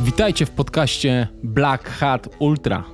Witajcie w podcaście Black Hat Ultra.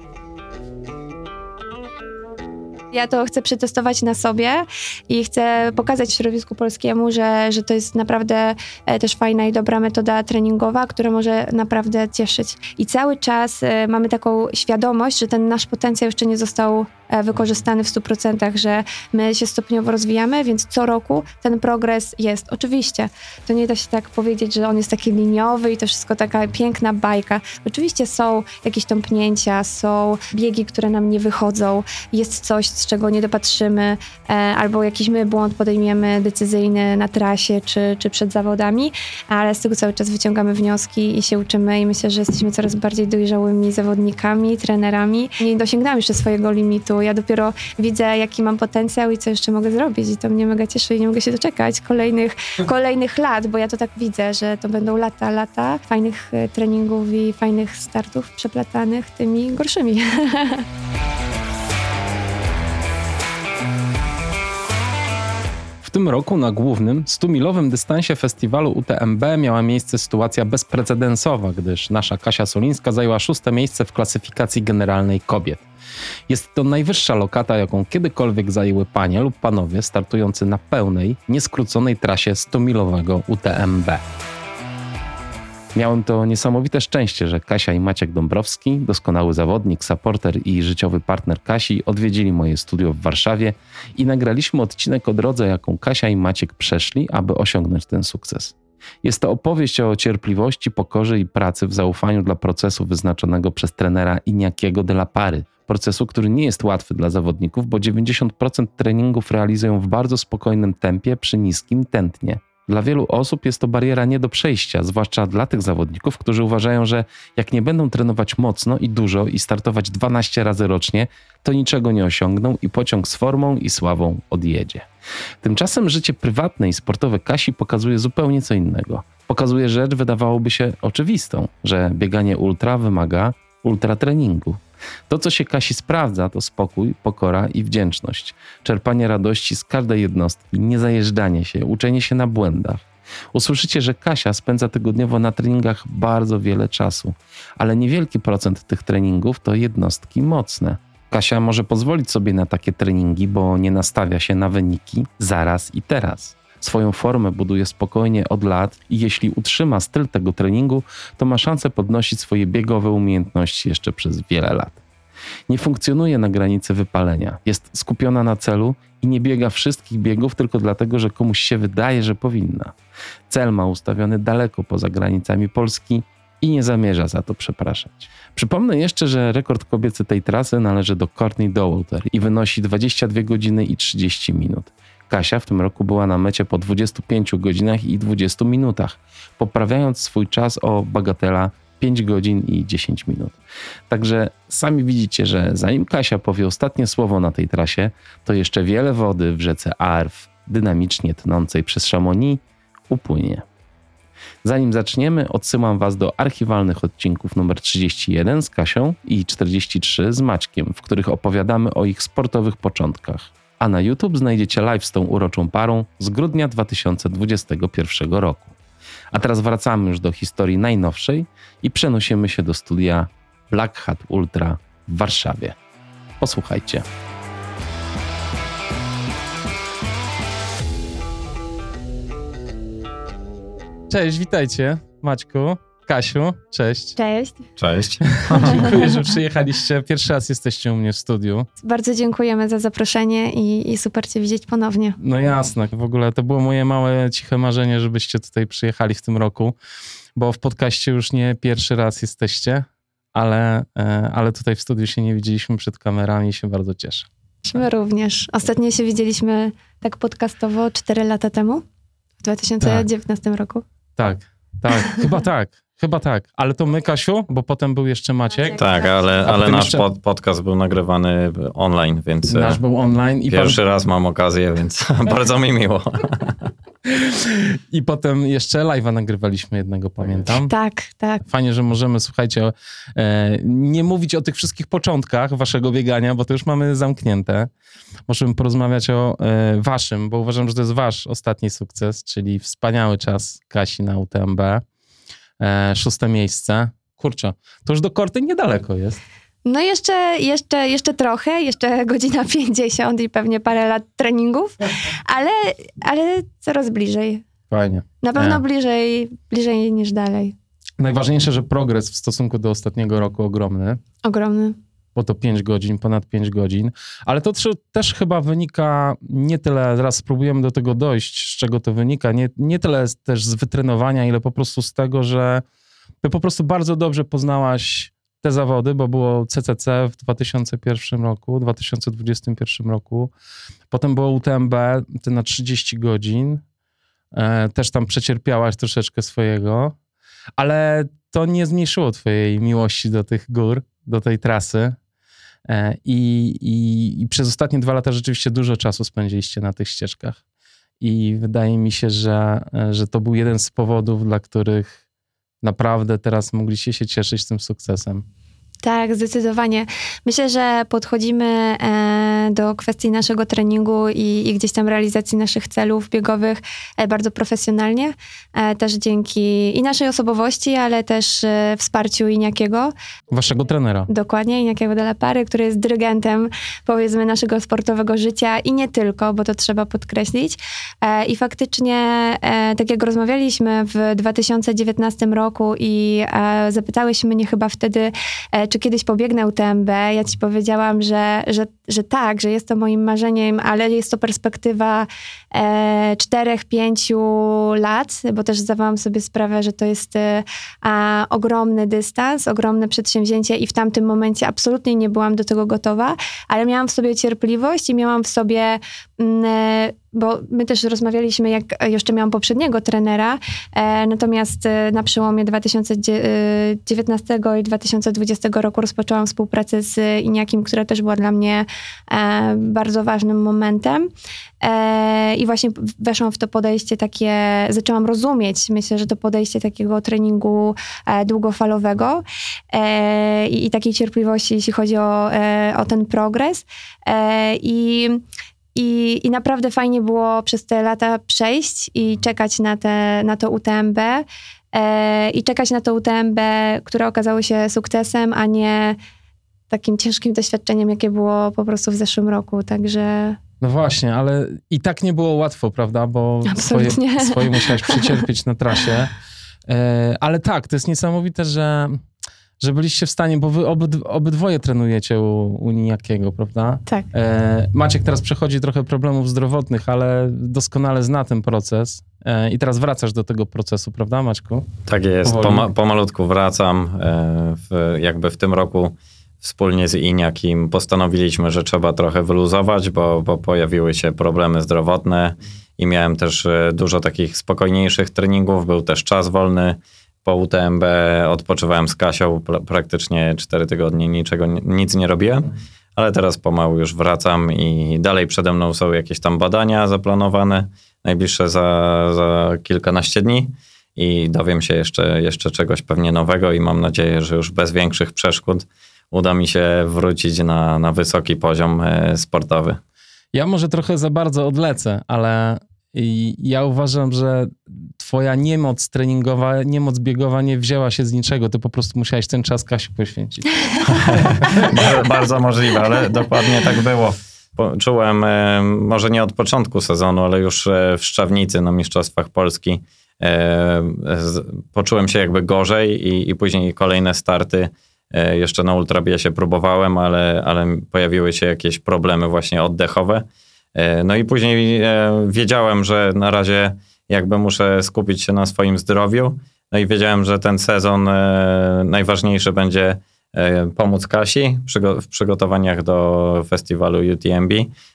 Ja to chcę przetestować na sobie i chcę pokazać środowisku polskiemu, że, że to jest naprawdę e, też fajna i dobra metoda treningowa, która może naprawdę cieszyć. I cały czas e, mamy taką świadomość, że ten nasz potencjał jeszcze nie został wykorzystany w 100%, że my się stopniowo rozwijamy, więc co roku ten progres jest. Oczywiście, to nie da się tak powiedzieć, że on jest taki liniowy i to wszystko taka piękna bajka. Oczywiście są jakieś tąpnięcia, są biegi, które nam nie wychodzą, jest coś, z czego nie dopatrzymy, e, albo jakiś my błąd podejmiemy decyzyjny na trasie czy, czy przed zawodami, ale z tego cały czas wyciągamy wnioski i się uczymy i myślę, że jesteśmy coraz bardziej dojrzałymi zawodnikami, trenerami. Nie dosięgnęłam jeszcze swojego limitu. Ja dopiero widzę, jaki mam potencjał i co jeszcze mogę zrobić i to mnie mega cieszy i nie mogę się doczekać kolejnych, kolejnych lat, bo ja to tak widzę, że to będą lata, lata fajnych e, treningów i fajnych startów przeplatanych tymi gorszymi. W tym roku na głównym 100-milowym dystansie festiwalu UTMB miała miejsce sytuacja bezprecedensowa, gdyż nasza Kasia Solińska zajęła szóste miejsce w klasyfikacji generalnej kobiet. Jest to najwyższa lokata, jaką kiedykolwiek zajęły panie lub panowie startujący na pełnej, nieskróconej trasie 100-milowego UTMB. Miałem to niesamowite szczęście, że Kasia i Maciek Dąbrowski, doskonały zawodnik, supporter i życiowy partner Kasi, odwiedzili moje studio w Warszawie i nagraliśmy odcinek o drodze, jaką Kasia i Maciek przeszli, aby osiągnąć ten sukces. Jest to opowieść o cierpliwości, pokorze i pracy w zaufaniu dla procesu wyznaczonego przez trenera Iniakiego de la Pary. Procesu, który nie jest łatwy dla zawodników, bo 90% treningów realizują w bardzo spokojnym tempie przy niskim tętnie. Dla wielu osób jest to bariera nie do przejścia, zwłaszcza dla tych zawodników, którzy uważają, że jak nie będą trenować mocno i dużo i startować 12 razy rocznie, to niczego nie osiągną i pociąg z formą i sławą odjedzie. Tymczasem życie prywatne i sportowe Kasi pokazuje zupełnie co innego. Pokazuje rzecz, wydawałoby się oczywistą, że bieganie ultra wymaga ultra treningu. To, co się Kasi sprawdza, to spokój, pokora i wdzięczność. Czerpanie radości z każdej jednostki, niezajeżdżanie się, uczenie się na błędach. Usłyszycie, że Kasia spędza tygodniowo na treningach bardzo wiele czasu, ale niewielki procent tych treningów to jednostki mocne. Kasia może pozwolić sobie na takie treningi, bo nie nastawia się na wyniki zaraz i teraz. Swoją formę buduje spokojnie od lat i jeśli utrzyma styl tego treningu, to ma szansę podnosić swoje biegowe umiejętności jeszcze przez wiele lat. Nie funkcjonuje na granicy wypalenia. Jest skupiona na celu i nie biega wszystkich biegów tylko dlatego, że komuś się wydaje, że powinna. Cel ma ustawiony daleko poza granicami Polski i nie zamierza za to przepraszać. Przypomnę jeszcze, że rekord kobiecy tej trasy należy do Courtney Dauwalter i wynosi 22 godziny i 30 minut. Kasia w tym roku była na mecie po 25 godzinach i 20 minutach, poprawiając swój czas o bagatela 5 godzin i 10 minut. Także sami widzicie, że zanim Kasia powie ostatnie słowo na tej trasie, to jeszcze wiele wody w rzece Arw, dynamicznie tnącej przez Chamonix, upłynie. Zanim zaczniemy, odsyłam Was do archiwalnych odcinków numer 31 z Kasią i 43 z Maćkiem, w których opowiadamy o ich sportowych początkach a na YouTube znajdziecie live z tą uroczą parą z grudnia 2021 roku. A teraz wracamy już do historii najnowszej i przenosimy się do studia Black Hat Ultra w Warszawie. Posłuchajcie. Cześć, witajcie, Maćku. Kasiu, cześć. Cześć. Cześć. Dziękuję, że przyjechaliście. Pierwszy raz jesteście u mnie w studiu. Bardzo dziękujemy za zaproszenie i, i super Cię widzieć ponownie. No jasne, w ogóle to było moje małe, ciche marzenie, żebyście tutaj przyjechali w tym roku, bo w podcaście już nie pierwszy raz jesteście, ale, e, ale tutaj w studiu się nie widzieliśmy przed kamerami i się bardzo cieszę. My również. Ostatnio się widzieliśmy tak podcastowo 4 lata temu, w 2019 tak. roku. Tak, tak, chyba tak. Chyba tak, ale to my, Kasiu, bo potem był jeszcze Maciek. Tak, ale, ale nasz jeszcze... pod, podcast był nagrywany online, więc. E, nasz był online. I pierwszy pan... raz mam okazję, więc bardzo mi miło. I potem jeszcze live'a nagrywaliśmy jednego, pamiętam. Tak, tak. Fajnie, że możemy, słuchajcie, e, nie mówić o tych wszystkich początkach waszego biegania, bo to już mamy zamknięte. Możemy porozmawiać o e, waszym, bo uważam, że to jest wasz ostatni sukces, czyli wspaniały czas Kasi na UTMB. E, szóste miejsce. kurczę, to już do korty niedaleko jest. No jeszcze, jeszcze, jeszcze trochę, jeszcze godzina 50 i pewnie parę lat treningów, ale, ale coraz bliżej. Fajnie. Na pewno bliżej, bliżej niż dalej. Najważniejsze, że progres w stosunku do ostatniego roku ogromny. Ogromny. Bo to 5 godzin, ponad 5 godzin. Ale to też chyba wynika nie tyle, zaraz spróbujemy do tego dojść, z czego to wynika, nie, nie tyle też z wytrenowania, ile po prostu z tego, że ty po prostu bardzo dobrze poznałaś te zawody, bo było CCC w 2001 roku, 2021 roku. Potem było UTMB, ty na 30 godzin. E, też tam przecierpiałaś troszeczkę swojego, ale to nie zmniejszyło twojej miłości do tych gór, do tej trasy. E, I, i, I, przez ostatnie dwa lata rzeczywiście dużo czasu spędziliście na tych ścieżkach. I wydaje mi się, że, e, że to był jeden z powodów, dla których naprawdę teraz mogliście się cieszyć tym sukcesem. Tak, zdecydowanie. Myślę, że podchodzimy e, do kwestii naszego treningu i, i, gdzieś tam realizacji naszych celów biegowych e, bardzo profesjonalnie. E, też dzięki i naszej osobowości, ale też wsparciu Iniakiego. Waszego trenera. Dokładnie, Iniakiego de la Pary, który jest dyrygentem, powiedzmy, naszego sportowego życia i nie tylko, bo to trzeba podkreślić. I faktycznie, tak jak rozmawialiśmy w 2019 roku i zapytałeś mnie chyba wtedy, czy kiedyś pobiegnę UTMB, ja ci powiedziałam, że, że, że tak, że jest to moim marzeniem, ale jest to perspektywa e, 4-5 lat, bo też zdawałam sobie sprawę, że to jest e, ogromny dystans, ogromne przedsięwzięcie i w tamtym momencie absolutnie nie byłam do tego gotowa, ale miałam w sobie cierpliwość i miałam w sobie mm, e, bo my też rozmawialiśmy, jak jeszcze miałam poprzedniego trenera, e, natomiast e, na przełomie 2019 i 2020 roku rozpoczęłam współpracę z Iniakim, która też była dla mnie e, bardzo ważnym momentem. E, I właśnie weszłam w to podejście takie, zaczęłam rozumieć, myślę, że to podejście takiego treningu e, długofalowego e, i, i takiej cierpliwości, jeśli chodzi o, o ten progres. I i, I naprawdę fajnie było przez te lata przejść i czekać na, te, na to UTMB. E, I czekać na to UTMB, które okazało się sukcesem, a nie takim ciężkim doświadczeniem, jakie było po prostu w zeszłym roku. Także. No właśnie, ale i tak nie było łatwo, prawda? Bo swoje, swoje musiałeś przecierpieć na trasie. E, ale tak, to jest niesamowite, że że byliście w stanie, bo wy obyd obydwoje trenujecie u, u Nijakiego, prawda? Tak. E, Maciek teraz przechodzi trochę problemów zdrowotnych, ale doskonale zna ten proces. E, I teraz wracasz do tego procesu, prawda, Maćku? Tak jest, Poma pomalutku wracam. E, w, jakby w tym roku wspólnie z Iniakim postanowiliśmy, że trzeba trochę wyluzować, bo, bo pojawiły się problemy zdrowotne i miałem też e, dużo takich spokojniejszych treningów, był też czas wolny po UTMB odpoczywałem z Kasią praktycznie 4 tygodnie, niczego, nic nie robiłem, ale teraz pomału już wracam i dalej przede mną są jakieś tam badania zaplanowane, najbliższe za, za kilkanaście dni i dowiem się jeszcze, jeszcze czegoś pewnie nowego i mam nadzieję, że już bez większych przeszkód uda mi się wrócić na, na wysoki poziom e, sportowy. Ja może trochę za bardzo odlecę, ale i ja uważam, że twoja niemoc treningowa, niemoc biegowa nie wzięła się z niczego. Ty po prostu musiałeś ten czas Kasiu poświęcić. Bardzo możliwe, ale dokładnie tak było. Czułem, e, może nie od początku sezonu, ale już e, w Szczawnicy na Mistrzostwach Polski e, poczułem się jakby gorzej i, i później kolejne starty jeszcze na ultrabiesie próbowałem, ale, ale pojawiły się jakieś problemy właśnie oddechowe no i później e, wiedziałem, że na razie jakby muszę skupić się na swoim zdrowiu. No i wiedziałem, że ten sezon e, najważniejszy będzie pomóc Kasi w przygotowaniach do festiwalu UTMB.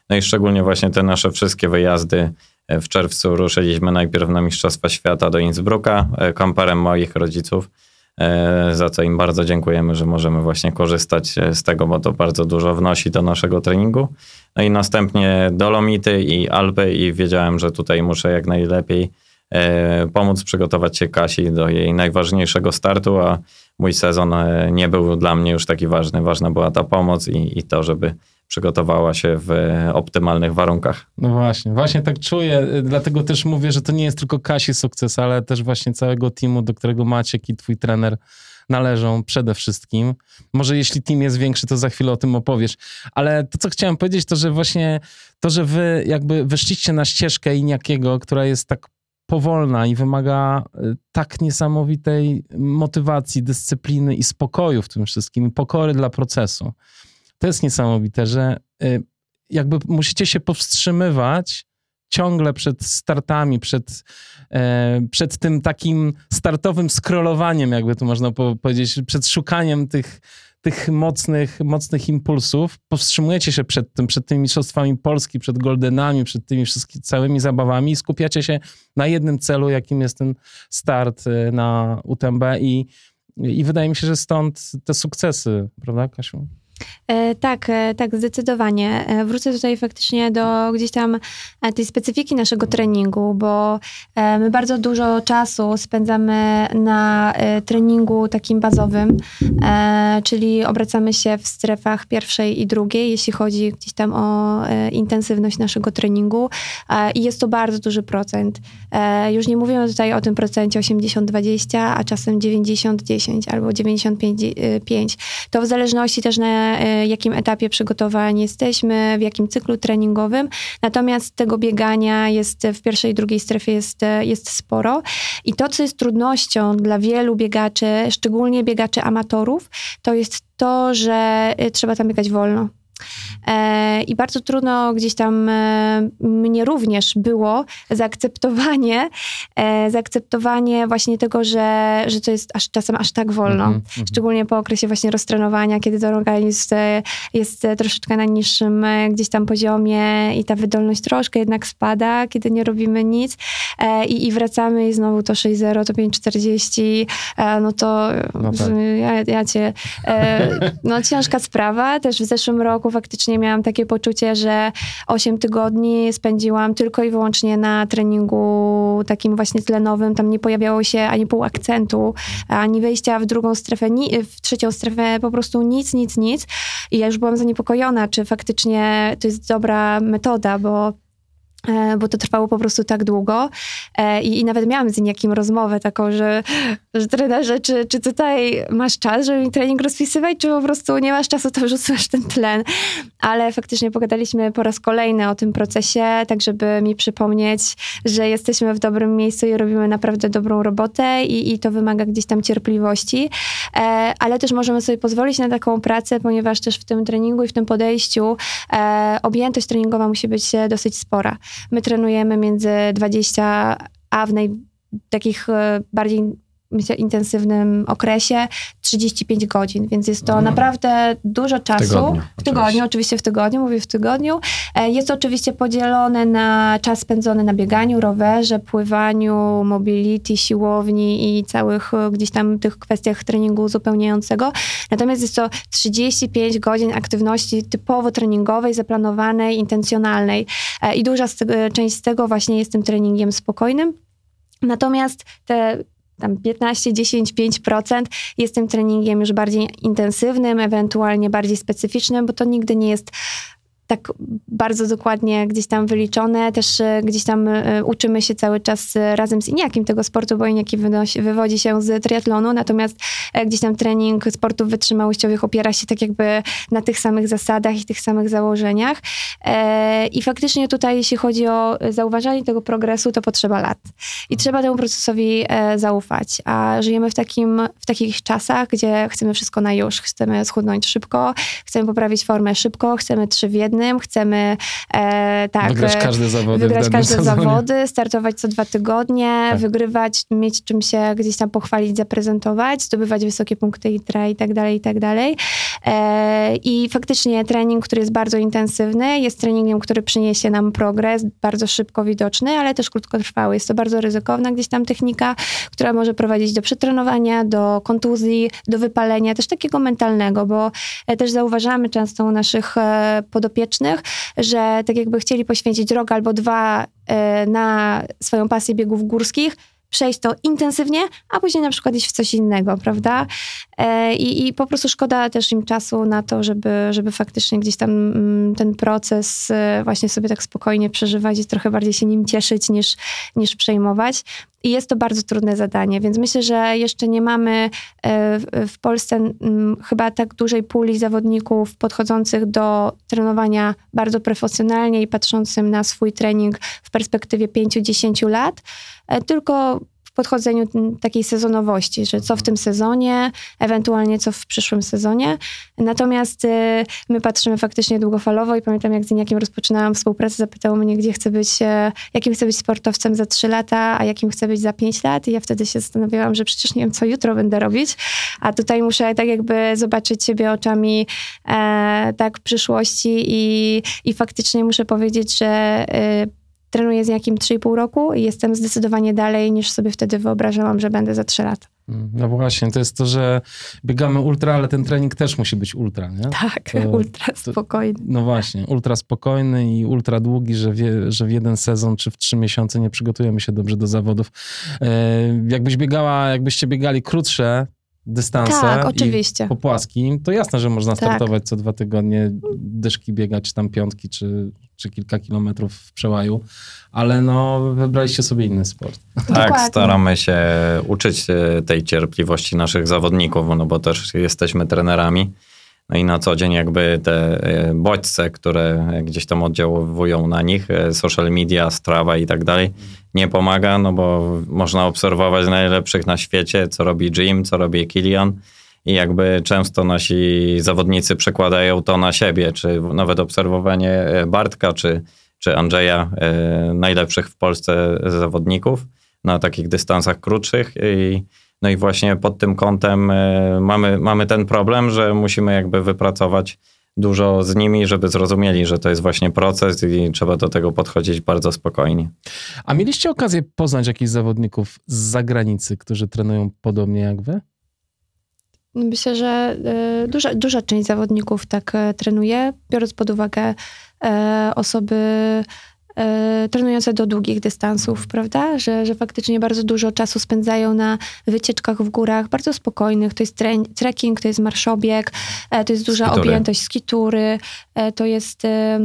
No i szczególnie właśnie te nasze wszystkie wyjazdy. W czerwcu ruszyliśmy najpierw na Mistrzostwa Świata do Innsbrucka, kamperem moich rodziców. E, za co im bardzo dziękujemy, że możemy właśnie korzystać e, z tego, bo to bardzo dużo wnosi do naszego treningu. No i następnie Dolomity i Alpy i wiedziałem, że tutaj muszę jak najlepiej e, pomóc przygotować się Kasi do jej najważniejszego startu, a mój sezon nie był dla mnie już taki ważny. Ważna była ta pomoc i, i to, żeby przygotowała się w optymalnych warunkach. No właśnie, właśnie tak czuję, dlatego też mówię, że to nie jest tylko Kasi sukces, ale też właśnie całego teamu, do którego Maciek i twój trener należą przede wszystkim. Może jeśli team jest większy, to za chwilę o tym opowiesz. Ale to, co chciałem powiedzieć, to, że właśnie to, że wy jakby weszliście na ścieżkę Iniakiego, która jest tak powolna i wymaga y, tak niesamowitej motywacji, dyscypliny i spokoju w tym wszystkim, pokory dla procesu. To jest niesamowite, że y, jakby musicie się powstrzymywać ciągle przed startami, przed, e, przed tym takim startowym scrollowaniem, jakby to można powiedzieć, przed szukaniem tych, tych mocnych, mocnych impulsów. Powstrzymujecie się przed tym, przed tymi mistrzostwami Polski, przed Goldenami, przed tymi wszystkimi całymi zabawami i skupiacie się na jednym celu, jakim jest ten start e, na UTMB i, i wydaje mi się, że stąd te sukcesy, prawda Kasiu? E, tak, e, tak, zdecydowanie. E, wrócę tutaj faktycznie do gdzieś tam tej specyfiki naszego treningu, bo my bardzo dużo czasu spędzamy na treningu takim bazowym, czyli obracamy się w strefach pierwszej i drugiej, jeśli chodzi gdzieś tam o intensywność naszego treningu i jest to bardzo duży procent. Już nie mówimy tutaj o tym procencie 80-20, a czasem 90-10 albo 95-5. To w zależności też na E, jakim etapie przygotowań jesteśmy, w jakim cyklu treningowym. Natomiast tego biegania jest w pierwszej i drugiej strefie jest, jest sporo. I to, co jest trudnością dla wielu biegaczy, szczególnie biegaczy amatorów, to jest to, że e, trzeba tam biegać wolno. E, I bardzo trudno gdzieś tam e, mnie również było zaakceptowanie, e, zaakceptowanie właśnie tego, że, że to jest aż, czasem aż tak wolno. Mm -hmm. Szczególnie po okresie właśnie roztrenowania, kiedy ten organizm jest troszeczkę na niższym gdzieś tam poziomie i ta wydolność troszkę jednak spada, kiedy nie robimy nic i, i wracamy i znowu to 6-0, to 5-40, no to no tak. ja, ja cię... No ciężka sprawa. Też w zeszłym roku faktycznie miałam takie poczucie, że 8 tygodni spędziłam tylko i wyłącznie na treningu takim właśnie tlenowym. Tam nie pojawiało się ani pół akcentu, ani wejścia w drugą strefę, w trzecią strefę, po prostu nic, nic, nic. I ja już byłam zaniepokojona, czy faktycznie to jest dobra metoda, bo bo to trwało po prostu tak długo e, i, i nawet miałam z nim rozmowę taką, że, że trenerze, czy, czy tutaj masz czas, żeby mi trening rozpisywać, czy po prostu nie masz czasu, to wrzucasz ten tlen. Ale faktycznie pogadaliśmy po raz kolejny o tym procesie, tak żeby mi przypomnieć, że jesteśmy w dobrym miejscu i robimy naprawdę dobrą robotę i, i to wymaga gdzieś tam cierpliwości, e, ale też możemy sobie pozwolić na taką pracę, ponieważ też w tym treningu i w tym podejściu objętość treningowa musi być dosyć spora. My trenujemy między 20, a w naj, takich e, bardziej myślę, intensywnym okresie 35 godzin, więc jest to mhm. naprawdę dużo czasu. W tygodniu, w tygodniu oczywiście. oczywiście w tygodniu, mówię w tygodniu. E, jest oczywiście podzielone na czas spędzony na bieganiu, rowerze, pływaniu, mobility, siłowni i całych e, gdzieś tam tych kwestiach treningu uzupełniającego. Natomiast jest to 35 godzin aktywności typowo treningowej, zaplanowanej, intencjonalnej e, i duża z tego, część z tego właśnie jest tym treningiem spokojnym. Natomiast te tam 15, 10, 5% jest tym treningiem już bardziej intensywnym, ewentualnie bardziej specyficznym, bo to nigdy nie jest tak bardzo dokładnie gdzieś tam wyliczone. Też e, gdzieś tam e, uczymy się cały czas e, razem z Iniakim tego sportu, bo Iniaki wywodzi się z triatlonu, natomiast gdzieś tam trening sportów wytrzymałościowych opiera się tak jakby na tych samych zasadach i tych samych założeniach. I faktycznie tutaj, jeśli chodzi o zauważanie tego progresu, to potrzeba lat. I trzeba temu procesowi zaufać. A żyjemy w, takim, w takich czasach, gdzie chcemy wszystko na już. Chcemy schudnąć szybko, chcemy poprawić formę szybko, chcemy trzy w jednym, jednym, chcemy e, tak, wygrać każde zawody, wygrać każde zawody startować co dwa tygodnie, tak. wygrywać, mieć czym się gdzieś tam pochwalić, zaprezentować, zdobywać wysokie punkty ITRA i tak dalej, i tak dalej. E, I faktycznie trening, który jest bardzo intensywny, jest treningiem, który przyniesie nam progres, bardzo szybko widoczny, ale też krótkotrwały. Jest to bardzo ryzykowna gdzieś tam technika, która może prowadzić do przetrenowania, do kontuzji, do wypalenia, też takiego mentalnego, bo e, też zauważamy często u naszych e, że tak jakby chcieli poświęcić rok albo dwa e, na swoją pasję biegów górskich, przejść to intensywnie, a później na przykład iść w coś innego, prawda? E, I, I, po prostu szkoda też im czasu na to, żeby, żeby faktycznie gdzieś tam mm, ten proces e, właśnie sobie tak spokojnie przeżywać i trochę bardziej się nim cieszyć niż, niż przejmować. I jest to bardzo trudne zadanie, więc myślę, że jeszcze nie mamy e, w Polsce chyba tak dużej puli zawodników podchodzących do trenowania bardzo profesjonalnie i patrzącym na swój trening w perspektywie 5-10 lat, e, tylko podchodzeniu takiej sezonowości, że co w tym sezonie, ewentualnie co w przyszłym sezonie. Natomiast y, my patrzymy faktycznie długofalowo i pamiętam, jak z Iniakiem rozpoczynałam współpracę, zapytał mnie, gdzie chcę być, e, jakim chcę być sportowcem za 3 lata, a jakim chcę być za 5 lat. I ja wtedy się zastanawiałam, że przecież nie wiem, co jutro będę robić, a tutaj muszę tak jakby zobaczyć siebie oczami e, tak przyszłości i, i faktycznie muszę powiedzieć, że y, trenuję z jakim 3,5 roku i jestem zdecydowanie dalej niż sobie wtedy wyobrażałam, że będę za 3 lata. No właśnie, to jest to, że biegamy ultra, ale ten trening też musi być ultra, nie? Tak, To- ultra to- spokojny. No właśnie, ultra spokojny i ultra długi, że, wie, że w jeden sezon czy w trzy miesiące nie przygotujemy się dobrze do zawodów. E, jakbyś biegała, jakbyście biegali krótsze dystanse Tak, oczywiście. po płaskim, to jasne, że można Tak. startować co dwa tygodnie, dyszki biegać, tam piątki czy, czy kilka kilometrów w przełaju, ale no wybraliście sobie inny sport. Tak, Dokładnie. staramy się uczyć e, tej cierpliwości naszych zawodników, no bo też jesteśmy trenerami. No i na co dzień jakby te e, bodźce, które gdzieś tam oddziałują na nich, e, social media, strawa i tak dalej, nie pomaga, no bo można obserwować najlepszych na świecie, co robi Jim, co robi Kilian i jakby często nasi zawodnicy przekładają to na siebie, czy nawet obserwowanie e, Bartka, czy, czy Andrzeja, e, najlepszych w Polsce zawodników na takich dystansach krótszych i no i właśnie pod tym kątem e, mamy, mamy ten problem, że musimy jakby wypracować dużo z nimi, żeby zrozumieli, że to jest właśnie proces i trzeba do tego podchodzić bardzo spokojnie. A mieliście okazję poznać jakichś zawodników z zagranicy, którzy trenują podobnie jak wy? Myślę, że y, duża, duża część zawodników tak e, trenuje, biorąc pod uwagę e, osoby e, trenujące do długich dystansów, prawda? Że, że faktycznie bardzo dużo czasu spędzają na wycieczkach w górach, bardzo spokojnych. To jest tre- trekking, to jest marszobieg, e, to jest duża Skitury. objętość skitury, e, to jest e,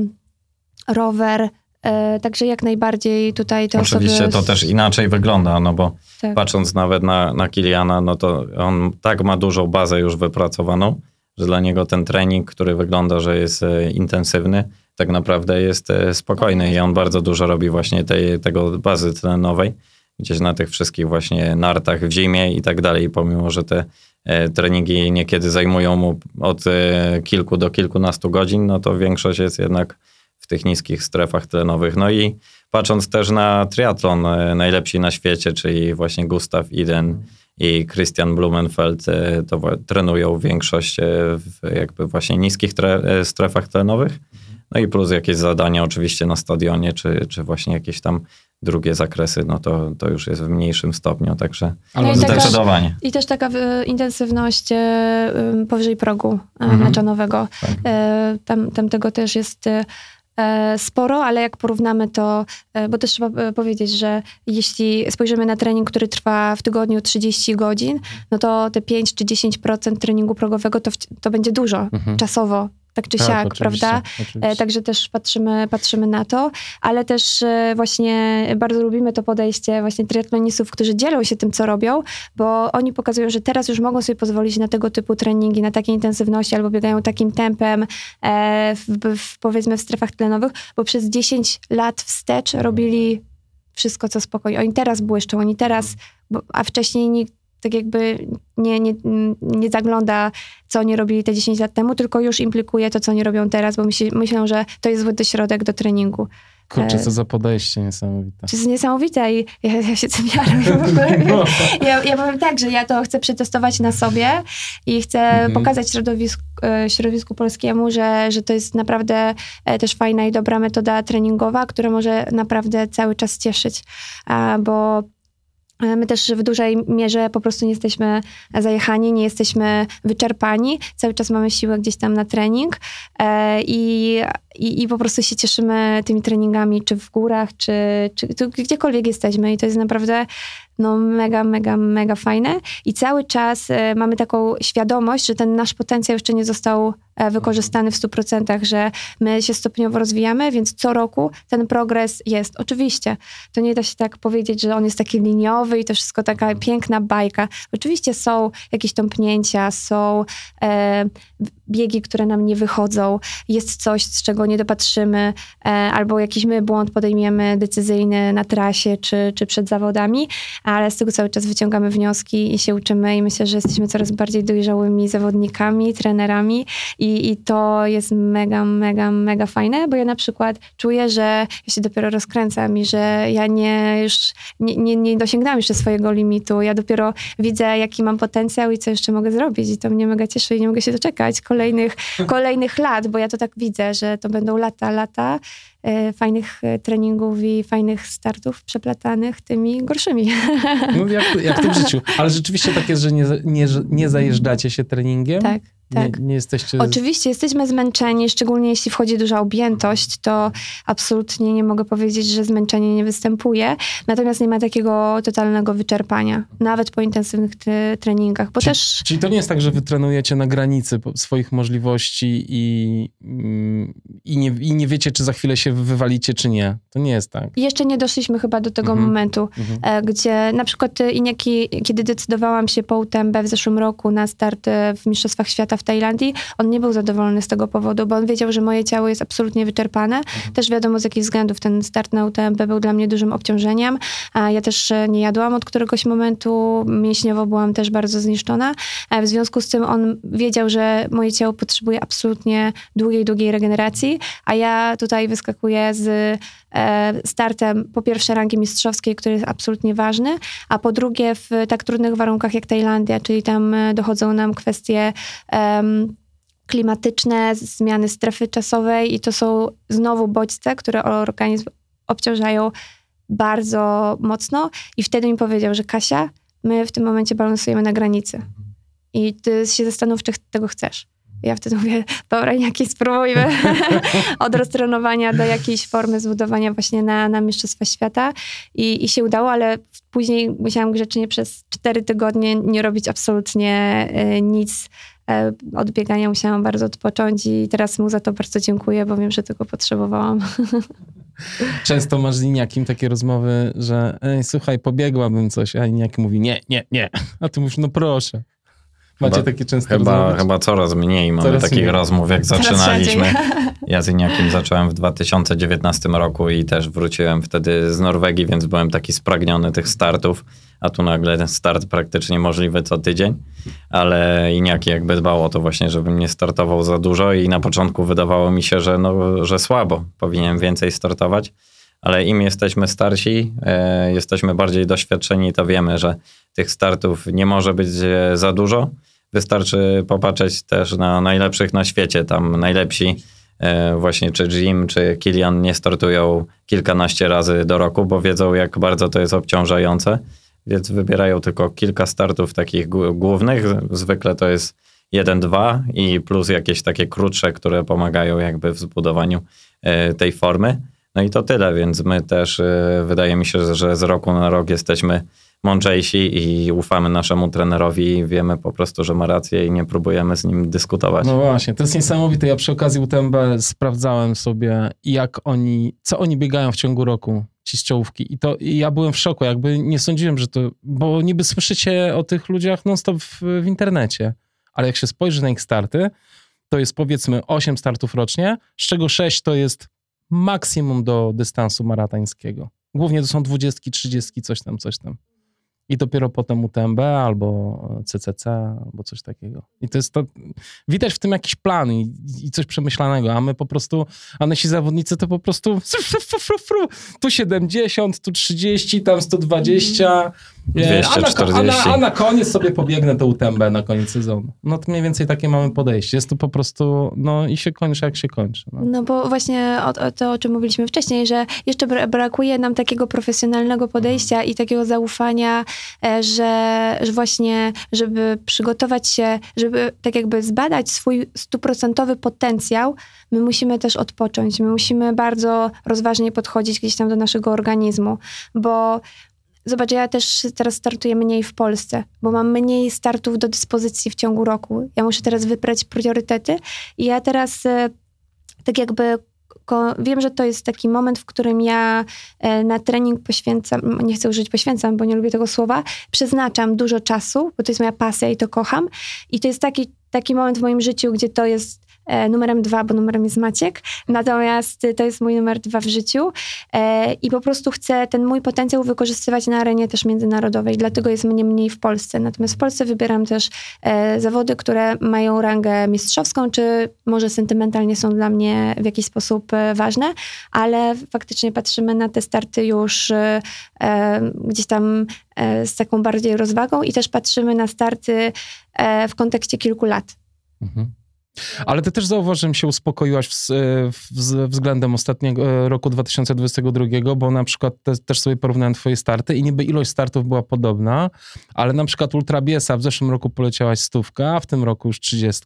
rower. E, także jak najbardziej tutaj te Oczywiście osoby... to też inaczej wygląda, no bo tak. patrząc nawet na, na Kiliana, no to on tak ma dużą bazę już wypracowaną, że dla niego ten trening, który wygląda, że jest e, intensywny, tak naprawdę jest e, spokojny i on bardzo dużo robi właśnie tej, tego bazy tlenowej, gdzieś na tych wszystkich właśnie nartach w zimie i tak dalej, pomimo, że te treningi niekiedy zajmują mu od kilku do kilkunastu godzin, no to większość jest jednak w tych niskich strefach tlenowych. No i patrząc też na triatlon, e, najlepsi na świecie, czyli właśnie Gustav Iden i Christian Blumenfeld, e, to trenują większość e, w jakby właśnie niskich tre- strefach tlenowych. No i plus jakieś zadania oczywiście na stadionie, czy, czy właśnie jakieś tam drugie zakresy, no to, to już jest w mniejszym stopniu, także No i taka- zdecydowanie. I też taka intensywność powyżej progu Mhm. meczanowego. Tak. Tam, tam tego też jest sporo, ale jak porównamy to, e, bo też trzeba y, powiedzieć, że jeśli spojrzymy na trening, który trwa w tygodniu 30 godzin, no to te 5 czy 10% treningu progowego to, to będzie dużo Mhm. czasowo. Tak czy Tak, siak, oczywiście, prawda? oczywiście. E, Także też patrzymy, patrzymy na to, ale też e, właśnie bardzo lubimy to podejście właśnie triatlonistów, którzy dzielą się tym, co robią, bo oni pokazują, że teraz już mogą sobie pozwolić na tego typu treningi, na takiej intensywności albo biegają takim tempem e, w, w, powiedzmy w strefach tlenowych, bo przez 10 lat wstecz robili wszystko, co spokojnie. Oni teraz błyszczą, oni teraz, bo, a wcześniej nikt tak jakby nie, nie, nie zagląda, co oni robili te 10 lat temu, tylko już implikuje to, co oni robią teraz, bo myśli, myślą, że to jest zły środek do treningu. Kurczę, e, co za podejście niesamowite. To jest niesamowite i ja, ja się tym. No. Ja, ja powiem tak, że ja to chcę przetestować na sobie i chcę Mhm. pokazać środowisku, e, środowisku polskiemu, że, że to jest naprawdę e, też fajna i dobra metoda treningowa, która może naprawdę cały czas cieszyć, bo My też w dużej mierze po prostu nie jesteśmy zajechani, nie jesteśmy wyczerpani. Cały czas mamy siłę gdzieś tam na trening e, i, i, i po prostu się cieszymy tymi treningami, czy w górach, czy, czy tu, gdziekolwiek jesteśmy. I to jest naprawdę no mega, mega, mega fajne i cały czas e, mamy taką świadomość, że ten nasz potencjał jeszcze nie został e, wykorzystany w 100%, że my się stopniowo rozwijamy, więc co roku ten progres jest. Oczywiście, to nie da się tak powiedzieć, że on jest taki liniowy i to wszystko taka piękna bajka. Oczywiście są jakieś tąpnięcia, są e, biegi, które nam nie wychodzą, jest coś, z czego nie dopatrzymy, e, albo jakiś my błąd podejmiemy decyzyjny na trasie czy, czy przed zawodami, ale z tego cały czas wyciągamy wnioski i się uczymy i myślę, że jesteśmy coraz bardziej dojrzałymi zawodnikami, trenerami i, i to jest mega, mega, mega fajne, bo ja na przykład czuję, że ja się dopiero rozkręcam i że ja nie już nie, nie, nie dosięgnęłam jeszcze swojego limitu. Ja dopiero widzę, jaki mam potencjał i co jeszcze mogę zrobić i to mnie mega cieszy i nie mogę się doczekać kolejnych, kolejnych lat, bo ja to tak widzę, że to będą lata, lata e, fajnych e, treningów i fajnych startów przeplatanych tymi gorszymi. No jak, jak to w życiu. Ale rzeczywiście tak jest, że nie, nie, nie zajeżdżacie się treningiem? tak. Tak. Nie, nie jesteście... Oczywiście jesteśmy zmęczeni, szczególnie jeśli wchodzi duża objętość, to absolutnie nie mogę powiedzieć, że zmęczenie nie występuje. Natomiast nie ma takiego totalnego wyczerpania, nawet po intensywnych tre- treningach, bo Czyli- też Czyli to nie jest tak, że wy trenujecie na granicy swoich możliwości i, mm, i, nie, i nie wiecie, czy za chwilę się wywalicie, czy nie. To nie jest tak. jeszcze nie doszliśmy chyba do tego Mhm. momentu, Mhm. e, gdzie na przykład e, Iniaki, kiedy decydowałam się po UTMB w zeszłym roku na start e, w Mistrzostwach Świata w Tajlandii, on nie był zadowolony z tego powodu, bo on wiedział, że moje ciało jest absolutnie wyczerpane. Też wiadomo z jakich względów ten start na UTMB był dla mnie dużym obciążeniem. Ja też e, nie jadłam od któregoś momentu, mięśniowo byłam też bardzo zniszczona. E, W związku z tym on wiedział, że moje ciało potrzebuje absolutnie długiej, długiej regeneracji, a ja tutaj wyskakuję z startem po pierwsze rangi mistrzowskiej, który jest absolutnie ważny, a po drugie w tak trudnych warunkach jak Tajlandia, czyli tam e, dochodzą nam kwestie em, klimatyczne, zmiany strefy czasowej i to są znowu bodźce, które organizm obciążają bardzo mocno i wtedy mi powiedział, że Kasia, my w tym momencie balansujemy na granicy i ty się zastanów, czy tego chcesz. Ja wtedy mówię, dobra, jakiej spróbujmy od roztrenowania do jakiejś formy zbudowania właśnie na, na Mistrzostwa Świata I, i się udało, ale później musiałam grzecznie przez cztery tygodnie nie robić absolutnie e, nic. E, Od biegania musiałam bardzo odpocząć i teraz mu za to bardzo dziękuję, bo wiem, że tego potrzebowałam. Często masz z Liniakim takie rozmowy, że słuchaj, pobiegłabym coś, a Liniak mówi nie, nie, nie. A ty mówisz, no proszę. Macie Chyba- takie często Chyba, rozmowy? chyba coraz mniej mamy Coraz takich mniej. rozmów, jak Coraz zaczynaliśmy. rzadziej. Ja z Iniakiem zacząłem w 2019 roku i też wróciłem wtedy z Norwegii, więc byłem taki spragniony tych startów, a tu nagle ten start praktycznie możliwy co tydzień, ale Iniaki jakby dbał o to właśnie, żebym nie startował za dużo i na początku wydawało mi się, że, no, że słabo, powinienem więcej startować, ale im jesteśmy starsi, e, jesteśmy bardziej doświadczeni, to wiemy, że tych startów nie może być e, za dużo. Wystarczy popatrzeć też na najlepszych na świecie. Tam najlepsi, e, właśnie czy Jim, czy Kilian nie startują kilkanaście razy do roku, bo wiedzą, jak bardzo to jest obciążające. Więc wybierają tylko kilka startów takich gł- głównych. Zwykle to jest jeden, dwa i plus jakieś takie krótsze, które pomagają jakby w zbudowaniu e, tej formy. No i to tyle, więc my też e, wydaje mi się, że z roku na rok jesteśmy mądrzejsi i ufamy naszemu trenerowi i wiemy po prostu, że ma rację i nie próbujemy z nim dyskutować. No właśnie, to jest niesamowite. Ja przy okazji UTMB sprawdzałem sobie, jak oni, co oni biegają w ciągu roku, ci z czołówki. I to i ja byłem w szoku, jakby nie sądziłem, że to, bo niby słyszycie o tych ludziach non-stop w, w internecie, ale jak się spojrzy na ich starty, to jest powiedzmy 8 startów rocznie, z czego 6 to jest maksimum do dystansu maratańskiego. Głównie to są 20, 30, coś tam, coś tam. I dopiero potem UTMB albo CCC, albo coś takiego. I to jest to, widać w tym jakiś plan i, i coś przemyślanego, a my po prostu, a nasi zawodnicy to po prostu fru, fru, fru, fru, fru. tu 70, tu 30, tam 120, e, a, na, a, na, 240. a na koniec sobie pobiegnę to UTMB na koniec sezonu. No to mniej więcej takie mamy podejście. Jest to po prostu, no i się kończy jak się kończy. No. No bo właśnie o, o to, o czym mówiliśmy wcześniej, że jeszcze bra- brakuje nam takiego profesjonalnego podejścia i takiego zaufania, że, że właśnie, żeby przygotować się, żeby tak jakby zbadać swój stuprocentowy potencjał, my musimy też odpocząć. My musimy bardzo rozważnie podchodzić gdzieś tam do naszego organizmu, bo zobacz, ja też teraz startuję mniej w Polsce, bo mam mniej startów do dyspozycji w ciągu roku. Ja muszę teraz wybrać priorytety i ja teraz e, tak jakby wiem, że to jest taki moment, w którym ja e, na trening poświęcam, nie chcę użyć poświęcam, bo nie lubię tego słowa, przeznaczam dużo czasu, bo to jest moja pasja i to kocham. I to jest taki, taki moment w moim życiu, gdzie to jest numerem dwa, bo numerem jest Maciek. Natomiast e, to jest mój numer dwa w życiu e, i po prostu chcę ten mój potencjał wykorzystywać na arenie też międzynarodowej, dlatego jest mnie mniej w Polsce. Natomiast w Polsce wybieram też e, zawody, które mają rangę mistrzowską, czy może sentymentalnie są dla mnie w jakiś sposób e, ważne, ale faktycznie patrzymy na te starty już e, e, gdzieś tam e, z taką bardziej rozwagą i też patrzymy na starty e, w kontekście kilku lat. Mhm. Ale ty też zauważyłem, się uspokoiłaś w, w, względem ostatniego e, roku 2022, bo na przykład te, też sobie porównałem twoje starty i niby ilość startów była podobna, ale na przykład Ultra Biesa w zeszłym roku poleciałaś stówkę, a w tym roku już 30.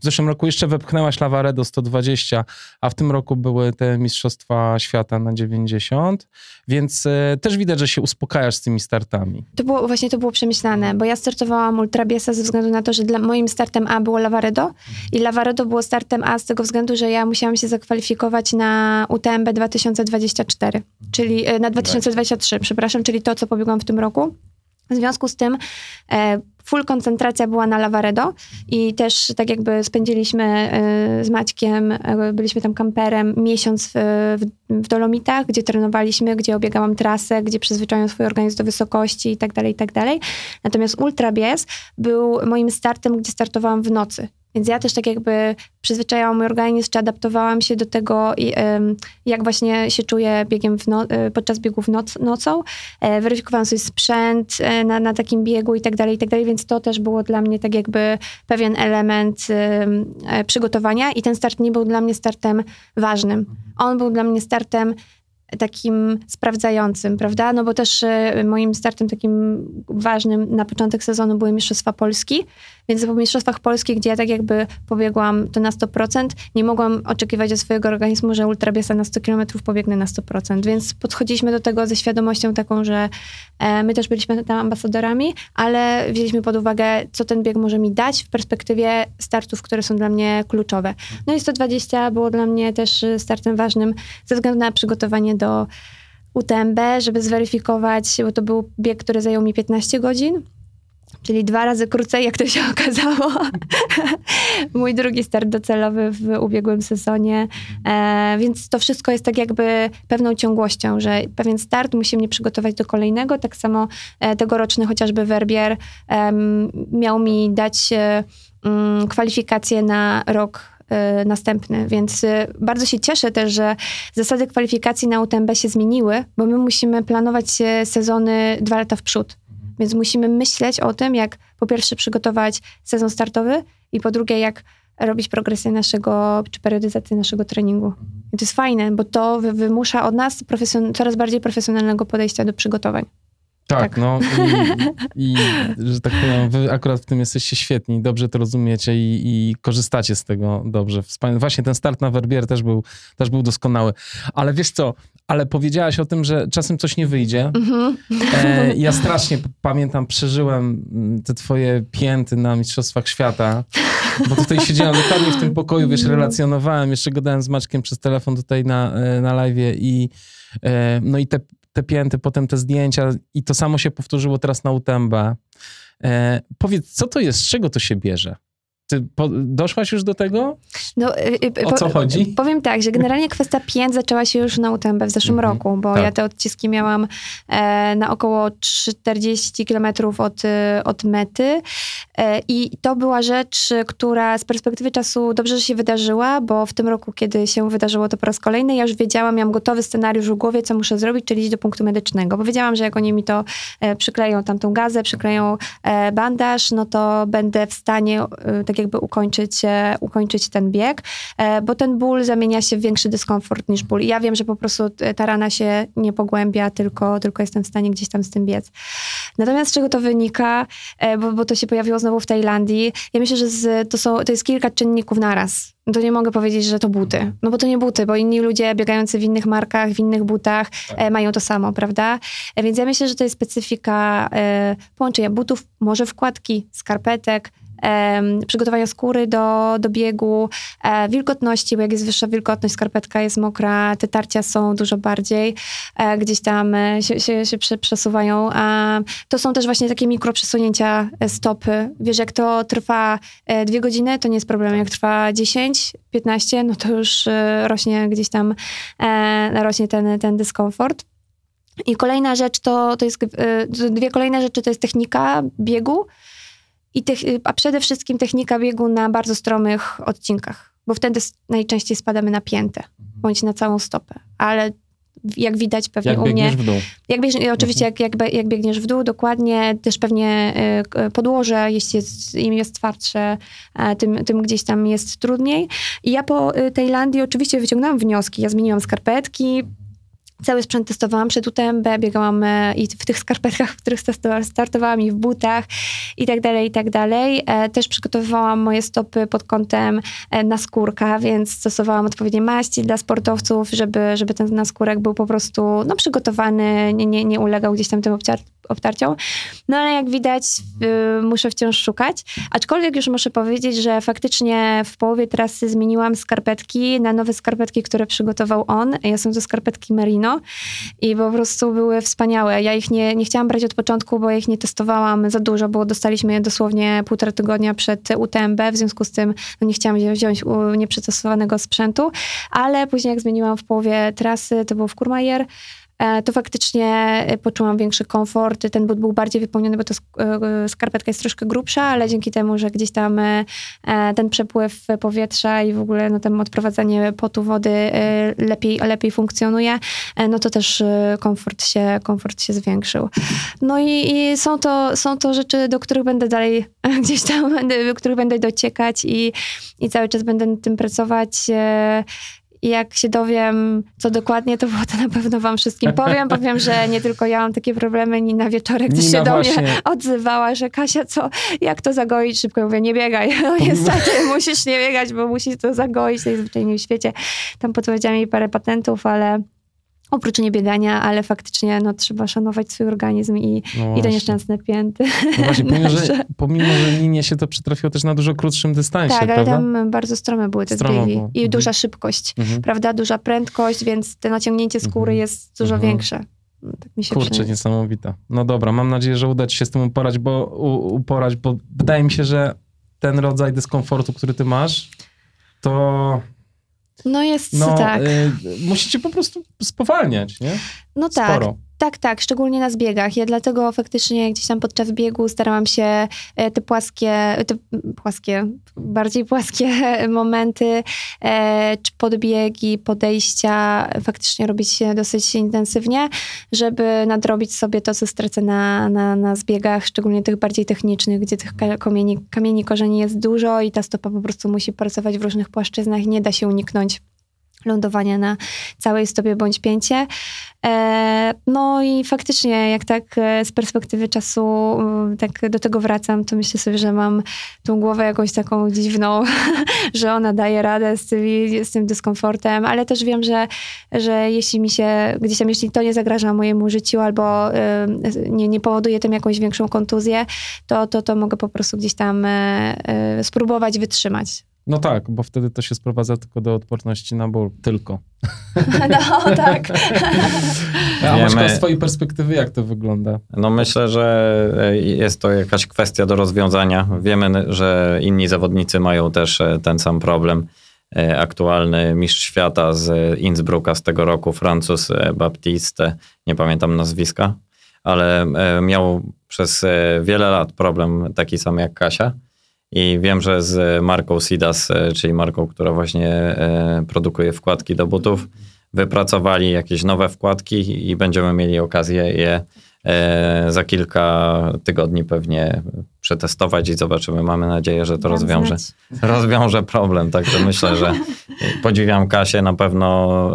W zeszłym roku jeszcze wepchnęłaś Lavaredo 120, a w tym roku były te Mistrzostwa Świata na 90, więc e, też widać, że się uspokajasz z tymi startami. To było, właśnie to było przemyślane, bo ja startowałam Ultra Biesa ze względu na to, że dla moim startem A było Lavaredo i Lavaredo było startem A z tego względu, że ja musiałam się zakwalifikować na UTMB 2024, czyli e, na 2023, przepraszam, czyli to, co pobiegłam w tym roku. W związku z tym e, full koncentracja była na Lavaredo i też tak jakby spędziliśmy e, z Maćkiem, byliśmy tam kamperem miesiąc w, w, w Dolomitach, gdzie trenowaliśmy, gdzie obiegałam trasę, gdzie przyzwyczaiłam swój organizm do wysokości i tak dalej, i tak dalej. Natomiast Ultra Bies był moim startem, gdzie startowałam w nocy. Więc ja też tak jakby przyzwyczajałam mój organizm, czy adaptowałam się do tego, jak właśnie się czuję biegiem no, podczas biegów noc, nocą. E, weryfikowałam sobie sprzęt e, na, na takim biegu i tak dalej, i tak dalej, więc to też było dla mnie tak jakby pewien element przygotowania i ten start nie był dla mnie startem ważnym. On był dla mnie startem takim sprawdzającym, prawda? No bo też moim startem takim ważnym na początek sezonu były Mistrzostwa Polski, więc po Mistrzostwach Polski, gdzie ja tak jakby pobiegłam to na 100%, nie mogłam oczekiwać od swojego organizmu, że ultrabiesa na 100 km pobiegnę na 100%, więc podchodziliśmy do tego ze świadomością taką, że e, my też byliśmy tam ambasadorami, ale wzięliśmy pod uwagę, co ten bieg może mi dać w perspektywie startów, które są dla mnie kluczowe. No i 120 było dla mnie też startem ważnym ze względu na przygotowanie do UTMB, żeby zweryfikować, bo to był bieg, który zajął mi 15 godzin, czyli dwa razy krócej, jak to się okazało. Mój drugi start docelowy w ubiegłym sezonie, e, więc to wszystko jest tak jakby pewną ciągłością, że pewien start musi mnie przygotować do kolejnego, tak samo e, tegoroczny chociażby Werbier e, miał mi dać mm, kwalifikacje na rok następny. Więc bardzo się cieszę też, że zasady kwalifikacji na UTMB się zmieniły, bo my musimy planować sezony dwa lata w przód. Więc musimy myśleć o tym, jak po pierwsze przygotować sezon startowy i po drugie, jak robić progresję naszego, czy periodyzację naszego treningu. I to jest fajne, bo to wymusza od nas coraz bardziej profesjonalnego podejścia do przygotowań. Tak, tak, no i, i, że tak powiem, wy akurat w tym jesteście świetni, dobrze to rozumiecie i, i korzystacie z tego dobrze. Wspaniale. Właśnie ten start na Werbier też był, też był doskonały. Ale wiesz co, ale powiedziałaś o tym, że czasem coś nie wyjdzie. Mm-hmm. E, ja strasznie pamiętam, przeżyłem te twoje pięty na Mistrzostwach Świata, bo tutaj siedziałem dokładnie w tym pokoju, wiesz, relacjonowałem, jeszcze gadałem z Maczkiem przez telefon tutaj na, e, na live i e, no i te te pięty, potem te zdjęcia i to samo się powtórzyło teraz na UTMB. E, powiedz, co to jest, z czego to się bierze? Ty po, doszłaś już do tego? No, y, y, o co chodzi? Powiem tak, że generalnie kwestia pięt zaczęła się już na UTMB w zeszłym mm -hmm. roku, bo tak. ja te odciski miałam e, na około 40 kilometrów od, y, od mety e, i to była rzecz, która z perspektywy czasu dobrze się wydarzyła, bo w tym roku, kiedy się wydarzyło to po raz kolejny, ja już wiedziałam, miałam gotowy scenariusz w głowie, co muszę zrobić, czyli iść do punktu medycznego, bo wiedziałam, że jak oni mi to e, przykleją tamtą gazę, przykleją e, bandaż, no to będę w stanie tak tak jakby ukończyć, e, ukończyć ten bieg, e, bo ten ból zamienia się w większy dyskomfort niż ból. I ja wiem, że po prostu ta rana się nie pogłębia, tylko, tylko jestem w stanie gdzieś tam z tym biec. Natomiast z czego to wynika, e, bo, bo to się pojawiło znowu w Tajlandii, ja myślę, że z, to, są, to jest kilka czynników naraz. to nie mogę powiedzieć, że to buty. No bo to nie buty, bo inni ludzie biegający w innych markach, w innych butach e, mają to samo, prawda? E, więc ja myślę, że to jest specyfika e, połączenia butów, może wkładki, skarpetek, przygotowania skóry do, do biegu, e, wilgotności, bo jak jest wyższa wilgotność, skarpetka jest mokra, te tarcia są dużo bardziej, e, gdzieś tam e, się, się, się prze- przesuwają. To są też właśnie takie mikroprzesunięcia stopy. Wiesz, jak to trwa dwie godziny, to nie jest problem. Jak trwa 10, 15, no to już rośnie gdzieś tam, rośnie ten, ten dyskomfort. I kolejna rzecz to, to jest, dwie kolejne rzeczy to jest technika biegu, i tych, a przede wszystkim technika biegu na bardzo stromych odcinkach, bo wtedy najczęściej spadamy na piętę, bądź na całą stopę. Ale jak widać pewnie Jak u mnie... w dół. Jak biegniesz, i oczywiście jak, jak, jak biegniesz w dół, dokładnie, też pewnie k- podłoże, jeśli jest, im jest twardsze, e, tym, tym gdzieś tam jest trudniej. I ja po y, Tajlandii oczywiście wyciągnęłam wnioski. Ja zmieniłam skarpetki, Cały sprzęt testowałam przed UTMB, biegałam e, i w tych skarpetkach, w których startowałam, i w butach i tak dalej, i tak dalej. E, Też przygotowywałam moje stopy pod kątem e, naskórka, więc stosowałam odpowiednie maści dla sportowców, żeby, żeby ten naskórek był po prostu no, przygotowany, nie, nie, nie ulegał gdzieś tam tym obciar- obtarciom. No ale jak widać, y, muszę wciąż szukać. Aczkolwiek już muszę powiedzieć, że faktycznie w połowie trasy zmieniłam skarpetki na nowe skarpetki, które przygotował on. Ja są to skarpetki Merino i po prostu były wspaniałe. Ja ich nie, nie chciałam brać od początku, bo ja ich nie testowałam za dużo, bo dostaliśmy je dosłownie półtora tygodnia przed UTMB, w związku z tym no, nie chciałam wzi- wziąć nieprzystosowanego sprzętu, ale później jak zmieniłam w połowie trasy, to było w Courmayeur, e, to faktycznie e, poczułam większy komfort. Ten but był bardziej wypełniony, bo to e, skarpetka jest troszkę grubsza, ale dzięki temu, że gdzieś tam e, e, ten przepływ powietrza i w ogóle no, tam odprowadzanie potu wody e, lepiej, lepiej funkcjonuje, e, no to też e, komfort się, komfort się zwiększył. No i, i są, to, są to rzeczy, do których będę dalej gdzieś tam, do których będę dociekać i, i cały czas będę nad tym pracować. I jak się dowiem, co dokładnie, to było to na pewno wam wszystkim powiem. Powiem, że nie tylko ja mam takie problemy. Nina wieczorek też się do właśnie. mnie odzywała, że Kasia, co, jak to zagoić? Szybko mówię, nie biegaj. No niestety musisz nie biegać, bo musisz to zagoić najzwyczajniej w świecie. Tam podpowiedziałam jej parę patentów, ale oprócz niebiegania, ale faktycznie no, trzeba szanować swój organizm i, No i te nieszczęsne pięty. No właśnie, pomimo że, pomimo, że linie się to przytrafiło też na dużo krótszym dystansie, Tak, ale prawda? tam bardzo strome były te Stromo zbiegi było. i Mhm. duża szybkość, Mhm. prawda? Duża prędkość, więc to naciągnięcie skóry Mhm. jest dużo Mhm. większe. No, Tak mi się Kurczę, przynajmniej- niesamowita. No dobra, mam nadzieję, że uda ci się z tym uporać, bo, u, uporać, bo wydaje mi się, że ten rodzaj dyskomfortu, który ty masz, to No jest no, tak. y, musicie po prostu spowalniać, nie? No tak, Sporo. Tak, tak, szczególnie na zbiegach. Ja dlatego faktycznie gdzieś tam podczas biegu starałam się e, te płaskie, te płaskie, bardziej płaskie momenty, e, czy podbiegi, podejścia faktycznie robić dosyć intensywnie, żeby nadrobić sobie to, co stracę na, na, na zbiegach, szczególnie tych bardziej technicznych, gdzie tych ka- kamieni, kamieni korzeni jest dużo i ta stopa po prostu musi pracować w różnych płaszczyznach i nie da się uniknąć lądowania na całej stopie bądź pięcie. E, no i faktycznie, jak tak e, z perspektywy czasu mm, tak do tego wracam, to myślę sobie, że mam tą głowę jakąś taką dziwną, że ona daje radę z, tymi, z tym dyskomfortem, ale też wiem, że, że jeśli mi się gdzieś tam, jeśli to nie zagraża mojemu życiu albo nie, nie powoduje tym jakąś większą kontuzję, to, to, to mogę po prostu gdzieś tam e, spróbować wytrzymać. No tak, bo wtedy to się sprowadza tylko do odporności na ból. Tylko. No tak. A Maćka, Wiemy- z twojej perspektywy jak to wygląda? No myślę, że e, jest to jakaś kwestia do rozwiązania. Wiemy, że inni zawodnicy mają też e, ten sam problem. E, Aktualny mistrz świata z Innsbrucka z tego roku, Francuz Baptiste, nie pamiętam nazwiska, ale miał przez wiele lat problem taki sam jak Kasia. I wiem, że z marką Sidas, e, czyli marką, która właśnie e, produkuje wkładki do butów, wypracowali jakieś nowe wkładki i będziemy mieli okazję je e, za kilka tygodni pewnie przetestować i zobaczymy. Mamy nadzieję, że to rozwiąże, rozwiąże problem. Także myślę, że podziwiam Kasię na pewno,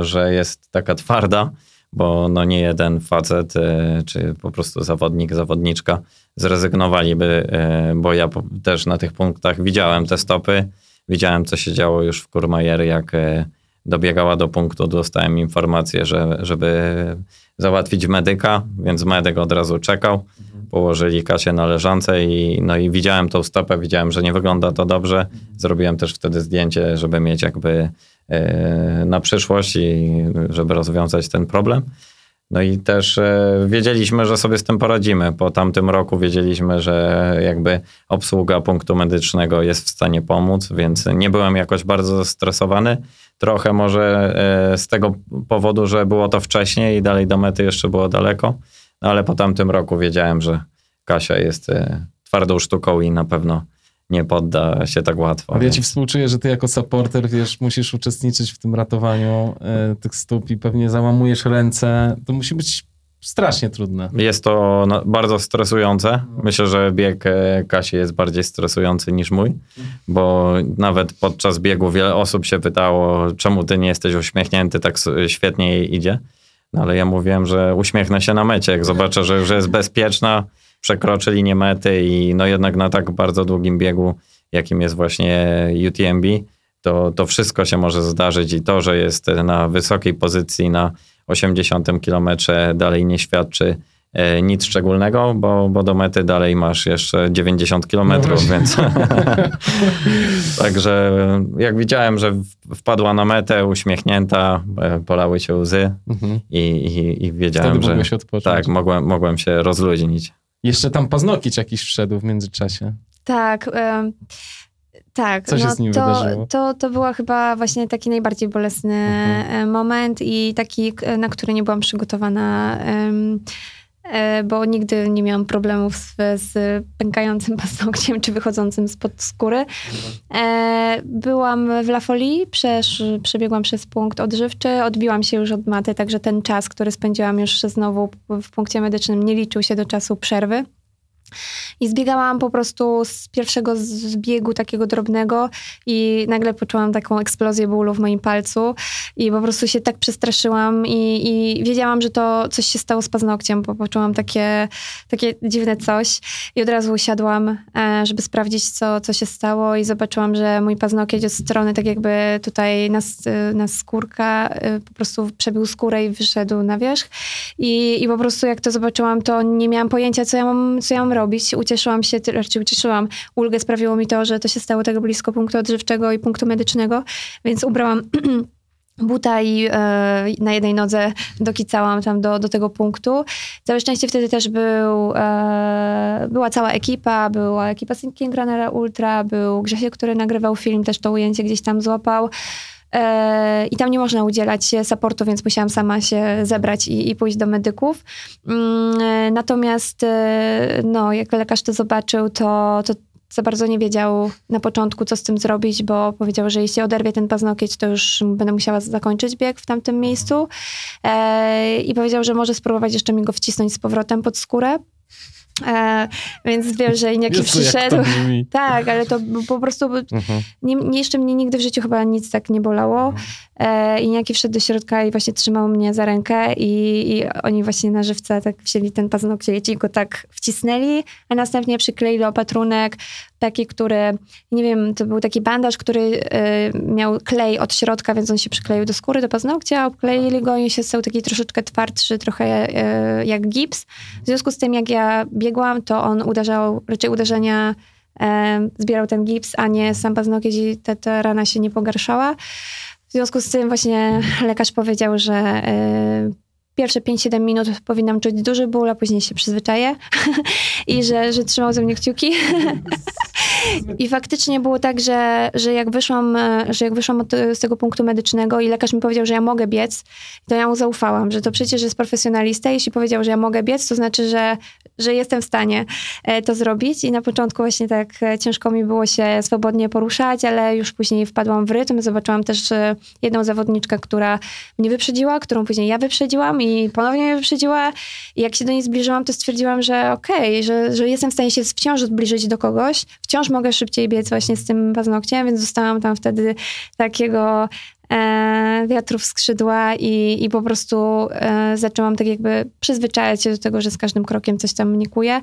że jest taka twarda, bo no nie jeden facet, e, czy po prostu zawodnik, zawodniczka zrezygnowaliby, e, bo ja też na tych punktach widziałem te stopy. widziałem, co się działo już w Kurmajer, jak e, dobiegała do punktu, dostałem informację, że, żeby załatwić medyka, więc medyk od razu czekał. Położyli Kasię na leżance i, no i widziałem tą stopę, widziałem, że nie wygląda to dobrze. Zrobiłem też wtedy zdjęcie, żeby mieć jakby na przyszłość i żeby rozwiązać ten problem. No i też e, wiedzieliśmy, że sobie z tym poradzimy. Po tamtym roku wiedzieliśmy, że jakby obsługa punktu medycznego jest w stanie pomóc, więc nie byłem jakoś bardzo zestresowany. Trochę może e, z tego powodu, że było to wcześniej i dalej do mety jeszcze było daleko, no ale po tamtym roku wiedziałem, że Kasia jest e, twardą sztuką i na pewno nie podda się tak łatwo. Ale ja więc- ci współczuję, że ty jako supporter, wiesz, musisz uczestniczyć w tym ratowaniu e, tych stóp i pewnie załamujesz ręce. To musi być strasznie trudne. Jest to bardzo stresujące. Myślę, że bieg e, Kasi jest bardziej stresujący niż mój, bo nawet podczas biegu wiele osób się pytało, czemu ty nie jesteś uśmiechnięty, tak świetnie jej idzie. No ale ja mówiłem, że uśmiechnę się na mecie, jak zobaczę, że już jest bezpieczna, przekroczy linię mety i no jednak na tak bardzo długim biegu, jakim jest właśnie UTMB, to, to wszystko się może zdarzyć i to, że jest na wysokiej pozycji na 80 kilometrze dalej nie świadczy e, nic szczególnego, bo, bo do mety dalej masz jeszcze 90 kilometrów, No więc także jak widziałem, że wpadła na metę uśmiechnięta, e, polały się łzy Mhm. i, i, i wiedziałem, Wtedy że odpocząć. tak, mogłem, mogłem się rozluźnić. Jeszcze tam paznokieć jakiś wszedł w międzyczasie. Tak. em, tak, Co się no z nim to, wydarzyło? to, to była chyba właśnie taki najbardziej bolesny Mhm. e, moment i taki, na który nie byłam przygotowana, e, bo nigdy nie miałam problemów z, z pękającym paznokciem czy wychodzącym spod skóry. E, byłam w La Folie, przesz, przebiegłam przez punkt odżywczy, odbiłam się już od maty, także ten czas, który spędziłam już znowu w punkcie medycznym nie liczył się do czasu przerwy. I zbiegałam po prostu z pierwszego zbiegu takiego drobnego i nagle poczułam taką eksplozję bólu w moim palcu i po prostu się tak przestraszyłam i, i wiedziałam, że to coś się stało z paznokciem, bo poczułam takie, takie dziwne coś. I od razu usiadłam, e, żeby sprawdzić, co, co się stało i zobaczyłam, że mój paznokieć od strony tak jakby tutaj na, na skórka e, po prostu przebił skórę i wyszedł na wierzch. I, i po prostu jak to zobaczyłam, to nie miałam pojęcia, co ja mam, co ja mam robić. Ucieszyłam się, raczej ucieszyłam. Ulgę sprawiło mi to, że to się stało tak blisko punktu odżywczego i punktu medycznego, więc ubrałam buta i e, na jednej nodze dokicałam tam do, do tego punktu. Całe szczęście wtedy też był, e, była cała ekipa, była ekipa King Runnera Ultra, był Grzesiek, który nagrywał film, też to ujęcie gdzieś tam złapał. E, I tam nie można udzielać supportu, więc musiałam sama się zebrać i, i pójść do medyków. Mm, e, Natomiast, e, no, jak lekarz to zobaczył, to, to za bardzo nie wiedział na początku, co z tym zrobić, bo powiedział, że jeśli oderwie ten paznokieć, to już będę musiała zakończyć bieg w tamtym miejscu. E, I powiedział, że może spróbować jeszcze mi go wcisnąć z powrotem pod skórę. E, więc wiem, że Iniaki Jezu, jak przyszedł. Tak, ale to po prostu Mhm. nie, nie, jeszcze mnie nigdy w życiu chyba nic tak nie bolało. E, I niejaki wszedł do środka i właśnie trzymał mnie za rękę i, i oni właśnie na żywca tak wzięli ten paznokcie i go tak wcisnęli, a następnie przykleili opatrunek taki, który, nie wiem, to był taki bandaż, który e, miał klej od środka, więc on się przykleił do skóry, do paznokcia, obkleili go i się stał taki troszeczkę twardszy, trochę e, jak gips. W związku z tym, jak ja biegłam, to on uderzał, raczej uderzenia zbierał ten gips, a nie sam paznokieć i ta, ta rana się nie pogarszała. W związku z tym właśnie lekarz powiedział, że e, pierwsze 5-7 minut powinnam czuć duży ból, a później się przyzwyczaję i że, że trzymał ze mnie kciuki. I faktycznie było tak, że, że jak wyszłam, e, że jak wyszłam od, z tego punktu medycznego i lekarz mi powiedział, że ja mogę biec, to ja mu zaufałam, że to przecież jest profesjonalista. Jeśli powiedział, że ja mogę biec, to znaczy, że, że jestem w stanie e, to zrobić. I na początku właśnie tak e, ciężko mi było się swobodnie poruszać, ale już później wpadłam w rytm. Zobaczyłam też e, jedną zawodniczkę, która mnie wyprzedziła, którą później ja wyprzedziłam i ponownie mnie wyprzedziła. I jak się do niej zbliżyłam, to stwierdziłam, że okej, że, że jestem w stanie się wciąż zbliżyć do kogoś, wciąż mogę szybciej biec właśnie z tym paznokciem, więc dostałam tam wtedy takiego e, wiatrów skrzydła i, i po prostu e, zaczęłam tak jakby przyzwyczajać się do tego, że z każdym krokiem coś tam unikuje.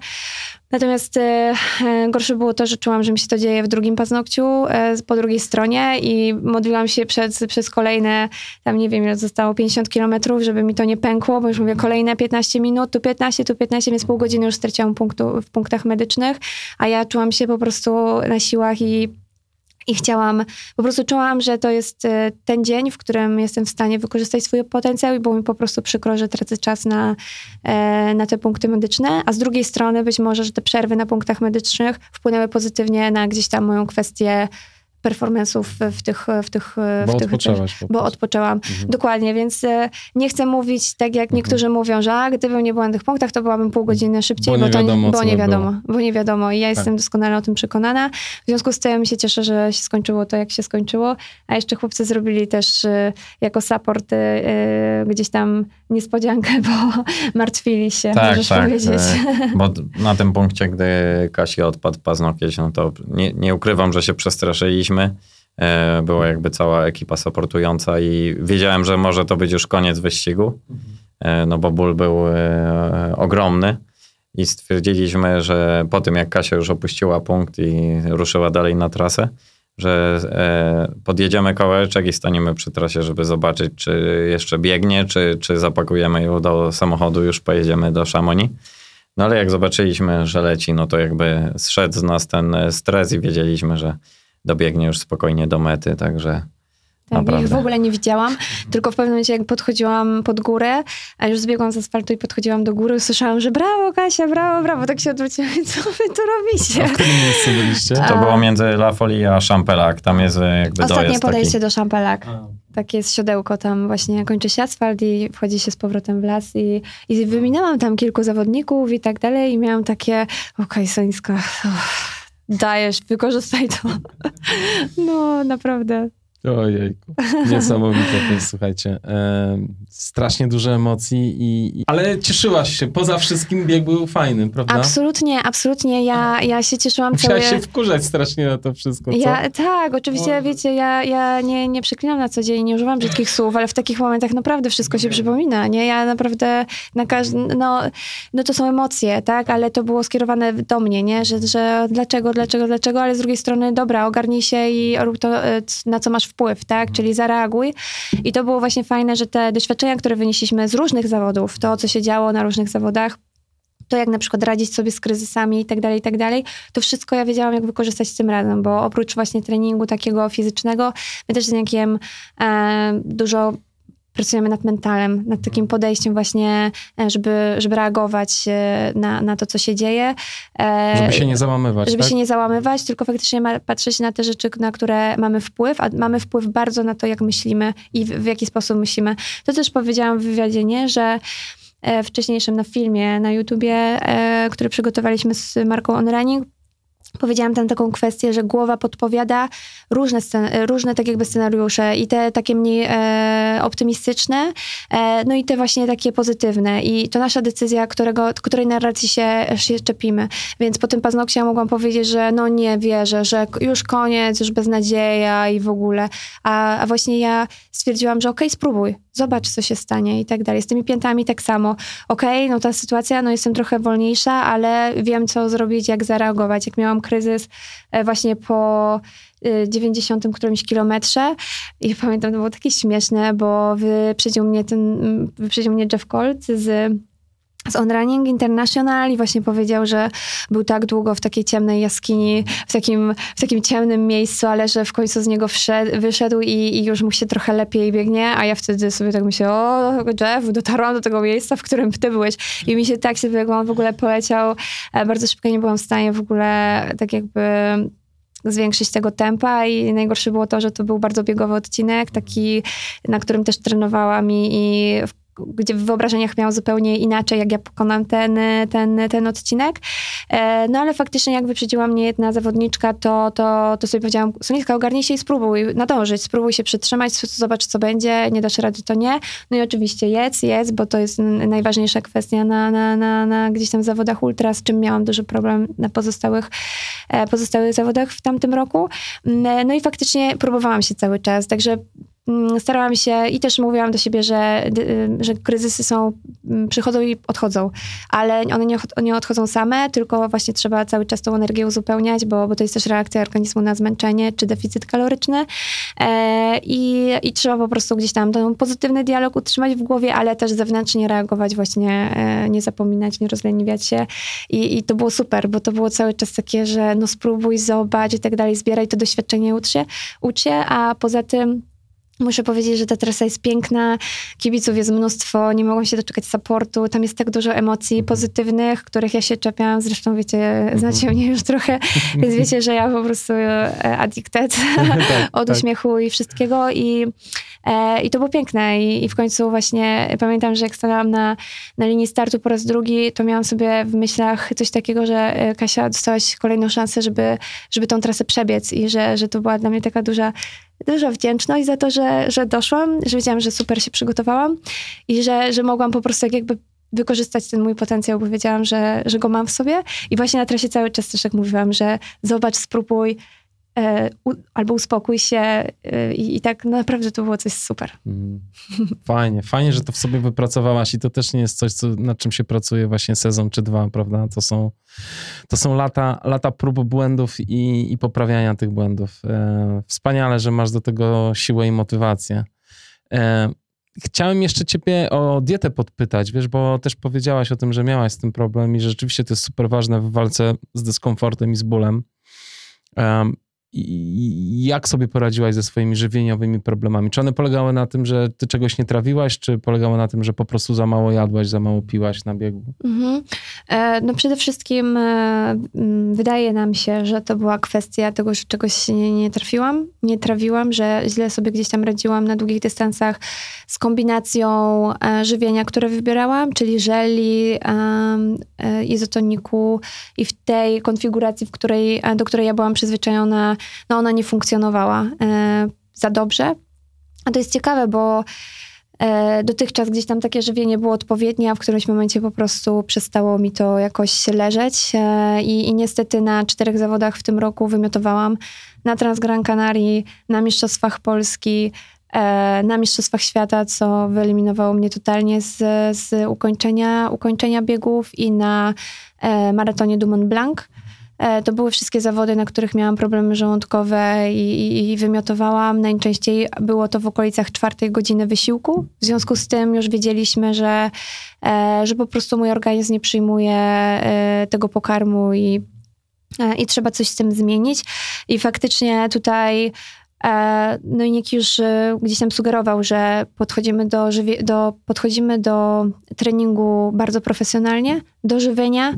Natomiast e, e, gorsze było to, że czułam, że mi się to dzieje w drugim paznokciu, e, po drugiej stronie i modliłam się przez, przez kolejne, tam nie wiem, ile zostało 50 kilometrów, żeby mi to nie pękło, bo już mówię kolejne 15 minut, tu 15, tu 15, więc pół godziny już straciłam punktu, w punktach medycznych, a ja czułam się po prostu na siłach i i chciałam, po prostu czułam, że to jest e, ten dzień, w którym jestem w stanie wykorzystać swój potencjał i było mi po prostu przykro, że tracę czas na, e, na te punkty medyczne, a z drugiej strony być może, że te przerwy na punktach medycznych wpłynęły pozytywnie na gdzieś tam moją kwestię performance'ów w tych, w tych, Bo w tych odpoczęłaś po bo odpoczęłam. Mhm. Dokładnie, więc e, nie chcę mówić tak, jak niektórzy mówią, że a, gdybym nie była na tych punktach, to byłabym pół godziny szybciej, Bo bo, nie to wiadomo, bo nie wiadomo, bo nie wiadomo. I ja Tak. jestem doskonale o tym przekonana. W związku z tym się cieszę, że się skończyło to, jak się skończyło. A jeszcze chłopcy zrobili też e, jako support e, gdzieś tam niespodziankę, bo martwili się, Tak, możesz tak. powiedzieć. Bo na tym punkcie, gdy Kasi odpadł paznokieć, no to nie, nie ukrywam, że się przestraszyliśmy. E, Była jakby cała ekipa supportująca i wiedziałem, że może to być już koniec wyścigu, e, no bo ból był e, ogromny. I stwierdziliśmy, że po tym jak Kasia już opuściła punkt i ruszyła dalej na trasę, że podjedziemy kawałeczek i staniemy przy trasie, żeby zobaczyć, czy jeszcze biegnie, czy, czy zapakujemy ją do samochodu, już pojedziemy do Szamonii. No ale jak zobaczyliśmy, że leci, no to jakby zszedł z nas ten stres i wiedzieliśmy, że dobiegnie już spokojnie do mety, także Tak, ich Naprawdę. w ogóle nie widziałam, tylko w pewnym momencie jak podchodziłam pod górę, a już zbiegłam z asfaltu i podchodziłam do góry, usłyszałam, że brawo Kasia, brawo, brawo, tak się odwróciłam, co wy tu robicie? A w którym miejscu byliście? to było między La Folie a Champelac, tam jest e, jakby Ostatnie dojazd podejście taki. do Szampelak. Takie jest siodełko, tam właśnie kończy się asfalt i wchodzi się z powrotem w las i, i wyminęłam tam kilku zawodników i tak dalej i miałam takie, okej, Soniska, uff, dajesz, wykorzystaj to. No, naprawdę. Ojejku, niesamowite to jest, słuchajcie. E, strasznie dużo emocji, i, i... ale cieszyłaś się. Poza wszystkim bieg był fajny, prawda? Absolutnie, absolutnie. Ja, ja się cieszyłam cały... Musiałaś się wkurzać strasznie na to wszystko, co? Ja, tak, oczywiście, Boże. wiecie, ja, ja nie, nie przeklinam na co dzień, nie używam brzydkich słów, ale w takich momentach naprawdę wszystko się przypomina, nie? Ja naprawdę na każdym, no, no to są emocje, tak? Ale to było skierowane do mnie, nie? Że, że dlaczego, dlaczego, dlaczego, ale z drugiej strony, dobra, ogarnij się i rób to, e, na co masz wpływ, tak? Czyli zareaguj. I to było właśnie fajne, że te doświadczenia, które wynieśliśmy z różnych zawodów, to, co się działo na różnych zawodach, to jak na przykład radzić sobie z kryzysami i tak dalej, i tak dalej, to wszystko ja wiedziałam, jak wykorzystać tym razem, bo oprócz właśnie treningu takiego fizycznego, my też z Jankiem e, dużo pracujemy nad mentalem, nad takim podejściem właśnie, e, żeby, żeby reagować e, na, na to, co się dzieje. E, Żeby się nie załamywać, żeby tak? się nie załamywać, tylko faktycznie patrzeć na te rzeczy, na które mamy wpływ, a mamy wpływ bardzo na to, jak myślimy i w, w jaki sposób myślimy. To też powiedziałam w wywiadzie, nie, że wcześniejszym na filmie na YouTubie, który przygotowaliśmy z Marką On Running, Powiedziałam tam taką kwestię, że głowa podpowiada różne, e, różne tak jakby scenariusze i te takie mniej e, optymistyczne, e, no i te właśnie takie pozytywne. I to nasza decyzja, którego, której narracji się, się czepimy. Więc po tym paznokcie ja mogłam powiedzieć, że no nie wierzę, że już koniec, już beznadzieja i w ogóle. A, a właśnie ja stwierdziłam, że okej, spróbuj, zobacz, co się stanie i tak dalej. Z tymi piętami tak samo. Okej, no ta sytuacja, no jestem trochę wolniejsza, ale wiem, co zrobić, jak zareagować. Jak miałam kryzys e, właśnie po y, 90 którymś kilometrze i pamiętam, to było takie śmieszne, bo wyprzedził mnie ten, mm, wyprzedził mnie Jeff Colt z z On Running International i właśnie powiedział, że był tak długo w takiej ciemnej jaskini, w takim, w takim ciemnym miejscu, ale że w końcu z niego wszedł, wyszedł i, i już mu się trochę lepiej biegnie, a ja wtedy sobie tak myślę, o Jeff, dotarłam do tego miejsca, w którym ty byłeś. I mi się tak się biegło, on w ogóle poleciał e, bardzo szybko, nie byłam w stanie w ogóle tak jakby zwiększyć tego tempa i najgorsze było to, że to był bardzo biegowy odcinek, taki, na którym też trenowałam i, i gdzie w wyobrażeniach miałam zupełnie inaczej, jak ja pokonam ten, ten, ten odcinek. E, No ale faktycznie jak wyprzedziła mnie jedna zawodniczka, to, to, to sobie powiedziałam, Sonitka, ogarnij się i spróbuj nadążyć, spróbuj się przytrzymać, zobacz co będzie, nie dasz rady, to nie. No i oczywiście jedz, jedz, bo to jest najważniejsza kwestia na, na, na, na gdzieś tam zawodach ultra, z czym miałam duży problem na pozostałych, e, pozostałych zawodach w tamtym roku. Mm, No i faktycznie próbowałam się cały czas, także starałam się i też mówiłam do siebie, że, y, że kryzysy są, mm, przychodzą i odchodzą, ale one nie odchodzą same, tylko właśnie trzeba cały czas tą energię uzupełniać, bo, bo to jest też reakcja organizmu na zmęczenie czy deficyt kaloryczny. E, i, i trzeba po prostu gdzieś tam ten pozytywny dialog utrzymać w głowie, ale też zewnętrznie reagować, właśnie e, nie zapominać, nie rozleniwiać się. I, i to było super, bo to było cały czas takie, że no spróbuj, zobacz i tak dalej, zbieraj to doświadczenie, ucz się, ucz się, a poza tym Muszę powiedzieć, że ta trasa jest piękna, kibiców jest mnóstwo, nie mogą się doczekać supportu, tam jest tak dużo emocji pozytywnych, których ja się czepiam, zresztą wiecie, znacie mnie już trochę, więc wiecie, że ja po prostu e, addicted od tak. uśmiechu i wszystkiego. I, e, i to było piękne. I, i w końcu właśnie pamiętam, że jak stanęłam na, na linii startu po raz drugi, to miałam sobie w myślach coś takiego, że e, Kasia, dostałaś kolejną szansę, żeby, żeby tą trasę przebiec i że, że to była dla mnie taka duża duża wdzięczność za to, że, że doszłam, że wiedziałam, że super się przygotowałam i że, że mogłam po prostu jak jakby wykorzystać ten mój potencjał, bo wiedziałam, że, że go mam w sobie. I właśnie na trasie cały czas też jak mówiłam, że zobacz, spróbuj, u, albo uspokój się e, i, i tak naprawdę to było coś super. Mm. Fajnie, fajnie, że to w sobie wypracowałaś i to też nie jest coś, co, nad czym się pracuje właśnie sezon czy dwa, prawda? To są, to są lata, lata prób błędów i, i poprawiania tych błędów. E, wspaniale, że masz do tego siłę i motywację. E, chciałem jeszcze ciebie o dietę podpytać, wiesz, bo też powiedziałaś o tym, że miałaś z tym problem i że rzeczywiście to jest super ważne w walce z dyskomfortem i z bólem. Jak sobie poradziłaś ze swoimi żywieniowymi problemami? Czy one polegały na tym, że ty czegoś nie trawiłaś, czy polegały na tym, że po prostu za mało jadłaś, za mało piłaś na biegu? Mhm. E, No przede wszystkim e, wydaje nam się, że to była kwestia tego, że czegoś nie, nie trafiłam, nie trawiłam, że źle sobie gdzieś tam radziłam na długich dystansach z kombinacją e, żywienia, które wybierałam, czyli żeli, izotoniku i w tej konfiguracji, w której, do której ja byłam przyzwyczajona, no ona nie funkcjonowała e, za dobrze. A to jest ciekawe, bo E, dotychczas gdzieś tam takie żywienie było odpowiednie, a w którymś momencie po prostu przestało mi to jakoś leżeć e, i, i niestety na czterech zawodach w tym roku wymiotowałam na Transgran Canaria, na Mistrzostwach Polski, na Mistrzostwach Świata, co wyeliminowało mnie totalnie z, z ukończenia, ukończenia biegów i na maratonie du Mont Blanc. E, To były wszystkie zawody, na których miałam problemy żołądkowe i, i, wymiotowałam. Najczęściej było to w okolicach czwartej godziny wysiłku. W związku z tym już wiedzieliśmy, że, e, że po prostu mój organizm nie przyjmuje e, tego pokarmu i, i trzeba coś z tym zmienić. I faktycznie tutaj no i Nick już gdzieś tam sugerował, że podchodzimy do, do, podchodzimy do treningu bardzo profesjonalnie, do żywienia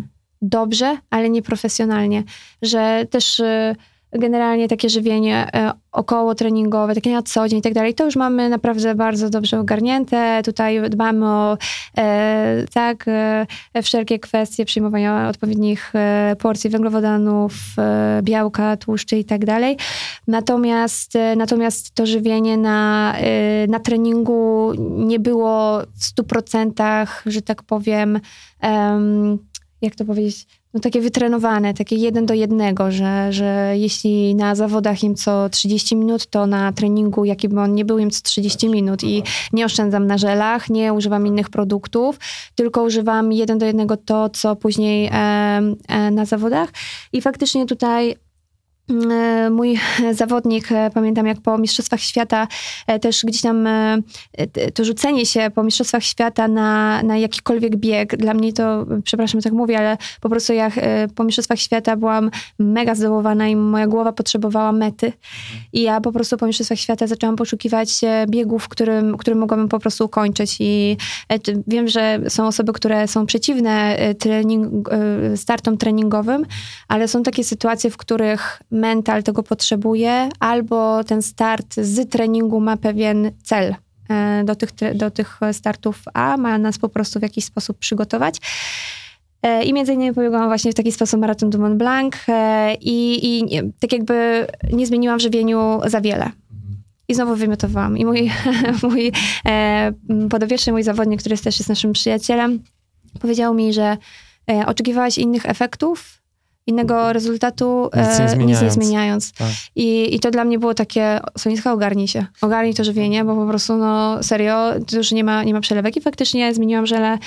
dobrze, ale nieprofesjonalnie. Że też y, generalnie takie żywienie y, około treningowe, takie na co dzień i tak dalej, to już mamy naprawdę bardzo dobrze ogarnięte. Tutaj dbamy o e, tak, e, wszelkie kwestie przyjmowania odpowiednich e, porcji węglowodanów, e, białka, tłuszczy i tak dalej. Natomiast, e, natomiast to żywienie na, e, na treningu nie było w 100%, że tak powiem, em, jak to powiedzieć, no takie wytrenowane, takie jeden do jednego, że, że jeśli na zawodach im co 30 minut, to na treningu, jaki by on nie był, im co 30 minut. I nie oszczędzam na żelach, nie używam innych produktów, tylko używam jeden do jednego to, co później e, e, na zawodach. I faktycznie tutaj Mój zawodnik, e, pamiętam jak po Mistrzostwach Świata, e, też gdzieś tam e, to rzucenie się po Mistrzostwach Świata na, na jakikolwiek bieg, dla mnie to, przepraszam, tak mówię, ale po prostu ja e, po Mistrzostwach Świata byłam mega zdołowana i moja głowa potrzebowała mety. I ja po prostu po Mistrzostwach Świata zaczęłam poszukiwać e, biegów, którym, którym mogłabym po prostu ukończyć. I e, wiem, że są osoby, które są przeciwne e, trening, e, startom treningowym, ale są takie sytuacje, w których mental tego potrzebuje, albo ten start z treningu ma pewien cel e, do tych, do tych startów, a ma nas po prostu w jakiś sposób przygotować. E, I między innymi pobiegłam właśnie w taki sposób maraton du Mont Blanc e, i, i tak jakby nie zmieniłam w żywieniu za wiele. I znowu wymiotowałam. I mój, mój e, mój zawodnik, który też jest naszym przyjacielem, powiedział mi, że oczekiwałaś innych efektów, innego rezultatu, Nic nie zmieniając. nie zmieniając. Tak. I, I to dla mnie było takie, Soniska, ogarnij się, ogarnij to żywienie, bo po prostu, no serio, to już nie ma, nie ma przelewek. I faktycznie zmieniłam żele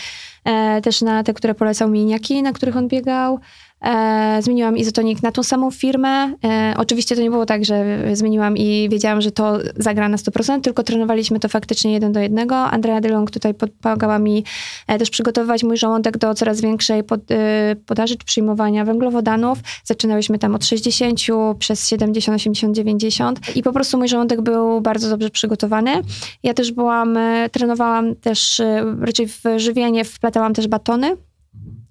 e, też na te, które polecał mi Iniaki, na których on biegał. E, zmieniłam izotonik na tą samą firmę. E, oczywiście to nie było tak, że zmieniłam i wiedziałam, że to zagra na 100%, tylko trenowaliśmy to faktycznie jeden do jednego. Andrea DeLong tutaj pomagała mi e, też przygotowywać mój żołądek do coraz większej pod, e, podaży czy przyjmowania węglowodanów. Zaczynałyśmy tam od 60 przez 70, 80, 90 i po prostu mój żołądek był bardzo dobrze przygotowany. Ja też byłam, e, trenowałam też e, raczej w żywienie, wplatałam też batony.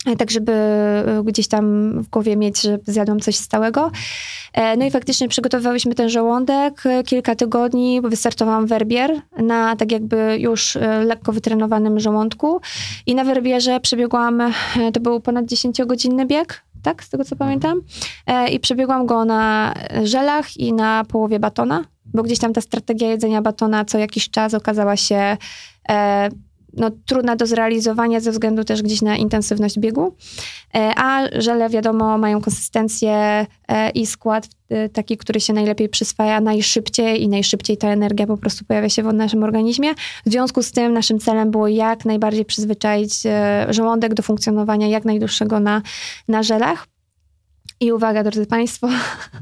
E, Tak, żeby e, gdzieś tam w głowie mieć, że zjadłam coś stałego. E, No i faktycznie przygotowywałyśmy ten żołądek kilka tygodni, wystartowałam werbier na tak jakby już lekko wytrenowanym żołądku. I na werbierze przebiegłam, to był ponad 10-godzinny bieg, tak, z tego co pamiętam. I przebiegłam go na żelach i na połowie batona, bo gdzieś tam ta strategia jedzenia batona co jakiś czas okazała się no, trudna do zrealizowania ze względu też gdzieś na intensywność biegu. E, A żele, wiadomo, mają konsystencję e, i skład e, taki, który się najlepiej przyswaja najszybciej i najszybciej ta energia po prostu pojawia się w naszym organizmie. W związku z tym naszym celem było jak najbardziej przyzwyczaić żołądek do funkcjonowania jak najdłuższego na, na żelach. I uwaga, drodzy Państwo,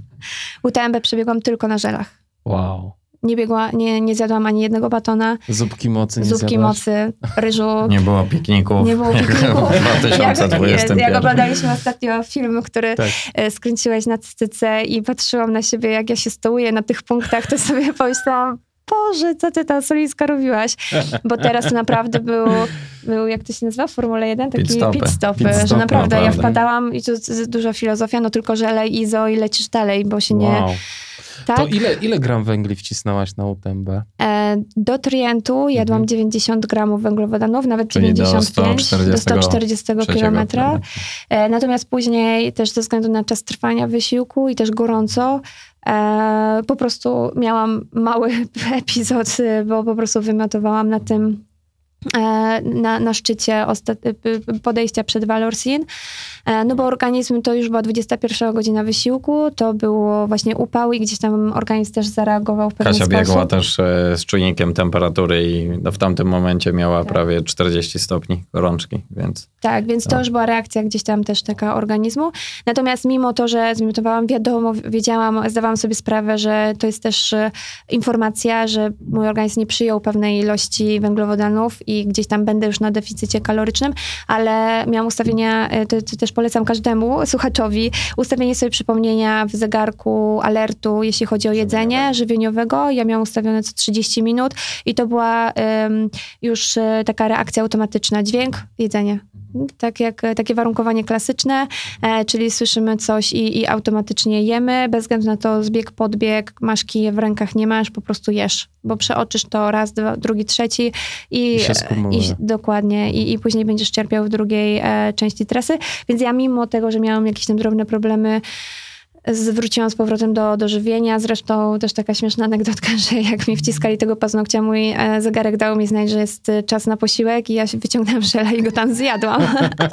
UTMB przebiegłam tylko na żelach. Wow. Nie, biegła, nie, nie zjadłam ani jednego batona, Zupki mocy nie zupki zjadłaś? mocy, ryżu, Nie było pikników. Nie było pikników. w 2021. Jak, jak oglądaliśmy ostatnio film, który Tak. e, skręciłeś na cycyce i patrzyłam na siebie, jak ja się stołuję na tych punktach, to sobie pomyślałam, Boże, co ty tam Soliska robiłaś? Bo teraz to naprawdę był, był, jak to się nazywa, w Formule 1? Taki Pit stopy. pit stopy, Pit że stopy, naprawdę ja naprawdę. wpadałam i to z- duża filozofia, no tylko, że lej izo i lecisz dalej, bo się nie... Tak? To ile, ile gram węgli wcisnęłaś na UTMB? E, Do Trientu jadłam Mhm. 90 gramów węglowodanów, nawet Czyli do 95 do 140 140 kilometra. E, Natomiast później też ze względu na czas trwania wysiłku i też gorąco, e, po prostu miałam mały epizod, bo po prostu wymiotowałam na tym na, na szczycie p- podejścia przed Valorsin. E, No bo organizm to już była 21 godzina wysiłku, to było właśnie upał i gdzieś tam organizm też zareagował w pewien Kasia sposób. biegła też e, z czujnikiem temperatury i no, w tamtym momencie miała Tak. prawie 40 stopni gorączki, więc Tak, więc to Tak. już była reakcja gdzieś tam też taka organizmu. Natomiast mimo to, że zmiotowałam, wiadomo, wiedziałam, zdawałam sobie sprawę, że to jest też e, informacja, że mój organizm nie przyjął pewnej ilości węglowodanów i gdzieś tam będę już na deficycie kalorycznym, ale miałam ustawienia, e, to, to też polecam każdemu słuchaczowi, ustawienie sobie przypomnienia w zegarku, alertu, jeśli chodzi o jedzenie żywieniowego. Ja miałam ustawione co 30 minut i to była em, już e, taka reakcja automatyczna. Dźwięk, jedzenie. Tak jak, takie warunkowanie klasyczne, e, czyli słyszymy coś i, i automatycznie jemy, bez względu na to zbieg, podbieg, masz kije w rękach, nie masz, po prostu jesz, bo przeoczysz to raz, dwa, drugi, trzeci i, I i dokładnie i, i później będziesz cierpiał w drugiej e, części trasy. Więc ja mimo tego, że miałam jakieś tam drobne problemy zwróciłam z powrotem do, do żywienia. Zresztą też taka śmieszna anegdotka, że jak mi wciskali tego paznokcia, mój e, zegarek dał mi znać, że jest e, czas na posiłek i ja się wyciągnęłam żela i go tam zjadłam.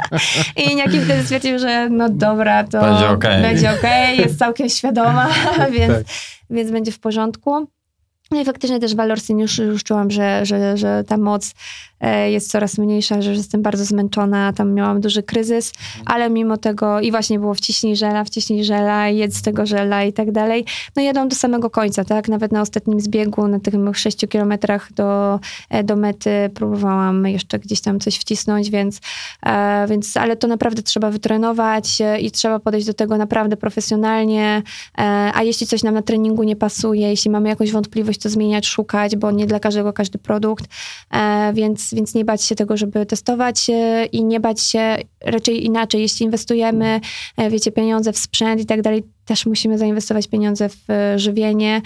I Niaki wtedy stwierdził, że no dobra, to Będzie okej. będzie okej, jest całkiem świadoma, więc, Tak. więc będzie w porządku. No i faktycznie też Valorsin już, już czułam, że, że, że ta moc e, jest coraz mniejsza, że jestem bardzo zmęczona, tam miałam duży kryzys, ale mimo tego i właśnie było wciśnij żela, wciśnij żela, jedz z tego żela i tak dalej. No jadą do samego końca, tak? Nawet na ostatnim zbiegu, na tych mych sześciu kilometrach do, e, do mety próbowałam jeszcze gdzieś tam coś wcisnąć, więc, e, więc ale to naprawdę trzeba wytrenować i trzeba podejść do tego naprawdę profesjonalnie, a jeśli coś nam na treningu nie pasuje, jeśli mamy jakąś wątpliwość, to zmieniać, szukać, bo nie dla każdego każdy produkt, e, więc, więc nie bać się tego, żeby testować e, i nie bać się raczej inaczej. Jeśli inwestujemy, e, wiecie, pieniądze w sprzęt i tak dalej, też musimy zainwestować pieniądze w żywienie,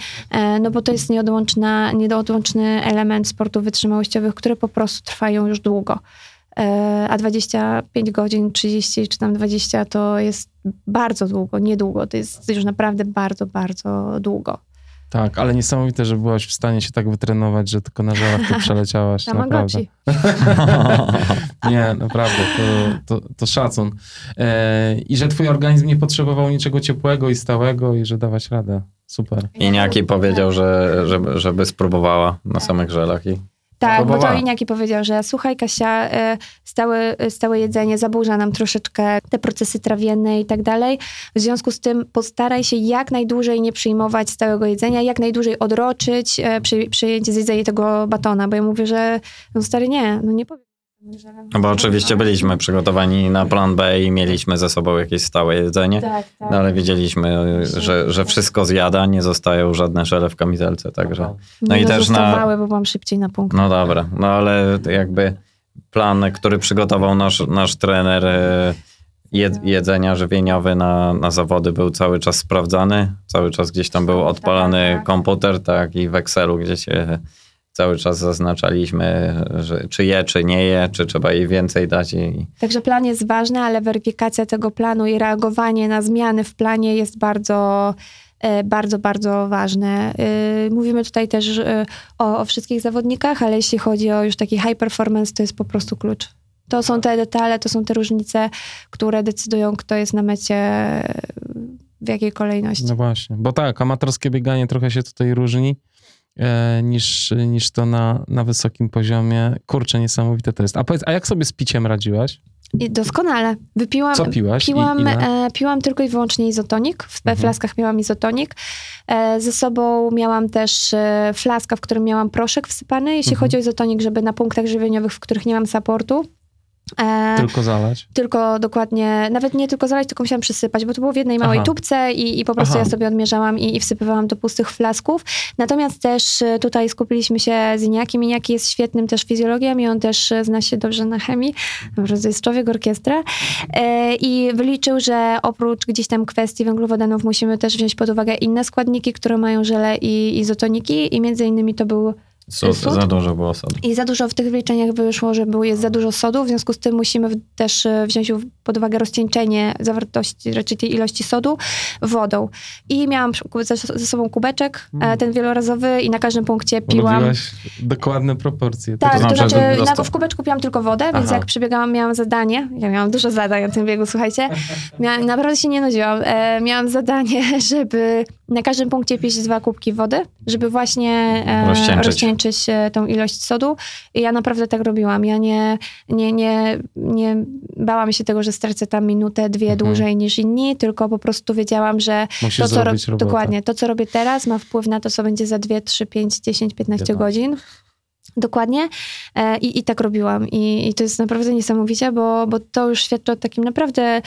no bo to jest nieodłączna, nieodłączny element sportów wytrzymałościowych, które po prostu trwają już długo. A 25 godzin, 30 czy tam 20 to jest bardzo długo, niedługo. To jest już naprawdę bardzo, bardzo długo. Tak, ale niesamowite, że byłaś w stanie się tak wytrenować, że tylko na żelach tu przeleciałaś. naprawdę. Nie, naprawdę, to, to, to szacun. E, I że twój organizm nie potrzebował niczego ciepłego i stałego i że dawać radę. Super. I Niaki powiedział, że, żeby, żeby spróbowała na samych żelach i Tak, bo to. Iniaki powiedział, że słuchaj Kasia, e, stałe, stałe jedzenie zaburza nam troszeczkę te procesy trawienne i tak dalej. W związku z tym postaraj się jak najdłużej nie przyjmować stałego jedzenia, jak najdłużej odroczyć e, przy, przyjęcie zjedzenie tego batona, bo ja mówię, że no stary nie, no nie powiem. No bo oczywiście byliśmy przygotowani na plan B i mieliśmy ze sobą jakieś stałe jedzenie, Tak, tak. no ale wiedzieliśmy, że, że wszystko zjada, nie zostają żadne żele w kamizelce, także... No Nie i też na- bo byłam szybciej na punkt. No dobra, no ale jakby plan, który przygotował nasz, nasz trener e, jed, jedzenia żywieniowy na, na zawody był cały czas sprawdzany, cały czas gdzieś tam był odpalany tak. komputer, tak, i w Excelu, gdzie się cały czas zaznaczaliśmy, że, czy je, czy nie je, czy trzeba jej więcej dać i, Także plan jest ważny, ale weryfikacja tego planu i reagowanie na zmiany w planie jest bardzo, e, bardzo, bardzo ważne. E, Mówimy tutaj też e, o, o wszystkich zawodnikach, ale jeśli chodzi o już taki high performance, to jest po prostu klucz. To są te detale, to są te różnice, które decydują, kto jest na mecie, w jakiej kolejności. No właśnie, bo tak, amatorskie bieganie trochę się tutaj różni niż, niż to na, na wysokim poziomie. Kurczę, niesamowite to jest. A powiedz, a jak sobie z piciem radziłaś? I doskonale. Wypiłam, Co piłaś? I Piłam, ile? e, piłam tylko i wyłącznie izotonik. W Mhm. flaskach miałam izotonik. E, ze sobą miałam też e, flaska, w którym miałam proszek wsypany, jeśli Mhm. chodzi o izotonik, żeby na punktach żywieniowych, w których nie mam supportu. E, Tylko zalać? tylko dokładnie, nawet nie tylko zalać, tylko musiałam przysypać, bo to było w jednej małej Aha. tubce i, i po prostu Aha. ja sobie odmierzałam i, i wsypywałam do pustych flasków. Natomiast też e, tutaj skupiliśmy się z Iniakiem. Iniaki jest świetnym też fizjologiem i on też e, zna się dobrze na chemii. Prostu jest człowiek orkiestra. E, I wyliczył, że oprócz gdzieś tam kwestii węglowodanów musimy też wziąć pod uwagę inne składniki, które mają żele i izotoniki i między innymi to był Sód, Sód? za dużo było sodu. i za dużo w tych wyliczeniach wyszło, że było, jest za dużo sodu, w związku z tym musimy też e, wziąć pod uwagę rozcieńczenie zawartości, raczej tej ilości sodu wodą. I miałam ze, sobą kubeczek, e, ten wielorazowy i na każdym punkcie piłam. Robiłaś dokładne proporcje. Tak, To to znaczy, na, w kubeczku piłam tylko wodę, więc Aha. jak przybiegałam, miałam zadanie. Ja miałam dużo zadań na tym biegu, słuchajcie. Naprawdę się nie nudziłam. E, miałam zadanie, żeby na każdym punkcie pić dwa kubki wody, żeby właśnie e, Rozcieńczyć. rozcieńczyć e, tą ilość sodu. I ja naprawdę tak robiłam. Ja nie, nie, nie, nie bałam się tego, że stracę tam minutę, dwie Mhm. dłużej niż inni, tylko po prostu wiedziałam, że Musisz to, co ro- zrobić robotę. dokładnie, to, co robię teraz, ma wpływ na to, co będzie za 2, 3, 5, 10, 15 15. godzin. Dokładnie. E, I, I tak robiłam. I, I to jest naprawdę niesamowicie, bo, bo to już świadczy o takim naprawdę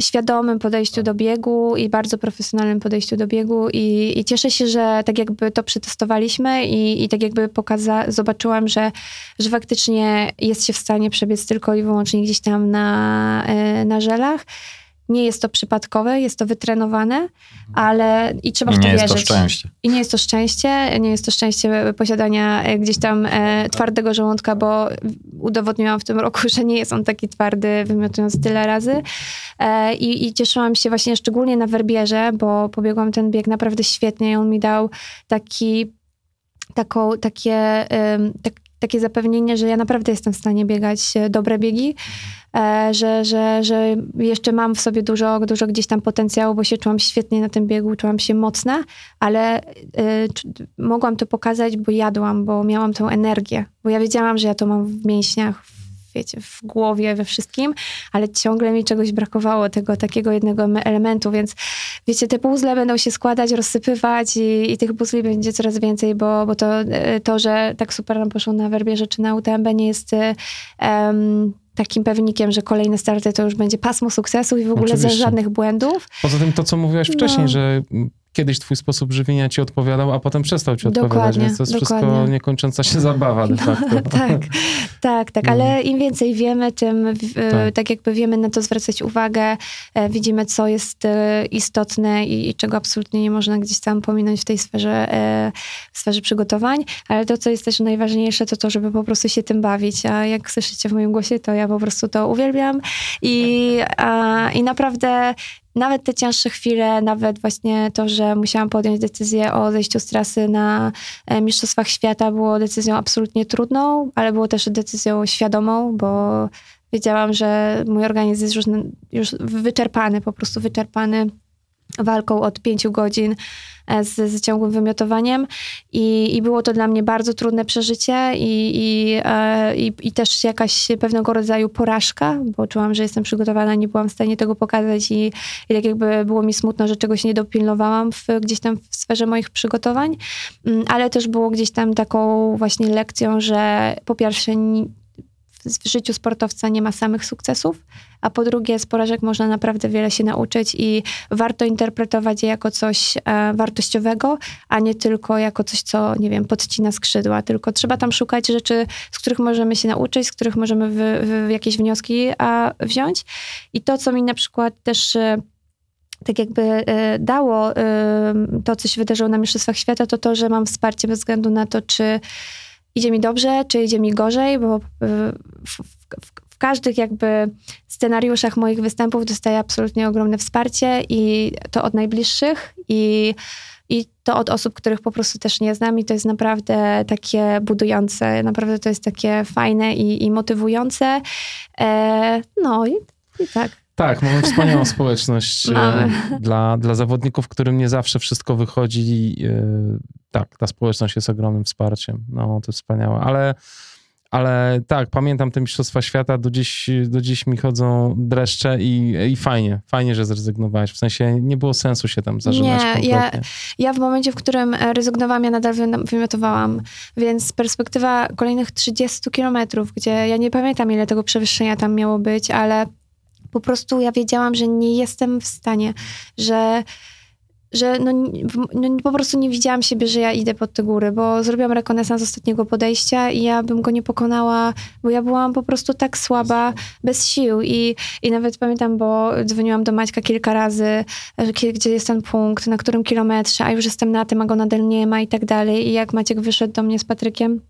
świadomym podejściu do biegu i bardzo profesjonalnym podejściu do biegu i, i cieszę się, że tak jakby to przetestowaliśmy i, i tak jakby pokaza- zobaczyłam, że, że faktycznie jest się w stanie przebiec tylko i wyłącznie gdzieś tam na, e, na żelach. Nie jest to przypadkowe, jest to wytrenowane, ale i trzeba I w to nie jest wierzyć. to szczęście. I nie jest to szczęście, nie jest to szczęście posiadania e, gdzieś tam e, twardego żołądka, bo udowodniłam w tym roku, że nie jest on taki twardy, wymiotując tyle razy. E, i, I cieszyłam się właśnie szczególnie na Werbierze, bo pobiegłam ten bieg naprawdę świetnie i on mi dał taki, taką, takie, em, tak, takie zapewnienie, że ja naprawdę jestem w stanie biegać e, dobre biegi, e, że, że, że jeszcze mam w sobie dużo, dużo gdzieś tam potencjału, bo się czułam świetnie na tym biegu, czułam się mocna, ale czy- mogłam to pokazać, bo jadłam, bo miałam tą energię, bo ja wiedziałam, że ja to mam w mięśniach, wiecie, w głowie, we wszystkim, ale ciągle mi czegoś brakowało, tego takiego jednego em- elementu, więc wiecie, te puzzle będą się składać, rozsypywać i, i tych puzli będzie coraz więcej, bo, bo to, y, to, że tak super nam poszło na Werbierze czy na UTMB nie jest em, takim pewnikiem, że kolejne starty to już będzie pasmo sukcesu i w ogóle Oczywiście. żadnych błędów. Poza tym to, co mówiłaś No. wcześniej, że mm, kiedyś twój sposób żywienia ci odpowiadał, a potem przestał ci odpowiadać, Dokładnie, więc to jest wszystko dokładnie. niekończąca się zabawa de facto. tak, tak, tak, No. ale im więcej wiemy, tym w- Tak. tak. tak jakby wiemy na to zwracać uwagę, e, widzimy co jest e, istotne i, i czego absolutnie nie można gdzieś tam pominąć w tej sferze, e, w sferze przygotowań, ale to, co jest też najważniejsze, to to, żeby po prostu się tym bawić, a jak słyszycie w moim głosie, to ja po prostu to uwielbiam i, a, i naprawdę nawet te cięższe chwile, nawet właśnie to, że musiałam podjąć decyzję o zejściu z trasy na e, Mistrzostwach Świata było decyzją absolutnie trudną, ale było też decyzją świadomą, bo wiedziałam, że mój organizm jest już, już wyczerpany, po prostu wyczerpany walką od pięciu godzin e, z, z ciągłym wymiotowaniem. I, i było to dla mnie bardzo trudne przeżycie i, i, e, i, i też jakaś pewnego rodzaju porażka, bo czułam, że jestem przygotowana, nie byłam w stanie tego pokazać i, i tak jakby było mi smutno, że czegoś nie dopilnowałam w, gdzieś tam w sferze moich przygotowań, mm, ale też było gdzieś tam taką właśnie lekcją, że po pierwsze w życiu sportowca nie ma samych sukcesów, a po drugie z porażek można naprawdę wiele się nauczyć i warto interpretować je jako coś e, wartościowego, a nie tylko jako coś, co, nie wiem, podcina skrzydła, tylko trzeba tam szukać rzeczy, z których możemy się nauczyć, z których możemy wy, wy, jakieś wnioski a, wziąć. I to, co mi na przykład też e, tak jakby e, dało e, to, co się wydarzyło na Mistrzostwach Świata, to to, że mam wsparcie bez względu na to, czy idzie mi dobrze, czy idzie mi gorzej, bo w, w, w każdych jakby scenariuszach moich występów dostaję absolutnie ogromne wsparcie i to od najbliższych i, i to od osób, których po prostu też nie znam i to jest naprawdę takie budujące, naprawdę to jest takie fajne i, i motywujące. E, no i, i tak. Tak, mamy wspaniałą społeczność e, dla, dla zawodników, którym nie zawsze wszystko wychodzi. E, tak, ta społeczność jest ogromnym wsparciem. No, to wspaniałe. Ale, ale tak, pamiętam te Mistrzostwa Świata, do dziś, do dziś mi chodzą dreszcze i, i fajnie, fajnie, że zrezygnowałeś. W sensie nie było sensu się tam zażynać Nie, ja, ja w momencie, w którym rezygnowałam, ja nadal wymiotowałam, więc perspektywa kolejnych 30 kilometrów, gdzie ja nie pamiętam, ile tego przewyższenia tam miało być, ale po prostu ja wiedziałam, że nie jestem w stanie, że że no, no, po prostu nie widziałam siebie, że ja idę pod te góry, bo zrobiłam rekonesans ostatniego podejścia i ja bym go nie pokonała, bo ja byłam po prostu tak słaba, bez sił. i, i nawet pamiętam, bo dzwoniłam do Maćka kilka razy, gdzie jest ten punkt, na którym kilometrze, a już jestem na tym, a go nadal nie ma i tak dalej. I jak Maciek wyszedł do mnie z Patrykiem,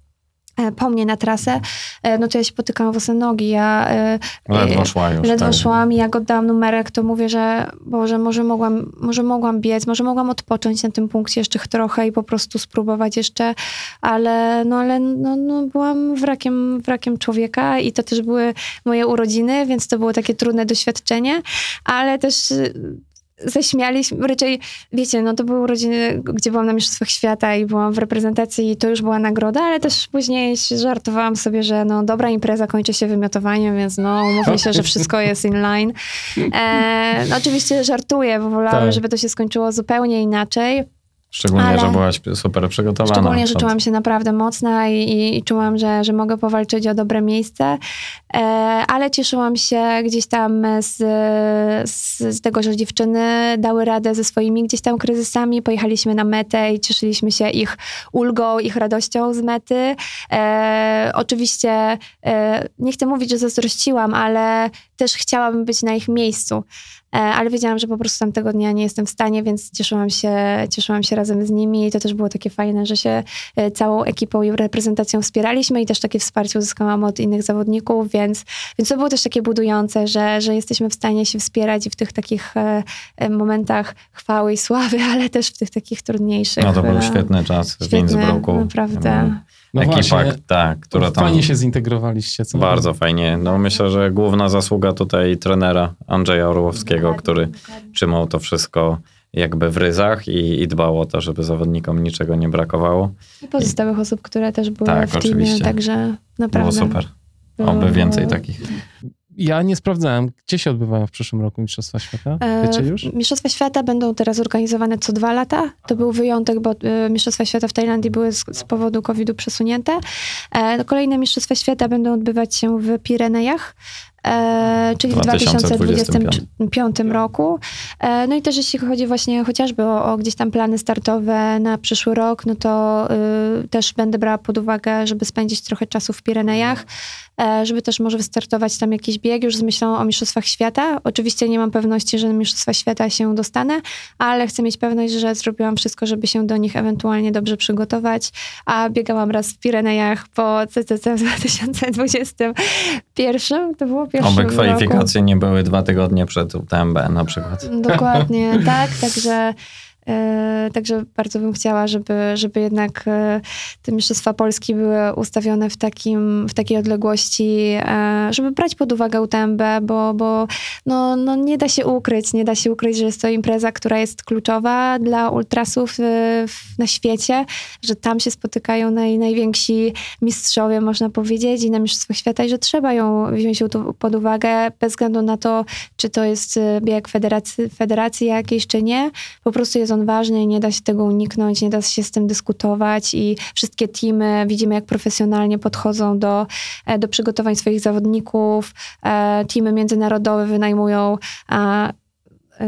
po mnie na trasę, e, no to ja się potykałam w nogi. Ja, e, ledwo szła już. Ledwo tak. szłam i jak oddałam numerek, to mówię, że Boże, może mogłam, może mogłam biec, może mogłam odpocząć na tym punkcie jeszcze trochę i po prostu spróbować jeszcze, ale no, ale no, no byłam wrakiem, wrakiem człowieka i to też były moje urodziny, więc to było takie trudne doświadczenie, ale też zaśmialiśmy, raczej, wiecie, no to były urodziny, gdzie byłam na Mistrzostwach Świata i byłam w reprezentacji i to już była nagroda, ale też później żartowałam sobie, że no dobra impreza kończy się wymiotowaniem, więc no umówmy się, że wszystko jest in line. E, no oczywiście żartuję, bo wolałam, tak. żeby to się skończyło zupełnie inaczej. Szczególnie, ale że byłaś super przygotowana. Szczególnie, że czułam się naprawdę mocna i, i, czułam, że, że mogę powalczyć o dobre miejsce. E, ale cieszyłam się gdzieś tam z, z, z, tego, że dziewczyny dały radę ze swoimi gdzieś tam kryzysami. Pojechaliśmy na metę i cieszyliśmy się ich ulgą, ich radością z mety. E, oczywiście e, nie chcę mówić, że zazdrościłam, ale też chciałabym być na ich miejscu. E, ale wiedziałam, że po prostu tamtego dnia nie jestem w stanie, więc cieszyłam się, cieszyłam się razem z nimi i to też było takie fajne, że się e, całą ekipą i reprezentacją wspieraliśmy i też takie wsparcie uzyskałam od innych zawodników, więc, więc to było też takie budujące, że, że jesteśmy w stanie się wspierać i w tych takich e, momentach chwały i sławy, ale też w tych takich trudniejszych. No to był świetny czas w Innsbrucku. Naprawdę. No Ekipa, właśnie, tak, która tam... Fajnie się zintegrowaliście. Co bardzo fajnie. No myślę, że główna zasługa tutaj trenera Andrzeja Orłowskiego, który trzymał to wszystko jakby w ryzach i, i dbał o to, żeby zawodnikom niczego nie brakowało. I pozostałych osób, które też były tak, w teamie, oczywiście. także naprawdę... Było super. Oby więcej takich. Ja nie sprawdzałem, gdzie się odbywają w przyszłym roku Mistrzostwa Świata? E, Wiecie już? Mistrzostwa Świata będą teraz organizowane co dwa lata. To był wyjątek, bo e, Mistrzostwa Świata w Tajlandii były z, z powodu COVID-u przesunięte. E, kolejne Mistrzostwa Świata będą odbywać się w Pirenejach. E, czyli w 2025 roku. E, no i też jeśli chodzi właśnie chociażby o, o, gdzieś tam plany startowe na przyszły rok, no to y, też będę brała pod uwagę, żeby spędzić trochę czasu w Pirenejach, e, żeby też może wystartować tam jakiś bieg już z myślą o Mistrzostwach Świata. Oczywiście nie mam pewności, że na Mistrzostwa Świata się dostanę, ale chcę mieć pewność, że zrobiłam wszystko, żeby się do nich ewentualnie dobrze przygotować, a biegałam raz w Pirenejach po CCC w 2021. To było pierwszym Oby roku. kwalifikacje nie były dwa tygodnie przed UTMB na przykład. Dokładnie, tak, także, także bardzo bym chciała, żeby, żeby jednak e, te Mistrzostwa Polski były ustawione w, takim, w takiej odległości, e, żeby brać pod uwagę UTMB, bo, bo no, no nie da się ukryć, nie da się ukryć, że jest to impreza, która jest kluczowa dla ultrasów e, na świecie, że tam się spotykają naj, najwięksi mistrzowie, można powiedzieć, i na Mistrzostwach Świata i że trzeba ją wziąć pod uwagę bez względu na to, czy to jest e, bieg federacji, federacji jakiejś, czy nie. Po prostu jest on ważny i nie da się tego uniknąć, nie da się z tym dyskutować i wszystkie teamy widzimy, jak profesjonalnie podchodzą do, e, do przygotowań swoich zawodników. E, Teamy międzynarodowe wynajmują e,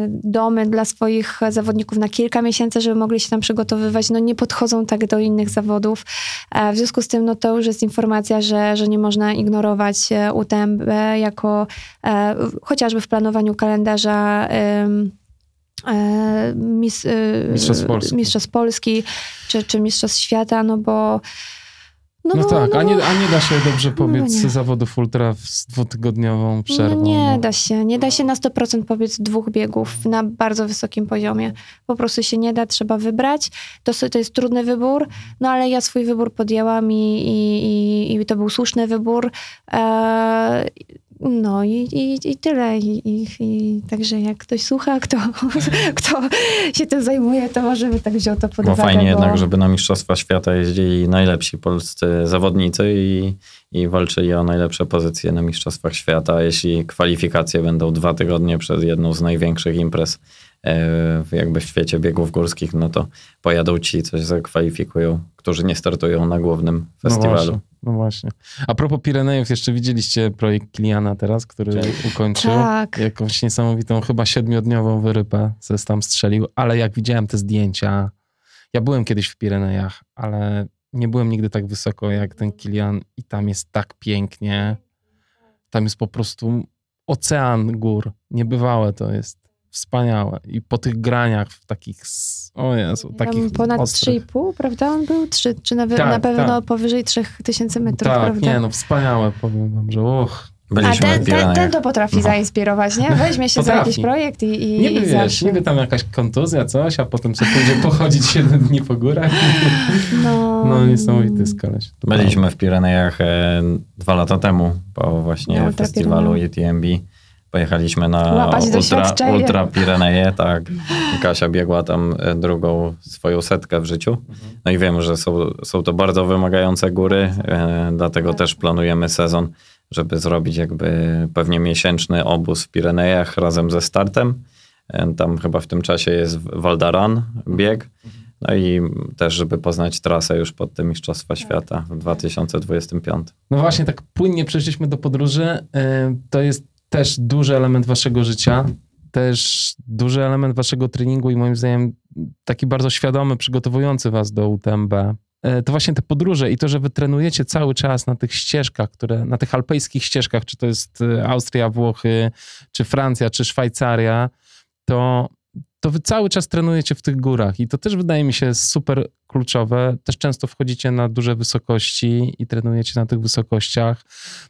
domy dla swoich zawodników na kilka miesięcy, żeby mogli się tam przygotowywać. No nie podchodzą tak do innych zawodów. W związku z tym no to już jest informacja, że, że nie można ignorować UTMB jako chociażby w planowaniu kalendarza mis, e, Mistrzostw Polski. Mistrzostw Polski czy, czy Mistrzostw Świata, no bo No, bo- tak, a bo- nie, a nie da się dobrze pobiec nie. zawodów ultra z dwutygodniową przerwą. No nie no. da się, nie da się na 100% pobiec dwóch biegów na bardzo wysokim poziomie. Po prostu się nie da, trzeba wybrać. To, to jest trudny wybór, no ale ja swój wybór podjęłam i, i, i, i to był słuszny wybór. E, no i, i, i tyle. I, i, także jak ktoś słucha, kto, kto się tym zajmuje, to może by tak wziął to pod Bo uwagę. fajnie bo... jednak, żeby na Mistrzostwa Świata jeździli najlepsi polscy zawodnicy i, i walczyli o najlepsze pozycje na Mistrzostwach Świata. Jeśli kwalifikacje będą dwa tygodnie przed jedną z największych imprez jakby w świecie biegów górskich, no to pojadą ci, coś zakwalifikują, którzy nie startują na głównym No festiwalu. właśnie, no właśnie. A propos Pirenejów, jeszcze widzieliście projekt Kiliana teraz, który ukończył. Tak. Jakąś niesamowitą, chyba siedmiodniową wyrypę ze tam strzelił, ale jak widziałem te zdjęcia, ja byłem kiedyś w Pirenejach, ale nie byłem nigdy tak wysoko jak ten Kilian i tam jest tak pięknie. Tam jest po prostu ocean gór. Niebywałe to jest. Wspaniałe. I po tych graniach w takich, o Jezu, takich Tam ponad ostrych. 3,5, prawda? On był 3, czy na, Tak, na pewno tak. powyżej 3000 metrów, Tak, prawda? nie no, wspaniałe, powiem wam, że uch. A Byliśmy ten, w ten, ten Pirenejach. to potrafi No. zainspirować, nie? Weźmie się za Potrafi. jakiś projekt i, i, Niby i wiesz, niby tam jakaś kontuzja, coś, a potem sobie pójdzie pochodzić 7 dni po górach. No, No niesamowity jest koleś. Byliśmy w Pirenejach e, dwa lata temu, po właśnie Ultra festiwalu UTMB. Pojechaliśmy na Ultra. Ultra Pireneje, tak. Kasia biegła tam e, drugą swoją setkę w życiu. No i wiem, że są, są to bardzo wymagające góry, e, dlatego też planujemy sezon, żeby zrobić jakby pewnie miesięczny obóz w Pirenejach razem ze startem. E, Tam chyba w tym czasie jest Valdaran bieg. No i też, żeby poznać trasę już pod te Mistrzostwa Świata w 2025. No właśnie, tak płynnie przeszliśmy do podróży. To jest też duży element waszego życia, też duży element waszego treningu i moim zdaniem taki bardzo świadomy, przygotowujący was do UTMB. Y, To właśnie te podróże i to, że wy trenujecie cały czas na tych ścieżkach, które, na tych alpejskich ścieżkach, czy to jest y, Austria, Włochy, czy Francja, czy Szwajcaria, to, to wy cały czas trenujecie w tych górach i to też wydaje mi się super kluczowe. Też często wchodzicie na duże wysokości i trenujecie na tych wysokościach.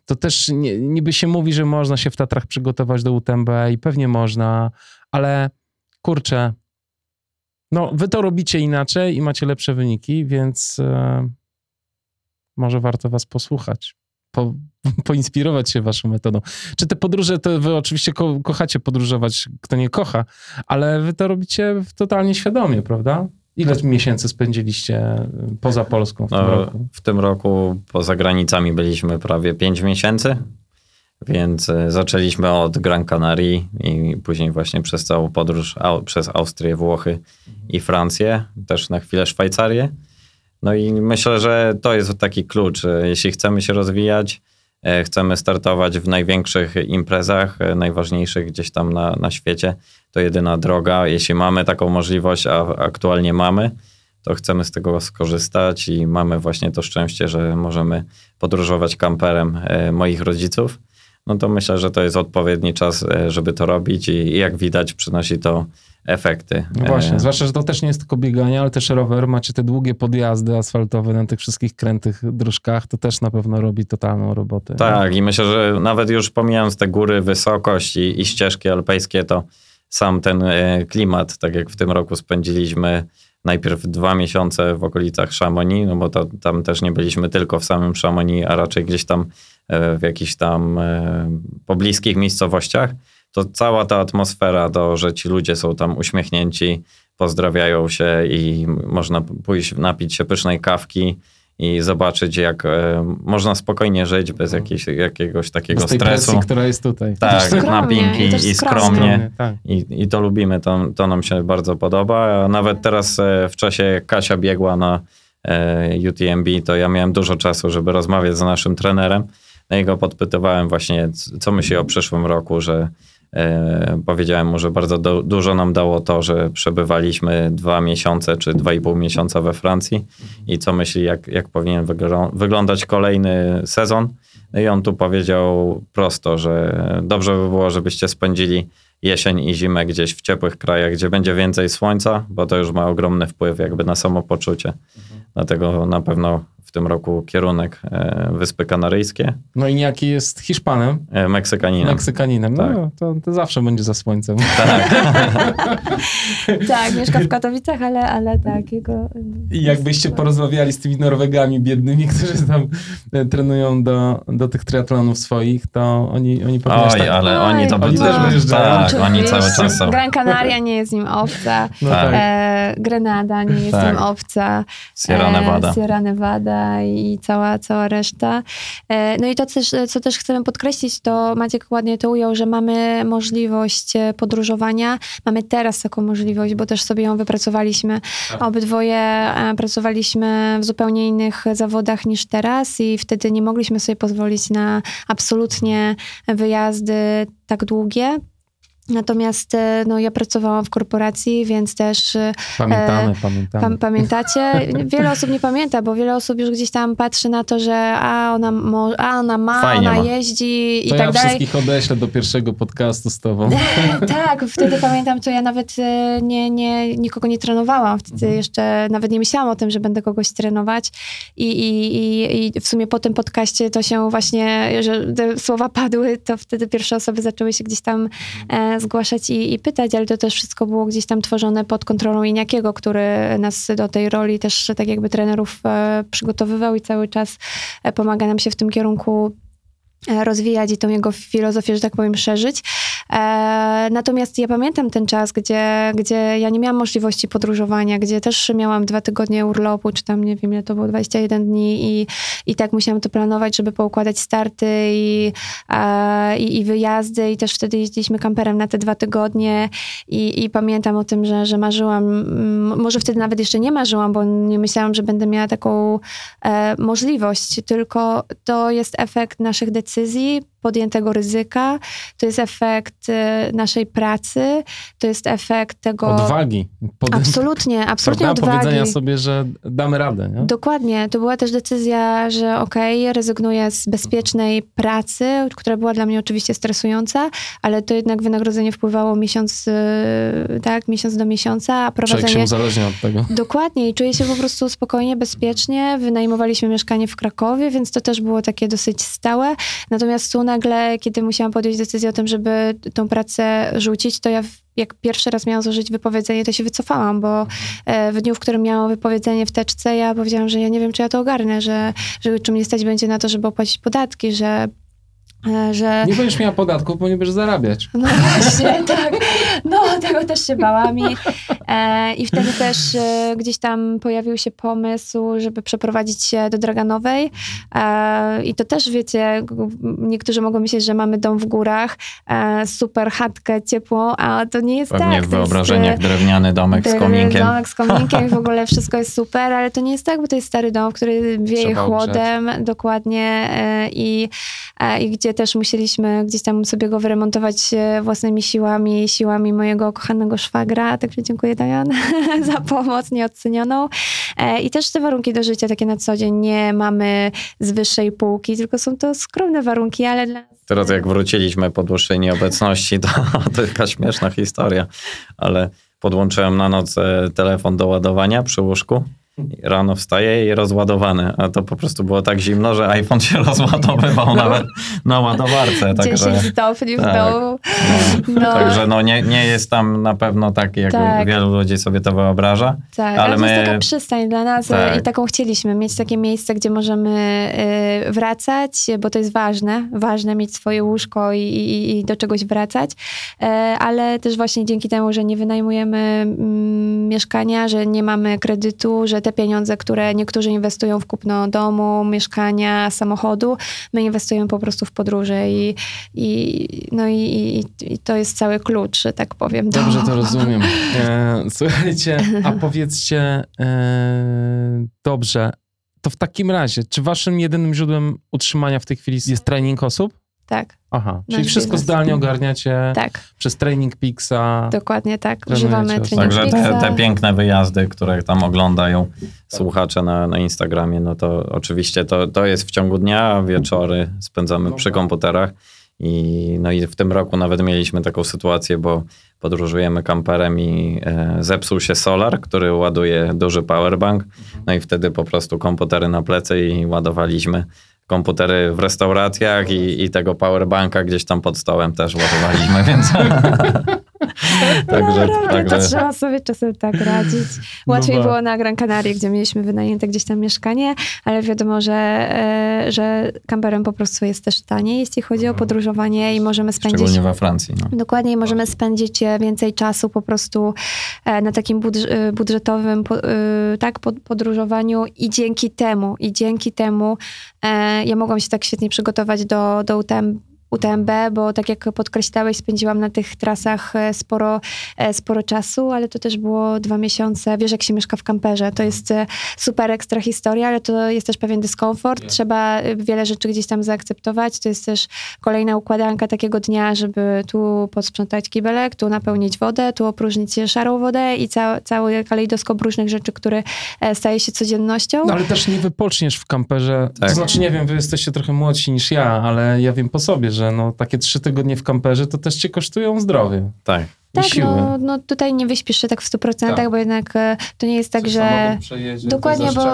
To też nie, niby się mówi, że można się w Tatrach przygotować do UTMB i pewnie można, ale kurczę, no wy to robicie inaczej i macie lepsze wyniki, więc e, może warto was posłuchać. Po, poinspirować się waszą metodą. Czy te podróże, to wy oczywiście ko kochacie podróżować, kto nie kocha, ale wy to robicie totalnie świadomie, prawda? Ile miesięcy spędziliście y, poza Polską w tym No, roku? w tym roku poza granicami byliśmy prawie 5 miesięcy, więc e, zaczęliśmy od Gran Canaria i później właśnie przez całą podróż au, przez Austrię, Włochy i Francję, też na chwilę Szwajcarię. No i myślę, że to jest taki klucz. Jeśli chcemy się rozwijać, e, chcemy startować w największych imprezach, e, najważniejszych gdzieś tam na, na świecie, to jedyna droga. Jeśli mamy taką możliwość, a aktualnie mamy, to chcemy z tego skorzystać i mamy właśnie to szczęście, że możemy podróżować kamperem e, moich rodziców. No to myślę, że to jest odpowiedni czas, e, żeby to robić i, i jak widać przynosi to efekty. No właśnie, E, zwłaszcza, że to też nie jest tylko bieganie, ale też rower. Macie te długie podjazdy asfaltowe na tych wszystkich krętych dróżkach, to też na pewno robi totalną robotę. Tak, i myślę, że nawet już pomijając te góry, wysokość i, i ścieżki alpejskie, to sam ten e, klimat, tak jak w tym roku spędziliśmy najpierw dwa miesiące w okolicach Chamonix, no bo to, tam też nie byliśmy tylko w samym Chamonix, a raczej gdzieś tam w jakichś tam e, pobliskich miejscowościach, to cała ta atmosfera, to, że ci ludzie są tam uśmiechnięci, pozdrawiają się i można pójść napić się pysznej kawki i zobaczyć, jak e, można spokojnie żyć bez jakiejś, jakiegoś takiego Z tej stresu. presji, która jest tutaj. Tak, skromnie, napinki i i skromnie. skromnie. Tak. I, I to lubimy, to, to nam się bardzo podoba. A nawet teraz e, w czasie, jak Kasia biegła na e, UTMB, to ja miałem dużo czasu, żeby rozmawiać z naszym trenerem. No i go podpytywałem właśnie, co myśli o przyszłym roku, że e, powiedziałem mu, że bardzo do, dużo nam dało to, że przebywaliśmy dwa miesiące czy dwa i pół miesiąca we Francji i co myśli, jak, jak powinien wyglą- wyglądać kolejny sezon. No i on tu powiedział prosto, że dobrze by było, żebyście spędzili jesień i zimę gdzieś w ciepłych krajach, gdzie będzie więcej słońca, bo to już ma ogromny wpływ jakby na samopoczucie. Dlatego na pewno w tym roku kierunek e, Wyspy Kanaryjskie, No i jaki jest Hiszpanem, e, Meksykaninem. Meksykaninem. Tak. No, to, to zawsze będzie za słońcem. Tak, mieszka w Katowicach, ale, ale tak, jego... I jakbyście porozmawiali z tymi Norwegami biednymi, którzy tam e, trenują do, do tych triatlonów swoich, to oni, oni pewnie Oj, tak... ale Oj, oni to oni będą- też wyjeżdżają. Tak, oni cały czas są. Gran Canaria nie jest im obca. No tak. tak. E, Grenada nie jest Tak. im obca. Sierra Nevada. E, Sierra Nevada i cała, cała reszta. E, no i to, też, co też chcemy podkreślić, to Maciek ładnie to ujął, że mamy możliwość e, podróżowania. Mamy teraz taką możliwość, bo też sobie ją wypracowaliśmy. Tak. Obydwoje e, pracowaliśmy w zupełnie innych zawodach niż teraz i wtedy nie mogliśmy sobie pozwolić na absolutnie wyjazdy tak długie. Natomiast e, no, ja pracowałam w korporacji, więc też e, Pamiętamy, pamiętamy. Pam- pamiętacie? Wiele osób nie pamięta, bo wiele osób już gdzieś tam patrzy na to, że a ona, mo, a ona ma, Fajnie ona ma. jeździ i to tak ja dalej. wszystkich odeślę do pierwszego podcastu z tobą. tak, wtedy pamiętam, to ja nawet e, nie, nie, nikogo nie trenowałam. Wtedy Mhm. jeszcze nawet nie myślałam o tym, że będę kogoś trenować. I, i, i, I w sumie po tym podcaście to się właśnie, że te słowa padły, to wtedy pierwsze osoby zaczęły się gdzieś tam e, zgłaszać i, i pytać, ale to też wszystko było gdzieś tam tworzone pod kontrolą Iniakiego, który nas do tej roli też tak jakby trenerów e, przygotowywał i cały czas e, pomaga nam się w tym kierunku rozwijać i tą jego filozofię, że tak powiem, szerzyć. E, natomiast ja pamiętam ten czas, gdzie, gdzie ja nie miałam możliwości podróżowania, gdzie też miałam dwa tygodnie urlopu, czy tam nie wiem, ile to było, 21 dni i, i tak musiałam to planować, żeby poukładać starty i, e, i, wyjazdy i też wtedy jeździliśmy kamperem na te dwa tygodnie i, i pamiętam o tym, że, że marzyłam, może wtedy nawet jeszcze nie marzyłam, bo nie myślałam, że będę miała taką e, możliwość, tylko to jest efekt naszych decyzji, CC podjętego ryzyka, to jest efekt e, naszej pracy, to jest efekt tego... Odwagi. Pod... Absolutnie, absolutnie Prawda? odwagi. Powiedzenia sobie, że damy radę. Nie? Dokładnie. To była też decyzja, że okej, rezygnuję z bezpiecznej pracy, która była dla mnie oczywiście stresująca, ale to jednak wynagrodzenie wpływało miesiąc, yy, tak, miesiąc do miesiąca, a Człowiek się prowadzenie... uzależnia od tego. Dokładnie i czuję się po prostu spokojnie, bezpiecznie. Wynajmowaliśmy mieszkanie w Krakowie, więc to też było takie dosyć stałe. Natomiast tu nagle, kiedy musiałam podjąć decyzję o tym, żeby tą pracę rzucić, to ja jak pierwszy raz miałam złożyć wypowiedzenie, to się wycofałam, bo e, w dniu, w którym miałam wypowiedzenie w teczce, ja powiedziałam, że ja nie wiem, czy ja to ogarnę, że, że czy mnie stać będzie na to, żeby opłacić podatki, że e, że... Nie będziesz miała podatków, bo nie będziesz zarabiać. No właśnie, tak. No, tego też się bałam. I, i wtedy też e, gdzieś tam pojawił się pomysł, żeby przeprowadzić się do Draganowej. E, I to też, wiecie, niektórzy mogą myśleć, że mamy dom w górach, e, super chatkę ciepłą, a to nie jest Pewnie tak. w To jest, wyobrażeniach e, drewniany domek z kominkiem. Domek z kominkiem i w ogóle wszystko jest super, ale to nie jest tak, bo to jest stary dom, który wieje Trzeba chłodem, dokładnie e, i, e, i gdzie też musieliśmy gdzieś tam sobie go wyremontować e, własnymi siłami, siłami mojego kochanego szwagra, także dziękuję Za pomoc nieocenioną. E, I też te warunki do życia takie na co dzień nie mamy z wyższej półki, tylko są to skromne warunki, ale dla Teraz jak wróciliśmy po dłuższej nieobecności, to, to taka śmieszna historia, ale podłączyłem na noc e, telefon do ładowania przy łóżku. Rano wstaję i rozładowany, a to po prostu było tak zimno, że iPhone się rozładowywał nawet na ładowarce. 10 Także, stopni w tak. domu. no, No. także no nie, nie jest tam na pewno tak, jak Tak. wielu ludzi sobie to wyobraża. Tak, Ale ale to jest my- taka przystań dla nas Tak. i taką chcieliśmy, mieć takie miejsce, gdzie możemy y, wracać, bo to jest ważne, ważne mieć swoje łóżko i, i, i do czegoś wracać, E, ale też właśnie dzięki temu, że nie wynajmujemy mm, mieszkania, że nie mamy kredytu, że te pieniądze, które niektórzy inwestują w kupno domu, mieszkania, samochodu, my inwestujemy po prostu w podróże i, i, no i, i, i to jest cały klucz, że tak powiem. do- Dobrze to rozumiem. E, słuchajcie, a powiedzcie, e, dobrze, to w takim razie, czy waszym jedynym źródłem utrzymania w tej chwili jest trening osób? Tak, Aha, czyli wszystko zdalnie ogarniacie tak, przez Training Pixa. dokładnie tak. Używamy trening Także te, te piękne wyjazdy, które tam oglądają słuchacze na, na Instagramie, no to oczywiście to, to jest w ciągu dnia, wieczory spędzamy No przy tak. komputerach. I, no i w tym roku nawet mieliśmy taką sytuację, bo podróżujemy kamperem i e, zepsuł się solar, który ładuje duży powerbank. No i wtedy po prostu komputery na plecy i ładowaliśmy komputery w restauracjach i, i tego powerbanka gdzieś tam pod stołem też ładowaliśmy, więc... także, także to trzeba sobie czasem tak radzić. Łatwiej No było na Gran Canaria, gdzie mieliśmy wynajęte gdzieś tam mieszkanie, ale wiadomo, że, e, że kamperem po prostu jest też taniej, jeśli chodzi o podróżowanie i możemy spędzić... szczególnie we Francji. No. Dokładnie, możemy spędzić e, więcej czasu po prostu e, na takim budż- budżetowym tak, pod- podróżowaniu i dzięki temu, i dzięki temu ja mogłam się tak świetnie przygotować do, do UTM, UTMB, bo tak jak podkreślałeś, spędziłam na tych trasach e, sporo, e, sporo czasu, ale to też było dwa miesiące. Wiesz, jak się mieszka w kamperze. To jest e, super ekstra historia, ale to jest też pewien dyskomfort. Trzeba wiele rzeczy gdzieś tam zaakceptować. To jest też kolejna układanka takiego dnia, żeby tu posprzątać kibelek, tu napełnić wodę, tu opróżnić szarą wodę i ca- cały kalejdoskop różnych rzeczy, który staje się codziennością. No ale też nie wypoczniesz w kamperze. Tak. To znaczy, nie wiem, wy jesteście trochę młodsi niż ja, ale ja wiem po sobie, że no, takie trzy tygodnie w kamperze to też cię kosztują zdrowie. Tak. i Tak, siły. no, no tutaj nie wyśpisz się tak w 100%, Tak. bo jednak e, to nie jest tak, że... Dokładnie, bo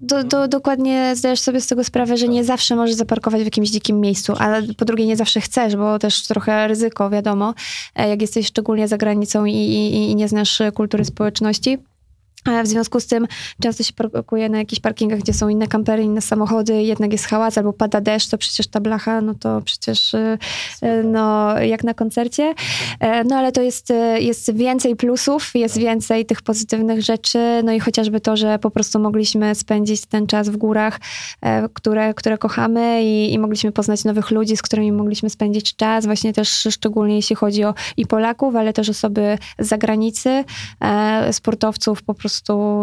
do, do, dokładnie zdajesz sobie z tego sprawę, że nie zawsze możesz zaparkować w jakimś dzikim miejscu, ale po drugie nie zawsze chcesz, bo też trochę ryzyko, wiadomo, e, jak jesteś szczególnie za granicą i, i, i nie znasz kultury społeczności. W związku z tym często się parkuje na jakichś parkingach, gdzie są inne kampery, inne samochody, jednak jest hałas albo pada deszcz, to przecież ta blacha, no to przecież e, e, no, jak na koncercie. E, No ale to jest, e, jest więcej plusów, jest więcej tych pozytywnych rzeczy, no i chociażby to, że po prostu mogliśmy spędzić ten czas w górach, e, które, które kochamy i, i mogliśmy poznać nowych ludzi, z którymi mogliśmy spędzić czas, właśnie też szczególnie jeśli chodzi o i Polaków, ale też osoby z zagranicy, e, sportowców po prostu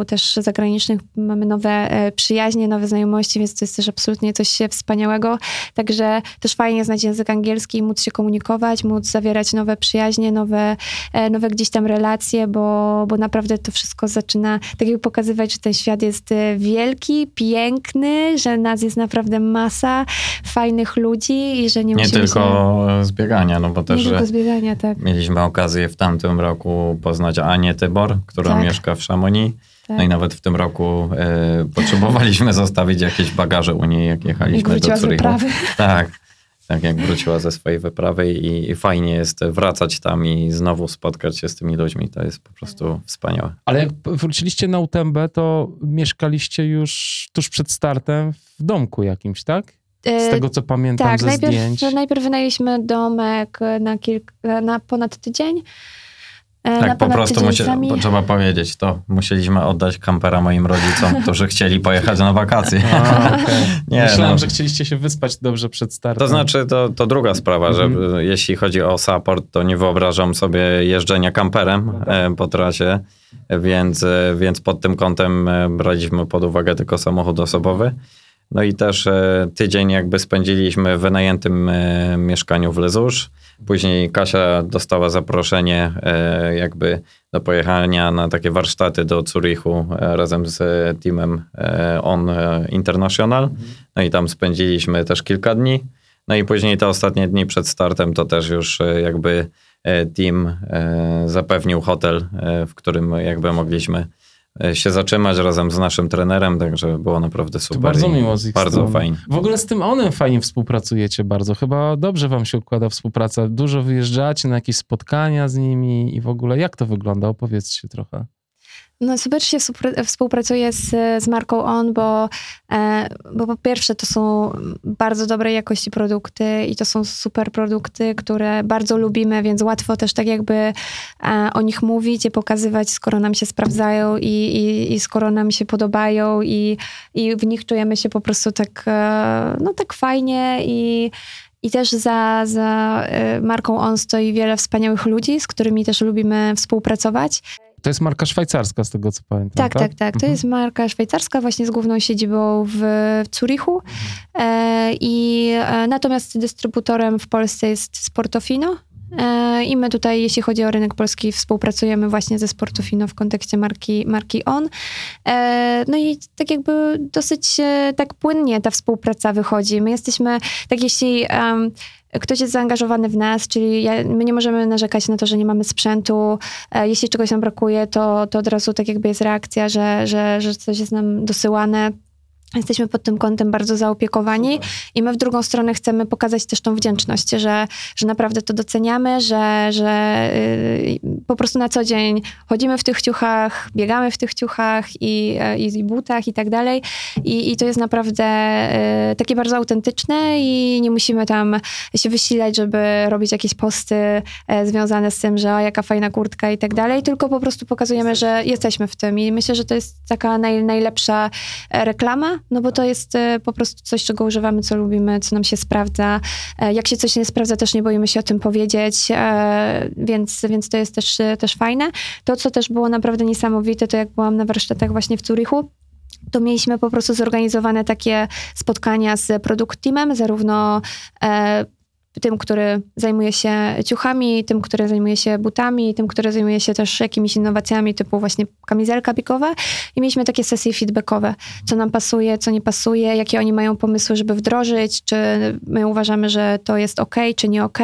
też zagranicznych. Mamy nowe e, przyjaźnie, nowe znajomości, więc to jest też absolutnie coś wspaniałego. Także też fajnie znać język angielski móc się komunikować, móc zawierać nowe przyjaźnie, nowe, e, nowe gdzieś tam relacje, bo, bo naprawdę to wszystko zaczyna tak jakby pokazywać, że ten świat jest e, wielki, piękny, że nas jest naprawdę masa fajnych ludzi i że nie, Nie musimy tylko z biegania, no bo się... też Nie tylko zbiegania, tak. mieliśmy okazję w tamtym roku poznać Anię Tybor, która Tak. mieszka w Tak. No i nawet w tym roku e, potrzebowaliśmy zostawić jakieś bagaże u niej, jak Jak jechaliśmy wróciła do z Zurichu. wyprawy. Tak, tak jak wróciła ze swojej wyprawy i, i fajnie jest wracać tam i znowu spotkać się z tymi ludźmi. To jest po prostu wspaniałe. Ale jak wróciliście na UTMB, to mieszkaliście już tuż przed startem w domku jakimś, tak? Z E, tego, co pamiętam Tak, ze najpierw, zdjęć. najpierw wynajęliśmy domek na, kilka, na ponad tydzień. E, na Tak, po prostu tydzień musie, trzeba powiedzieć to. Musieliśmy oddać kampera moim rodzicom, którzy chcieli pojechać na wakacje. A. Nie, Myślałem, no. że chcieliście się wyspać dobrze przed startem. To znaczy, to, to druga sprawa, że Mhm. y, jeśli chodzi o support, to nie wyobrażam sobie jeżdżenia kamperem No tak. e, po trasie, więc, e, więc pod tym kątem braliśmy pod uwagę tylko samochód osobowy. No i też e, tydzień jakby spędziliśmy w wynajętym e, mieszkaniu w Lezusz. Później Kasia dostała zaproszenie e, jakby do pojechania na takie warsztaty do Zurichu razem z teamem On International. No i tam spędziliśmy też kilka dni. No i później te ostatnie dni przed startem to też już jakby team zapewnił hotel, w którym jakby mogliśmy się zatrzymać razem z naszym trenerem, także było naprawdę To super. bardzo i miło z ich Bardzo strony. fajnie. W ogóle z tym onem fajnie współpracujecie bardzo. Chyba dobrze wam się układa współpraca. Dużo wyjeżdżacie na jakieś spotkania z nimi i w ogóle jak to wygląda? Opowiedzcie trochę. No super się współpra- współpracuje z, z marką On, bo, e, bo po pierwsze to są bardzo dobrej jakości produkty i to są super produkty, które bardzo lubimy, więc łatwo też tak jakby e, o nich mówić i pokazywać, skoro nam się sprawdzają i, i, i skoro nam się podobają i, i w nich czujemy się po prostu tak, e, no tak fajnie i i też za, za marką On stoi wiele wspaniałych ludzi, z którymi też lubimy współpracować. To jest marka szwajcarska, z tego co pamiętam. Tak, tak, tak. To Mhm. jest marka szwajcarska, właśnie z główną siedzibą w, w Zurichu. E, I e, natomiast dystrybutorem w Polsce jest Sportofino. E, I my tutaj, jeśli chodzi o rynek polski, współpracujemy właśnie ze Sportofino w kontekście marki, marki On. E, no i tak jakby dosyć e, tak płynnie ta współpraca wychodzi. My jesteśmy, tak jeśli em, ktoś jest zaangażowany w nas, czyli ja, my nie możemy narzekać na to, że nie mamy sprzętu. E, jeśli czegoś nam brakuje, to, to od razu tak jakby jest reakcja, że, że, że coś jest nam dosyłane. Jesteśmy pod tym kątem bardzo zaopiekowani i my w drugą stronę chcemy pokazać też tą wdzięczność, że, że naprawdę to doceniamy, że, że y, po prostu na co dzień chodzimy w tych ciuchach, biegamy w tych ciuchach i, i, i butach i tak dalej. I, I to jest naprawdę y, takie bardzo autentyczne i nie musimy tam się wysilać, żeby robić jakieś posty e, związane z tym, że o, jaka fajna kurtka i tak dalej, tylko po prostu pokazujemy, że jesteśmy w tym. I myślę, że to jest taka naj, najlepsza e, reklama, no bo to jest e, po prostu coś, czego używamy, co lubimy, co nam się sprawdza. E, Jak się coś nie sprawdza, też nie boimy się o tym powiedzieć, e, więc, więc to jest też, też fajne. To, co też było naprawdę niesamowite, to jak byłam na warsztatach właśnie w Zurichu, to mieliśmy po prostu zorganizowane takie spotkania z produkt teamem, zarówno tym, który zajmuje się ciuchami, tym, który zajmuje się butami, tym, który zajmuje się też jakimiś innowacjami typu właśnie kamizelka biegowa i mieliśmy takie sesje feedbackowe, co nam pasuje, co nie pasuje, jakie oni mają pomysły, żeby wdrożyć, czy my uważamy, że to jest ok, czy nie ok,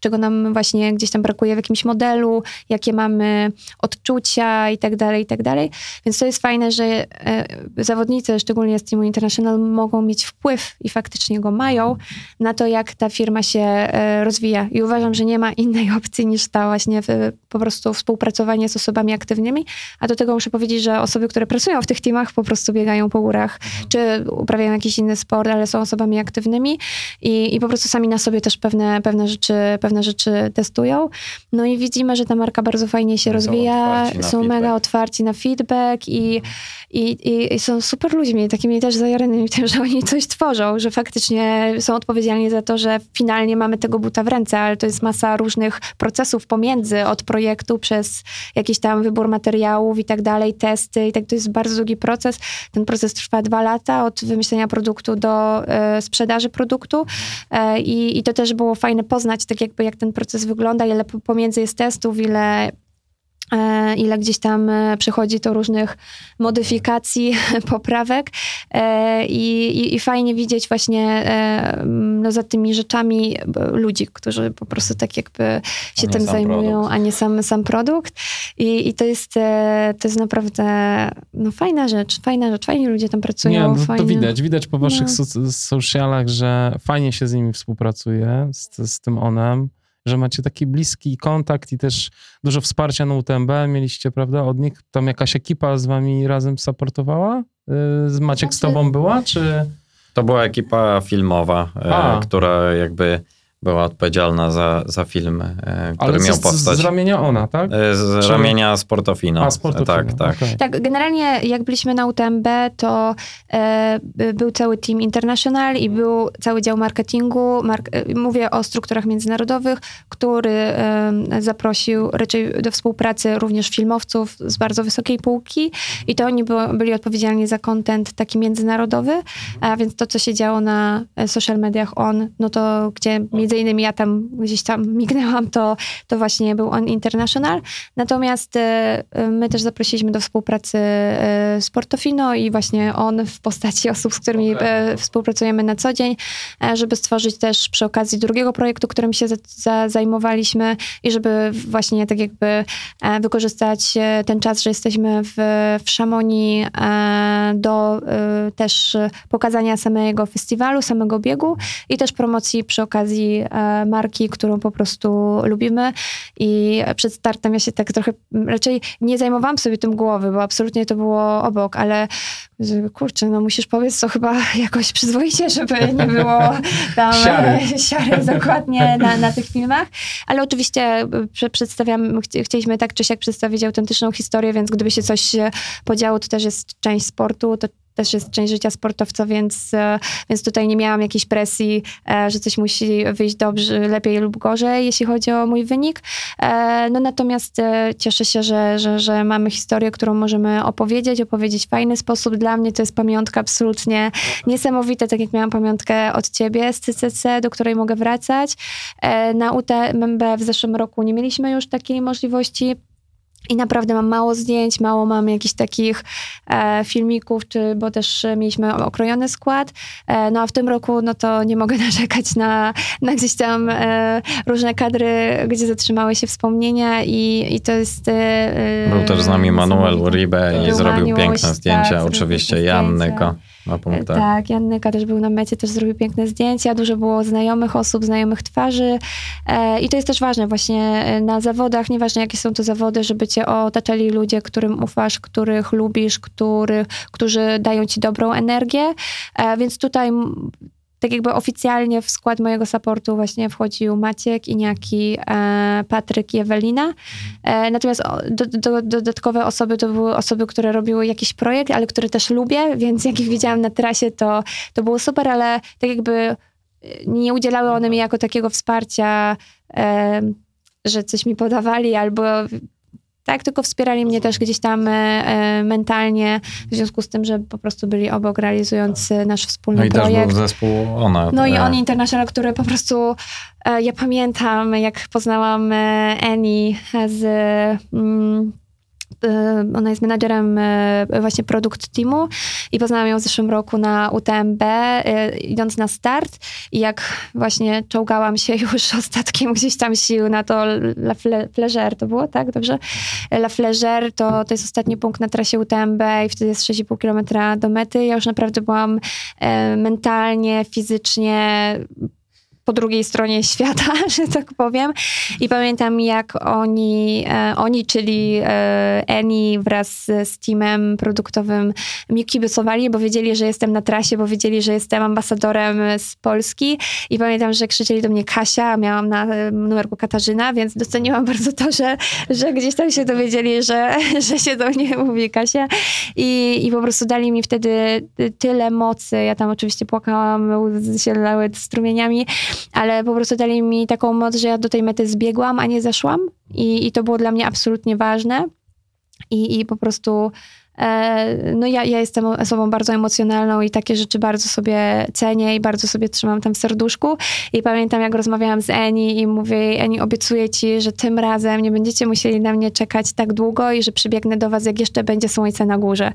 czego nam właśnie gdzieś tam brakuje w jakimś modelu, jakie mamy odczucia i tak dalej, i tak dalej. Więc to jest fajne, że e, zawodnicy, szczególnie z Teamu International, mogą mieć wpływ i faktycznie go mają na to, jak ta firma się rozwija. I uważam, że nie ma innej opcji niż ta właśnie po prostu współpracowanie z osobami aktywnymi. A do tego muszę powiedzieć, że osoby, które pracują w tych teamach, po prostu biegają po górach, czy uprawiają jakiś inny sport, ale są osobami aktywnymi i, i po prostu sami na sobie też pewne, pewne, rzeczy, pewne rzeczy testują. No i widzimy, że ta marka bardzo fajnie się Są rozwija, są mega otwarci na feedback i, i, i, i są super ludźmi, takimi też zajaranymi tym, że oni coś tworzą, że faktycznie są odpowiedzialni za to, że finalnie mamy tego buta w ręce, ale to jest masa różnych procesów pomiędzy, od projektu przez jakiś tam wybór materiałów i tak dalej, testy i tak, to jest bardzo długi proces. Ten proces trwa dwa lata, od wymyślenia produktu do e, sprzedaży produktu e, i, to też było fajne poznać, tak jakby jak ten proces wygląda, ile po- pomiędzy jest testów, ile ile gdzieś tam e, przychodzi to różnych modyfikacji, poprawek e, i, i, i fajnie widzieć właśnie e, no, za tymi rzeczami e, ludzi, którzy po prostu tak jakby się tym zajmują, produkt. a nie sam, sam produkt i, i to, jest, e, to jest naprawdę no, fajna rzecz, fajna rzecz, fajnie ludzie tam pracują. Nie, no, to fajnie. widać. Widać po waszych No. so- socialach, że fajnie się z nimi współpracuje, z, z tym onem, że macie taki bliski kontakt i też dużo wsparcia na UTMB mieliście, prawda, od nich. Tam jakaś ekipa z wami razem supportowała? Yy, Z Maciek z tobą była, czy... To była ekipa filmowa, e, A. która jakby była odpowiedzialna za, za film, e, który Ale miał z, powstać. z ramienia ona, tak? E, Z Czy- ramienia Sportofino. A, sportu. Tak, tak. okej. Tak, generalnie jak byliśmy na UTMB, to e, by- był cały team international i był cały dział marketingu. Mark, e, mówię o strukturach międzynarodowych, który e, zaprosił raczej do współpracy również filmowców z bardzo wysokiej półki i to oni było, byli odpowiedzialni za content taki międzynarodowy, a więc to, co się działo na social mediach on, no to gdzie między innymi ja tam gdzieś tam mignęłam, to, to właśnie był on international. Natomiast e, e, my też zaprosiliśmy do współpracy e, Sportofino i właśnie on w postaci osób, z którymi e, współpracujemy na co dzień, e, żeby stworzyć też przy okazji drugiego projektu, którym się za, za, zajmowaliśmy i żeby właśnie tak jakby e, wykorzystać e, ten czas, że jesteśmy w, w Szamonii e, do e, też pokazania samego festiwalu, samego biegu i też promocji przy okazji e, marki, którą po prostu lubimy. I przed startem ja się tak trochę raczej nie zajmowałam sobie tym głowy, bo absolutnie to było obok, ale kurczę, no musisz powiedzieć to chyba jakoś przyzwoicie, żeby nie było tam Siary. siary, dokładnie na, na tych filmach. Ale oczywiście e, prze- przedstawiam, chci- chcieliśmy tak czy siak przedstawić autentyczną historię, więc gdyby się coś e, podziało, to też jest część sportu, to też jest część życia sportowca, więc, e, więc tutaj nie miałam jakiejś presji, e, że coś musi wyjść dobrze, lepiej lub gorzej, jeśli chodzi o mój wynik. E, No natomiast cieszę się, że, że, że mamy historię, którą możemy opowiedzieć, opowiedzieć w fajny sposób. Dla mnie to jest pamiątka absolutnie niesamowita, tak jak miałam pamiątkę od ciebie z CCC, do której mogę wracać. Na UTMB w zeszłym roku nie mieliśmy już takiej możliwości. I naprawdę mam mało zdjęć, mało mam jakichś takich e, filmików, czy, bo też e, mieliśmy okrojony skład. E, no a w tym roku, no to nie mogę narzekać na, na gdzieś tam e, różne kadry, gdzie zatrzymały się wspomnienia i, i to jest... E, Był też z nami Manuel. Uribe i Był zrobił Maniuś, piękne tak, zdjęcia. zrobił Oczywiście piękne Jan zdjęcia. Na punktach. Tak, Jannyka też był na mecie, też zrobił piękne zdjęcia, dużo było znajomych osób, znajomych twarzy e, i to jest też ważne właśnie e, na zawodach, nieważne jakie są to zawody, żeby cię otaczali ludzie, którym ufasz, których lubisz, których, którzy dają ci dobrą energię, e, więc tutaj tak jakby oficjalnie w skład mojego supportu właśnie wchodził Maciek, Iniaki, e, Patryk i Ewelina. E, natomiast do, do, dodatkowe osoby to były osoby, które robiły jakiś projekt, ale które też lubię, więc jak ich widziałam na trasie, to, to było super, ale tak jakby e, nie udzielały one mi jako takiego wsparcia, e, że coś mi podawali albo tak, tylko wspierali mnie też gdzieś tam e, e, mentalnie, w związku z tym, że po prostu byli obok realizując e, nasz wspólny No i też projekt. był zespół Ona. No i e, On International, który po prostu, e, ja pamiętam, jak poznałam e, Annie z, mm, ona jest menadżerem e, właśnie produkt teamu i poznałam ją w zeszłym roku na UTMB, e, idąc na start i jak właśnie czołgałam się już ostatkiem gdzieś tam sił na to La Fle- Flégère, to było, tak? Dobrze? La Flégère to, to jest ostatni punkt na trasie UTMB i wtedy jest 6,5 kilometra do mety. Ja już naprawdę byłam mentalnie, fizycznie po drugiej stronie świata, że tak powiem. I pamiętam, jak oni, e, oni czyli Eni wraz z, teamem produktowym mi kibicowali, bo wiedzieli, że jestem na trasie, bo wiedzieli, że jestem ambasadorem z Polski. I pamiętam, że krzyczeli do mnie Kasia, miałam na numerku Katarzyna, więc doceniłam bardzo to, że, że gdzieś tam się dowiedzieli, że, że się do mnie mówi Kasia. I, I po prostu dali mi wtedy tyle mocy. Ja tam oczywiście płakałam, łzy się lały strumieniami, ale po prostu dali mi taką moc, że ja do tej mety zbiegłam, a nie zeszłam. I, i to było dla mnie absolutnie ważne. I, i po prostu e, no ja, ja jestem osobą bardzo emocjonalną i takie rzeczy bardzo sobie cenię i bardzo sobie trzymam tam w serduszku. I pamiętam, jak rozmawiałam z Eni i mówię, Eni, obiecuję ci, że tym razem nie będziecie musieli na mnie czekać tak długo i że przybiegnę do was, jak jeszcze będzie słońce na górze.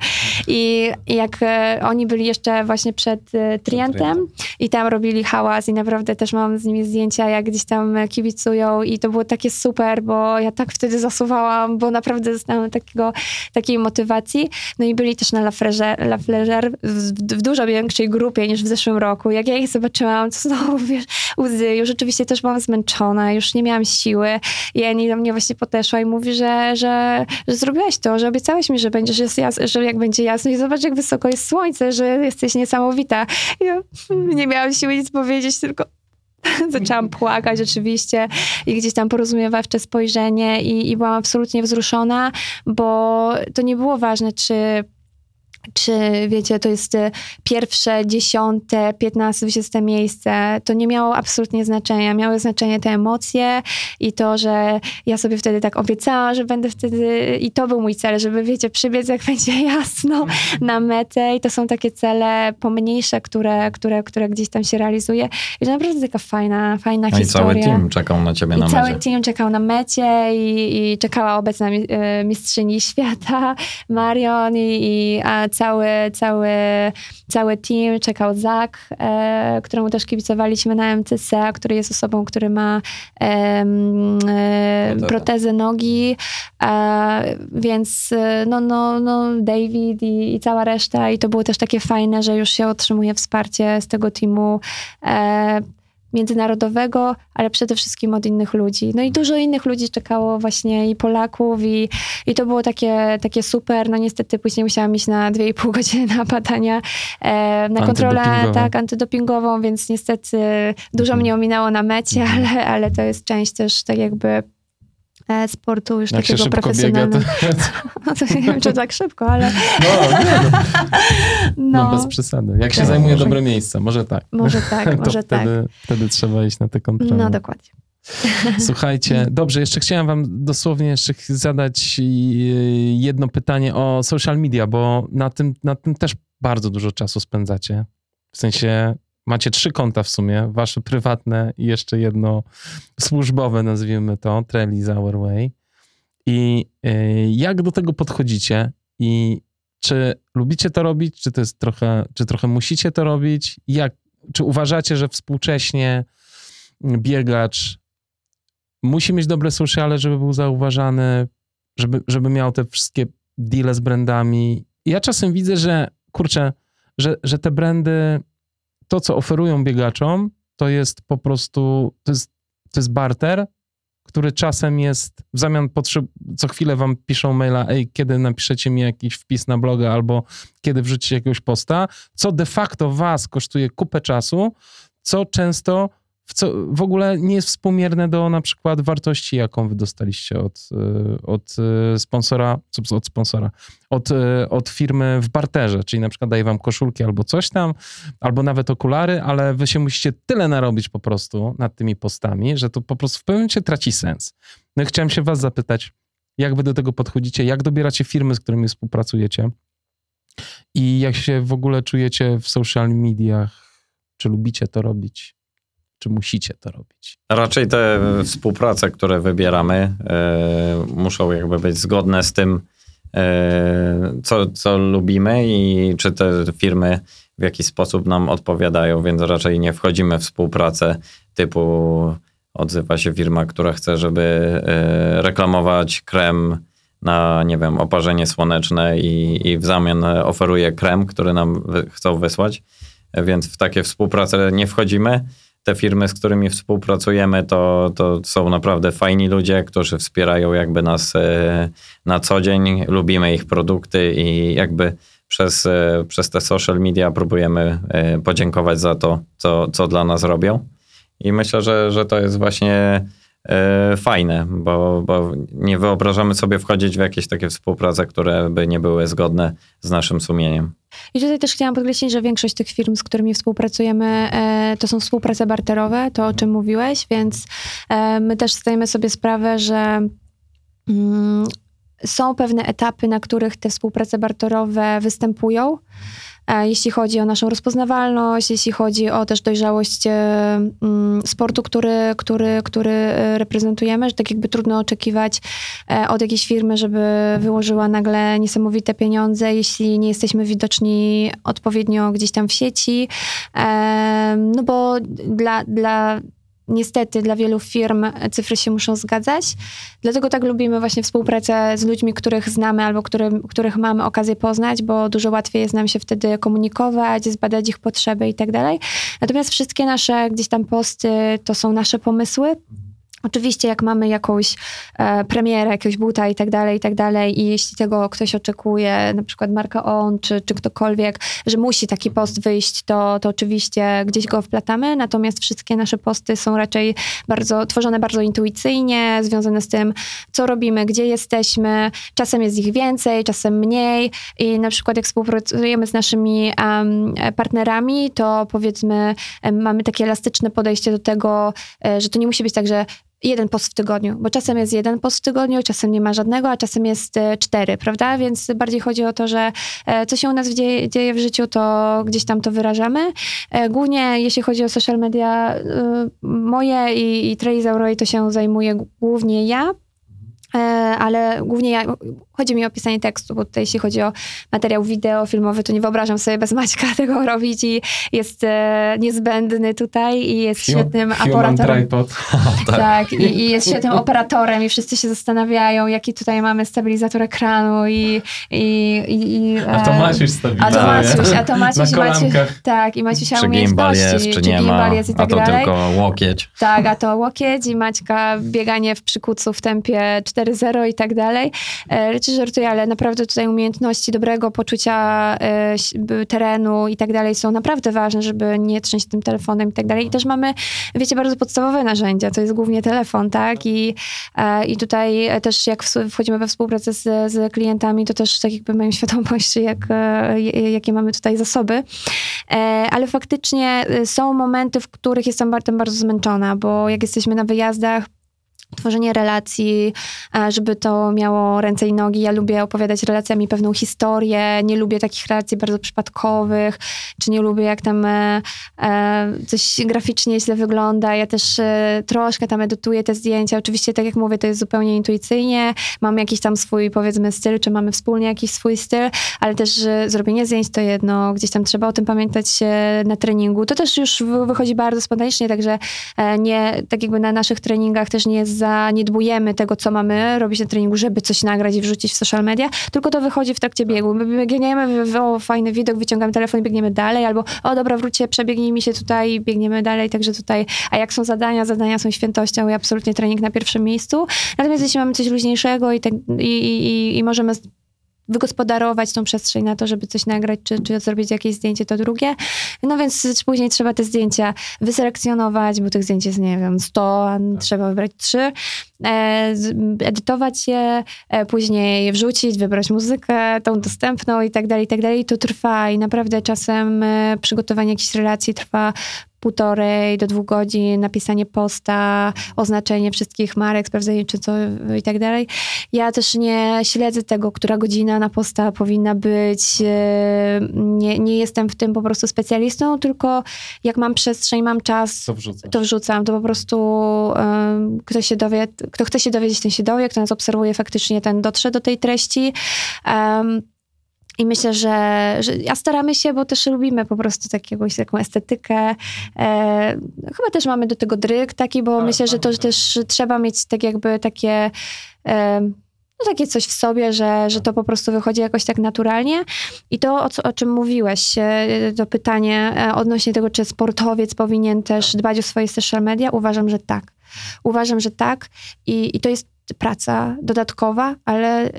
I jak e, oni byli jeszcze właśnie przed e, Trientem i tam robili hałas i naprawdę też mam z nimi zdjęcia, jak gdzieś tam kibicują i to było takie super, bo ja tak wtedy zasuwałam, bo naprawdę dostałam takiego, takiej motywacji. No i byli też na La Flégère, La Flégère w, w dużo większej grupie niż w zeszłym roku. Jak ja ich zobaczyłam, to znowu, wiesz, łzy. Już rzeczywiście też byłam zmęczona, już nie miałam siły. I Eni do mnie właśnie podeszła i mówi, że, że, że zrobiłaś to, że obiecałeś mi, że będziesz jest jas- że jak będzie jasno i zobacz, jak wysoko jest słońce, że jesteś niesamowita. Ja nie miałam siły nic powiedzieć, tylko zaczęłam płakać oczywiście i gdzieś tam porozumiewawcze spojrzenie i, i byłam absolutnie wzruszona, bo to nie było ważne, czy czy wiecie, to jest e, pierwsze, dziesiąte, piętnaste, dwudzieste miejsce, to nie miało absolutnie znaczenia. Miały znaczenie te emocje i to, że ja sobie wtedy tak obiecałam, że będę wtedy, i to był mój cel, żeby wiecie, przybiec jak będzie jasno na metę i to są takie cele pomniejsze, które, które, które gdzieś tam się realizuje i to naprawdę taka fajna, fajna No i historia. cały team czekał na ciebie I na cały mecie. team czekał na mecie i, i czekała obecna e, mistrzyni świata Marion i, i a cały, cały, cały team czekał Zak, e, któremu też kibicowaliśmy na MCC, który jest osobą, który ma e, Protezę. protezę nogi, e, więc e, no, no, no David i, i cała reszta. I to było też takie fajne, że już się otrzymuje wsparcie z tego teamu. E, międzynarodowego, ale przede wszystkim od innych ludzi. No i dużo innych ludzi czekało właśnie i Polaków i, i to było takie, takie super. No niestety później musiałam iść na 2,5 godziny na badania, e, na kontrolę tak, antydopingową, więc niestety dużo Mhm. mnie ominęło na mecie, Mhm. ale, ale to jest część też tak jakby sportu już Jak się takiego biega, to... profesjonalnego. No to nie wiem, czy tak szybko, ale No, nie, no, no no, bez przesady. Jak się Tak. zajmuje dobre miejsca, może tak. może tak, to może tak. wtedy, wtedy trzeba iść na te kontrole. No dokładnie. Słuchajcie, dobrze, jeszcze chciałem wam dosłownie jeszcze zadać y, jedno pytanie o social media, bo na tym, na tym też bardzo dużo czasu spędzacie. W sensie macie trzy konta w sumie, wasze prywatne i jeszcze jedno służbowe, nazwijmy to, Trellis Our Way. I y, jak do tego podchodzicie i czy lubicie to robić, czy to jest trochę, czy trochę musicie to robić? Jak, czy uważacie, że współcześnie biegacz musi mieć dobre sociale, żeby był zauważany, żeby, żeby miał te wszystkie deale z brandami. Ja czasem widzę, że kurczę, że, że te brandy, to co oferują biegaczom, to jest po prostu, to jest, to jest barter, który czasem jest, w zamian potrzeb, co chwilę wam piszą maila, ej, kiedy napiszecie mi jakiś wpis na bloga, albo kiedy wrzucicie jakiegoś posta, co de facto was kosztuje kupę czasu, co często w, co, w ogóle nie jest współmierne do na przykład wartości, jaką wy dostaliście od, y, od y, sponsora, od sponsora, od, y, od firmy w barterze, czyli na przykład daje wam koszulki albo coś tam, albo nawet okulary, ale wy się musicie tyle narobić po prostu nad tymi postami, że to po prostu w pewnym momencie traci sens. No i chciałem się was zapytać, jak wy do tego podchodzicie, jak dobieracie firmy, z którymi współpracujecie i jak się w ogóle czujecie w social mediach, czy lubicie to robić? Czy musicie to robić? Raczej te współprace, które wybieramy, e, muszą jakby być zgodne z tym, e, co, co lubimy i czy te firmy w jakiś sposób nam odpowiadają, więc raczej nie wchodzimy w współpracę typu odzywa się firma, która chce, żeby e, reklamować krem na, nie wiem, oparzenie słoneczne i, i w zamian oferuje krem, który nam wy, chcą wysłać, więc w takie współprace nie wchodzimy te firmy, z którymi współpracujemy, to, to są naprawdę fajni ludzie, którzy wspierają jakby nas e, na co dzień. Lubimy ich produkty i jakby przez, e, przez te social media próbujemy e, podziękować za to, co, co dla nas robią. I myślę, że, że to jest właśnie fajne, bo, bo nie wyobrażamy sobie wchodzić w jakieś takie współprace, które by nie były zgodne z naszym sumieniem. I tutaj też chciałam podkreślić, że większość tych firm, z którymi współpracujemy, e, to są współprace barterowe, to o czym mówiłeś, więc e, my też zdajemy sobie sprawę, że mm, są pewne etapy, na których te współprace barterowe występują. Jeśli chodzi o naszą rozpoznawalność, jeśli chodzi o też dojrzałość e, mm, sportu, który, który, który e, reprezentujemy, że tak jakby trudno oczekiwać e, od jakiejś firmy, żeby wyłożyła nagle niesamowite pieniądze, jeśli nie jesteśmy widoczni odpowiednio gdzieś tam w sieci. No bo dla, dla niestety dla wielu firm cyfry się muszą zgadzać. Dlatego tak lubimy właśnie współpracę z ludźmi, których znamy albo którym, których mamy okazję poznać, bo dużo łatwiej jest nam się wtedy komunikować, zbadać ich potrzeby i tak dalej. Natomiast wszystkie nasze gdzieś tam posty to są nasze pomysły. Oczywiście, jak mamy jakąś e, premierę, jakiegoś buta i tak dalej, i tak dalej, i jeśli tego ktoś oczekuje, na przykład marka On, czy, czy ktokolwiek, że musi taki post wyjść, to, to oczywiście gdzieś go wplatamy, natomiast wszystkie nasze posty są raczej bardzo, tworzone bardzo intuicyjnie, związane z tym, co robimy, gdzie jesteśmy, czasem jest ich więcej, czasem mniej. I na przykład jak współpracujemy z naszymi um, partnerami, to powiedzmy mamy takie elastyczne podejście do tego, e, że to nie musi być tak, że jeden post w tygodniu, bo czasem jest jeden post w tygodniu, czasem nie ma żadnego, a czasem jest e, cztery, prawda? Więc bardziej chodzi o to, że e, co się u nas dzieje, dzieje w życiu, to gdzieś tam to wyrażamy. E, Głównie jeśli chodzi o social media, moje i, i Roy to się zajmuje głównie ja, ale głównie ja, chodzi mi o pisanie tekstu, bo tutaj jeśli chodzi o materiał wideo, filmowy, to nie wyobrażam sobie bez Maćka tego robić i jest e, niezbędny tutaj i jest świetnym Human operatorem. tripod. Tak, i, i jest świetnym operatorem i wszyscy się zastanawiają, jaki tutaj mamy stabilizator ekranu i... i, i, i A to e, Maciuś a stabilizuje. to Maciuś, a to Maciuś, Na i Maciuś, tak, i Maciusia Czy gimbal umiejętności, jest, czy nie ma, jest i a tak to dalej. tylko łokieć. Tak, a to łokieć i Maćka bieganie w przykucu w tempie 4-0 i tak dalej. E, Rzeczy żartuję, ale naprawdę tutaj umiejętności dobrego poczucia b- terenu i tak dalej są naprawdę ważne, żeby nie trząść tym telefonem i tak dalej. I też mamy, wiecie, bardzo podstawowe narzędzia, to jest głównie telefon, tak? I, e, i tutaj też jak wchodzimy we współpracę z, z klientami, to też tak jakby mają świadomość, jak, j- jakie mamy tutaj zasoby. Ale faktycznie y, są momenty, w których jestem bardzo, bardzo zmęczona, bo jak jesteśmy na wyjazdach, tworzenie relacji, e, żeby to miało ręce i nogi. Ja lubię opowiadać relacjami pewną historię, nie lubię takich relacji bardzo przypadkowych, czy nie lubię jak tam e, e, coś graficznie źle wygląda. Ja też troszkę tam edytuję te zdjęcia. Oczywiście, tak jak mówię, to jest zupełnie intuicyjnie. Mam jakiś tam swój, powiedzmy, styl, czy mamy wspólnie jakiś swój styl, ale też zrobienie zdjęć to jedno, gdzieś tam trzeba o tym pamiętać na treningu. To też już wy- wychodzi bardzo spontanicznie, także nie, tak jakby na naszych treningach też nie zaniedbujemy tego, co mamy robić na treningu, żeby coś nagrać i wrzucić w social media, tylko to wychodzi w trakcie biegu. My biegniemy, w- w- o fajny widok, wyciągamy telefon i biegniemy dalej, albo o dobra, wróćcie, przebiegnij mi się tutaj i biegniemy dalej, także tutaj, a jak są zadania, zadania są świętością i absolutnie trening na pierwszym miejscu. Natomiast jeśli mamy coś luźniejszego i, tak, i, i, i możemy wygospodarować tą przestrzeń na to, żeby coś nagrać, czy, czy zrobić jakieś zdjęcie, to drugie. No więc później trzeba te zdjęcia wyselekcjonować, bo tych zdjęć jest, nie wiem, 100, a trzeba wybrać 3, e, edytować je, e, później wrzucić, wybrać muzykę, tą dostępną i tak dalej, i tak dalej. I to trwa i naprawdę czasem e, przygotowanie jakiejś relacji trwa półtorej do dwóch godzin, napisanie posta, oznaczenie wszystkich marek, sprawdzenie czy co i tak dalej. Ja też nie śledzę tego, która godzina na posta powinna być. e, Nie, nie jestem w tym po prostu specjalistą, tylko jak mam przestrzeń, mam czas, Co wrzucę? to wrzucam. To po prostu um, kto się dowie, kto chce się dowiedzieć, ten się dowie, kto nas obserwuje faktycznie, ten dotrze do tej treści. Um, i myślę, że, że ja staramy się, bo też lubimy po prostu takiego, taką estetykę. E, chyba też mamy do tego dryg taki, bo Tak, myślę, że to mamy też trzeba mieć tak jakby takie... E, no takie coś w sobie, że, że to po prostu wychodzi jakoś tak naturalnie. I to, o, co, o czym mówiłeś, e, to pytanie e, odnośnie tego, czy sportowiec powinien też dbać o swoje social media, uważam, że tak. Uważam, że tak. I, i to jest praca dodatkowa, ale y,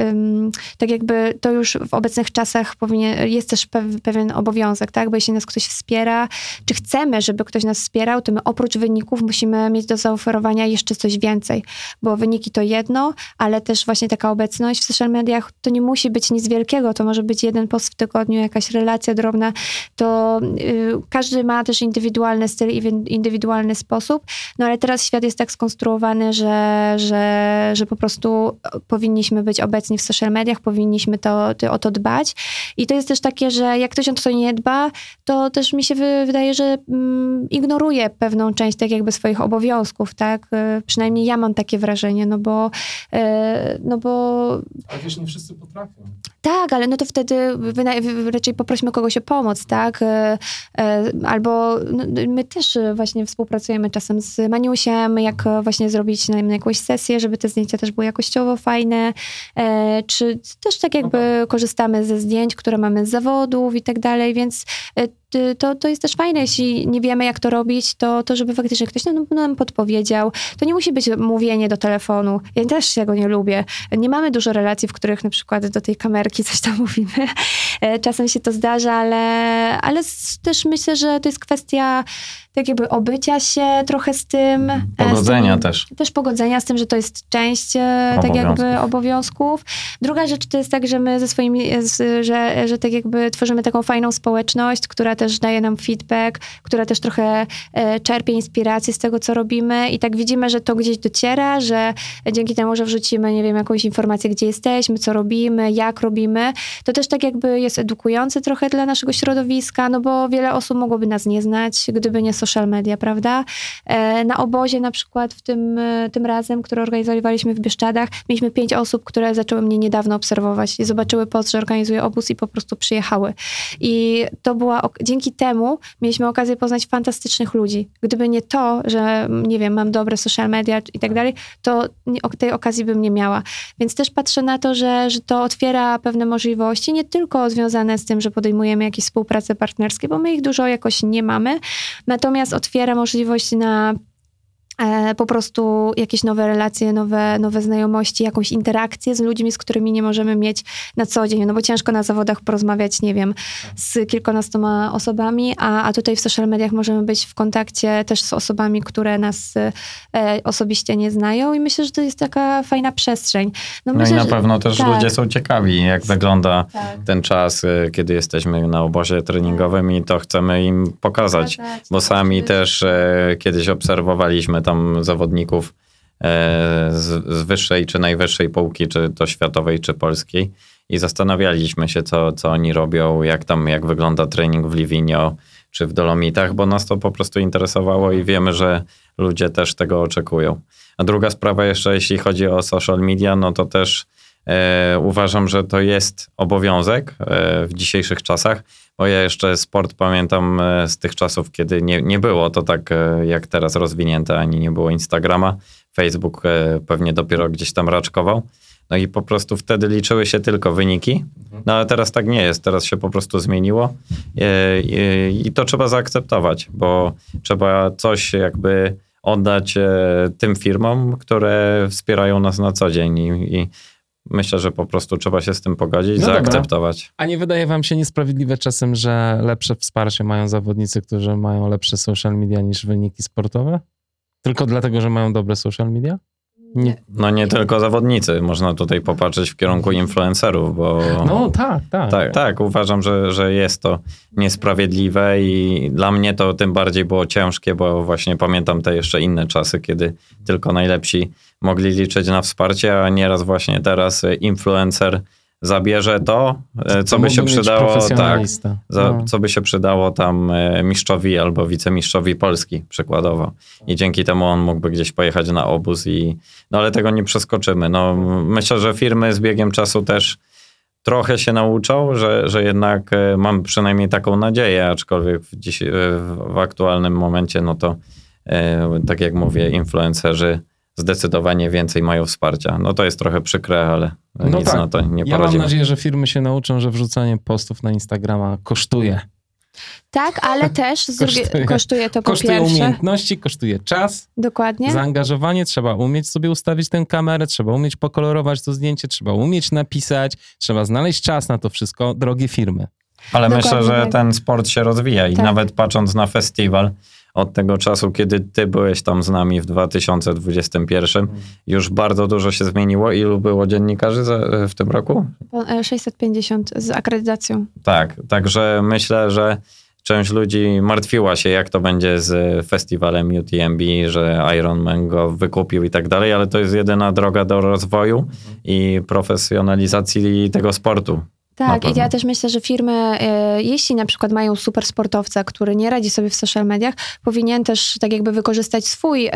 ym, tak jakby to już w obecnych czasach powinien, jest też pew, pewien obowiązek, tak? Bo jeśli nas ktoś wspiera, czy chcemy, żeby ktoś nas wspierał, to my oprócz wyników musimy mieć do zaoferowania jeszcze coś więcej, bo wyniki to jedno, ale też właśnie taka obecność w social mediach to nie musi być nic wielkiego, to może być jeden post w tygodniu, jakaś relacja drobna, to y, każdy ma też indywidualny styl i indywidualny sposób, no ale teraz świat jest tak skonstruowany, że, że, że po prostu powinniśmy być obecni w social mediach, powinniśmy to, to, o to dbać. I to jest też takie, że jak ktoś o to nie dba, to też mi się wy, wydaje, że mm, ignoruje pewną część tak jakby swoich obowiązków, tak? Y, Przynajmniej ja mam takie wrażenie, no bo, y, no bo Ale wiesz, nie wszyscy potrafią. Tak, ale no to wtedy raczej poprośmy kogoś o pomoc, tak? E, e, Albo no, my też e, właśnie współpracujemy czasem z Maniusiem, jak właśnie zrobić na jakąś sesję, żeby te zdjęcia też były jakościowo fajne, czy też tak jakby korzystamy ze zdjęć, które mamy z zawodów i tak dalej, więc to, to jest też fajne, jeśli nie wiemy, jak to robić, to, to żeby faktycznie ktoś nam, nam podpowiedział. To nie musi być mówienie do telefonu. Ja też tego nie lubię. Nie mamy dużo relacji, w których na przykład do tej kamerki coś tam mówimy. E, czasem się to zdarza, ale, ale też myślę, że to jest kwestia tak jakby obycia się trochę z tym. e, Pogodzenia z tym, też. Też pogodzenia z tym, że to jest część e, tak jakby Obowiązków. obowiązków. Druga rzecz to jest tak, że my ze swoimi, z, że, że tak jakby tworzymy taką fajną społeczność, która też daje nam feedback, która też trochę e, czerpie inspiracji z tego, co robimy i tak widzimy, że to gdzieś dociera, że dzięki temu, że wrzucimy, nie wiem, jakąś informację, gdzie jesteśmy, co robimy, jak robimy, to też tak jakby jest edukujące trochę dla naszego środowiska, no bo wiele osób mogłoby nas nie znać, gdyby nie social media, prawda? E, Na obozie na przykład w tym, e, tym razem, który organizowaliśmy w Bieszczadach, mieliśmy pięć osób, które zaczęły mnie niedawno obserwować i zobaczyły post, że organizuję obóz i po prostu przyjechały. I to była, dzięki temu mieliśmy okazję poznać fantastycznych ludzi. Gdyby nie to, że nie wiem, mam dobre social media i tak dalej, to tej okazji bym nie miała. Więc też patrzę na to, że, że to otwiera pewne możliwości, nie tylko związane z tym, że podejmujemy jakieś współprace partnerskie, bo my ich dużo jakoś nie mamy, natomiast otwiera możliwość na po prostu jakieś nowe relacje, nowe, nowe znajomości, jakąś interakcję z ludźmi, z którymi nie możemy mieć na co dzień. No bo ciężko na zawodach porozmawiać, nie wiem, z kilkunastoma osobami, a, a tutaj w social mediach możemy być w kontakcie też z osobami, które nas e, osobiście nie znają i myślę, że to jest taka fajna przestrzeń. No myślę, i na że- pewno też tak. ludzie są ciekawi, jak wygląda Tak. ten czas, y, kiedy jesteśmy na obozie treningowym i to chcemy im pokazać. Pokazać, Bo sami zobaczyć. też e, kiedyś obserwowaliśmy tam zawodników e, z, z wyższej czy najwyższej półki, czy to światowej, czy polskiej i zastanawialiśmy się, co, co oni robią, jak tam, jak wygląda trening w Livigno czy w Dolomitach, bo nas to po prostu interesowało i wiemy, że ludzie też tego oczekują. A druga sprawa jeszcze, jeśli chodzi o social media, no to też uważam, że to jest obowiązek e, w dzisiejszych czasach, bo ja jeszcze sport pamiętam e, z tych czasów, kiedy nie, nie było to tak e, jak teraz rozwinięte, ani nie było Instagrama. Facebook e, pewnie dopiero gdzieś tam raczkował. No i po prostu wtedy liczyły się tylko wyniki. No ale teraz tak nie jest, teraz się po prostu zmieniło E, e, i to trzeba zaakceptować, bo trzeba coś jakby oddać e, tym firmom, które wspierają nas na co dzień i myślę, że po prostu trzeba się z tym pogodzić, No dobra. zaakceptować. A nie wydaje wam się niesprawiedliwe czasem, że lepsze wsparcie mają zawodnicy, którzy mają lepsze social media niż wyniki sportowe? Tylko dlatego, że mają dobre social media? Nie. No nie tylko zawodnicy, można tutaj popatrzeć w kierunku influencerów, bo No tak, tak. tak, tak uważam, że, że jest to niesprawiedliwe i dla mnie to tym bardziej było ciężkie, bo właśnie pamiętam te jeszcze inne czasy, kiedy tylko najlepsi mogli liczyć na wsparcie, a nieraz właśnie teraz influencer zabierze to, e, co by się przydało, tak, za, No. co by się przydało tam e, mistrzowi albo wicemistrzowi Polski przykładowo. I dzięki temu on mógłby gdzieś pojechać na obóz i no ale tego nie przeskoczymy. No, myślę, że firmy z biegiem czasu też trochę się nauczą, że, że jednak e, mam przynajmniej taką nadzieję, aczkolwiek w, dziś, w, aktualnym momencie, no to tak jak mówię, influencerzy zdecydowanie więcej mają wsparcia. No to jest trochę przykre, ale No nic tak. na to nie Ja mam poradzimy. nadzieję, że firmy się nauczą, że wrzucanie postów na Instagrama kosztuje. Tak, ale też Kosztuje. kosztuje to po Kosztuje pierwsze. umiejętności, kosztuje czas, Dokładnie. zaangażowanie. Trzeba umieć sobie ustawić tę kamerę, trzeba umieć pokolorować to zdjęcie, trzeba umieć napisać, trzeba znaleźć czas na to wszystko. Drogie firmy. Ale Dokładnie myślę, że tak. ten sport się rozwija i Tak. nawet patrząc na festiwal od tego czasu, kiedy ty byłeś tam z nami w 2021, już bardzo dużo się zmieniło. Ilu było dziennikarzy za, w tym roku? Po- e, 650 z akredytacją. Tak, także myślę, że część ludzi martwiła się, jak to będzie z festiwalem UTMB, że Ironman go wykupił i tak dalej, ale to jest jedyna droga do rozwoju i profesjonalizacji tego sportu. Tak, i ja też myślę, że firmy, e, jeśli na przykład mają super sportowca, który nie radzi sobie w social mediach, powinien też tak jakby wykorzystać swój e,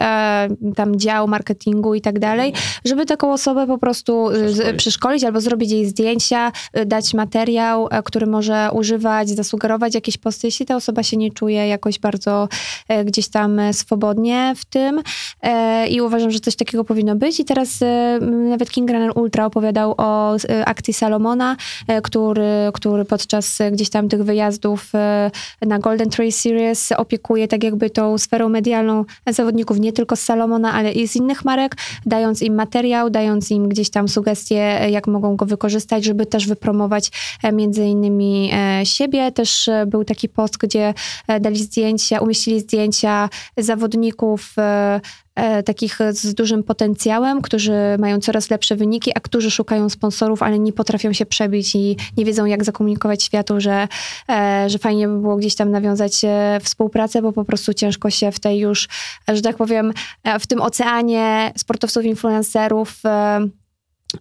tam dział marketingu i tak dalej, żeby taką osobę po prostu e, Przeszkolić. przeszkolić albo zrobić jej zdjęcia, e, dać materiał, który może używać, zasugerować jakieś posty, jeśli ta osoba się nie czuje jakoś bardzo e, gdzieś tam swobodnie w tym e, i uważam, że coś takiego powinno być. I teraz nawet King Runner Ultra opowiadał o akcji Salomona, e, który, który podczas gdzieś tam tych wyjazdów e, na Golden Trail Series opiekuje tak jakby tą sferą medialną zawodników nie tylko z Salomona, ale i z innych marek, dając im materiał, dając im gdzieś tam sugestie, jak mogą go wykorzystać, żeby też wypromować między innymi siebie. Też był taki post, gdzie dali zdjęcia, umieścili zdjęcia zawodników e, takich z dużym potencjałem, którzy mają coraz lepsze wyniki, a którzy szukają sponsorów, ale nie potrafią się przebić i nie wiedzą, jak zakomunikować światu, że, e, że fajnie by było gdzieś tam nawiązać e, współpracę, bo po prostu ciężko się w tej już, że tak powiem, e, w tym oceanie sportowców, influencerów e,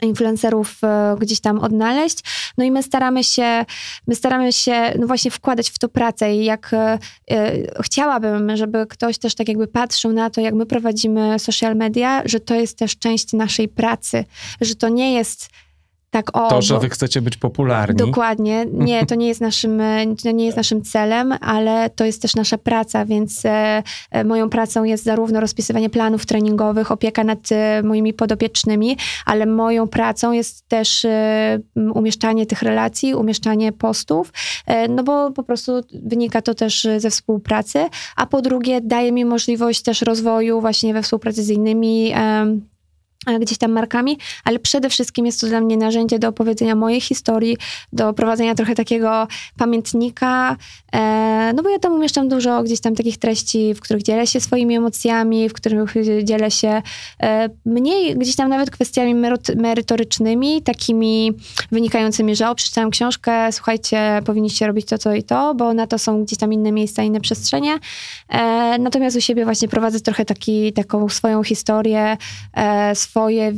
influencerów e, gdzieś tam odnaleźć. No i my staramy się, my staramy się no właśnie wkładać w to pracę i jak e, e, chciałabym, żeby ktoś też tak jakby patrzył na to, jak my prowadzimy social media, że to jest też część naszej pracy, że to nie jest tak, o, To, że wy chcecie być popularni. Dokładnie. Nie, to nie jest naszym, to nie jest naszym celem, ale to jest też nasza praca, więc e, e, moją pracą jest zarówno rozpisywanie planów treningowych, opieka nad e, moimi podopiecznymi, ale moją pracą jest też umieszczanie tych relacji, umieszczanie postów, no bo po prostu wynika to też ze współpracy, a po drugie daje mi możliwość też rozwoju właśnie we współpracy z innymi gdzieś tam markami, ale przede wszystkim jest to dla mnie narzędzie do opowiedzenia mojej historii, do prowadzenia trochę takiego pamiętnika, e, no bo ja tam umieszczam dużo gdzieś tam takich treści, w których dzielę się swoimi emocjami, w których dzielę się e, mniej gdzieś tam nawet kwestiami meryt- merytorycznymi, takimi wynikającymi, że o, przeczytałam książkę, słuchajcie, powinniście robić to, to i to, bo na to są gdzieś tam inne miejsca, inne przestrzenie. E, natomiast u siebie właśnie prowadzę trochę taki, taką swoją historię, e, swoje,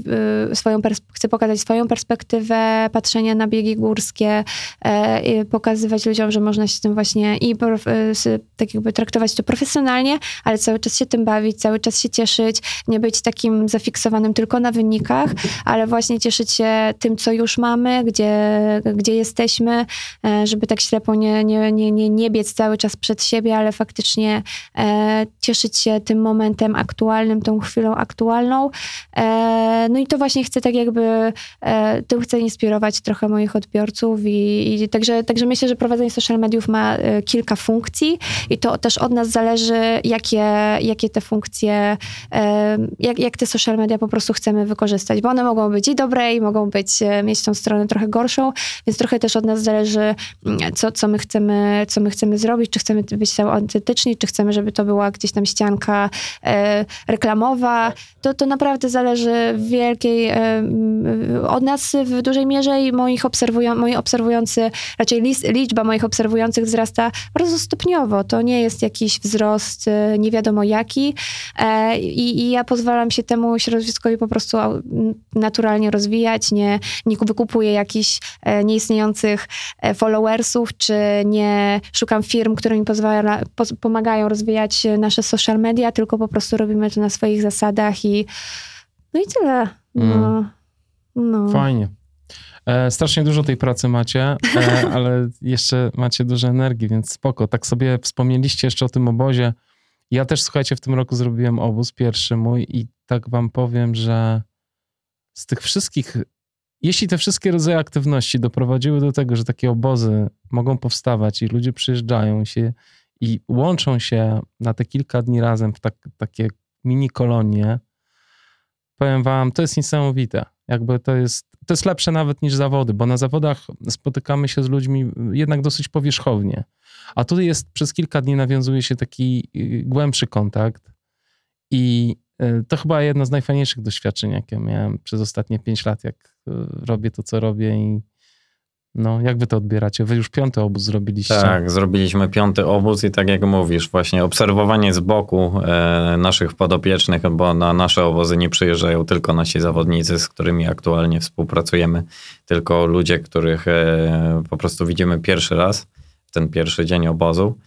y, swoją chcę pokazać swoją perspektywę patrzenia na biegi górskie, e, pokazywać ludziom, że można się tym właśnie i y, tak jakby traktować to profesjonalnie, ale cały czas się tym bawić, cały czas się cieszyć, nie być takim zafiksowanym tylko na wynikach, ale właśnie cieszyć się tym, co już mamy, gdzie, gdzie jesteśmy, e, żeby tak ślepo nie, nie, nie, nie, nie biec cały czas przed siebie, ale faktycznie e, cieszyć się tym momentem aktualnym, tą chwilą aktualną. E, no i to właśnie chcę tak jakby, e, tym chcę inspirować trochę moich odbiorców i, i także, także myślę, że prowadzenie social mediów ma e, kilka funkcji i to też od nas zależy, jakie, jakie te funkcje, e, jak, jak te social media po prostu chcemy wykorzystać, bo one mogą być i dobre i mogą być, mieć tą stronę trochę gorszą, więc trochę też od nas zależy, mm, co, co, my, chcemy, co my chcemy zrobić, czy chcemy być tam autentyczni, czy chcemy, żeby to była gdzieś tam ścianka reklamowa, to, to naprawdę zależy w wielkiej, od nas w dużej mierze i moich obserwują, moi obserwujący, raczej liczba moich obserwujących wzrasta bardzo stopniowo. To nie jest jakiś wzrost e, nie wiadomo jaki e, i, i ja pozwalam się temu środowiskowi po prostu naturalnie rozwijać, nie, nie wykupuję jakichś e, nieistniejących followersów, czy nie szukam firm, które mi pozwala, poz, pomagają rozwijać nasze social media, tylko po prostu robimy to na swoich zasadach i no i tyle. No. no. Fajnie. E, strasznie dużo tej pracy macie, e, ale jeszcze macie dużo energii, więc spoko. Tak sobie wspomnieliście jeszcze o tym obozie. Ja też, słuchajcie, w tym roku zrobiłem obóz, pierwszy mój i tak wam powiem, że z tych wszystkich, jeśli te wszystkie rodzaje aktywności doprowadziły do tego, że takie obozy mogą powstawać i ludzie przyjeżdżają się i łączą się na te kilka dni razem w tak, takie mini kolonie, powiem wam, to jest niesamowite. Jakby to jest, to jest lepsze nawet niż zawody, bo na zawodach spotykamy się z ludźmi jednak dosyć powierzchownie. A tutaj jest przez kilka dni nawiązuje się taki y, głębszy kontakt i y, to chyba jedno z najfajniejszych doświadczeń, jakie miałem przez ostatnie pięć lat, jak y, robię to, co robię i no, jak wy to odbieracie? Wy już piąty obóz zrobiliście. Tak, zrobiliśmy piąty obóz i tak jak mówisz, właśnie obserwowanie z boku e, naszych podopiecznych, bo na nasze obozy nie przyjeżdżają tylko nasi zawodnicy, z którymi aktualnie współpracujemy, tylko ludzie, których e, po prostu widzimy pierwszy raz, w ten pierwszy dzień obozu.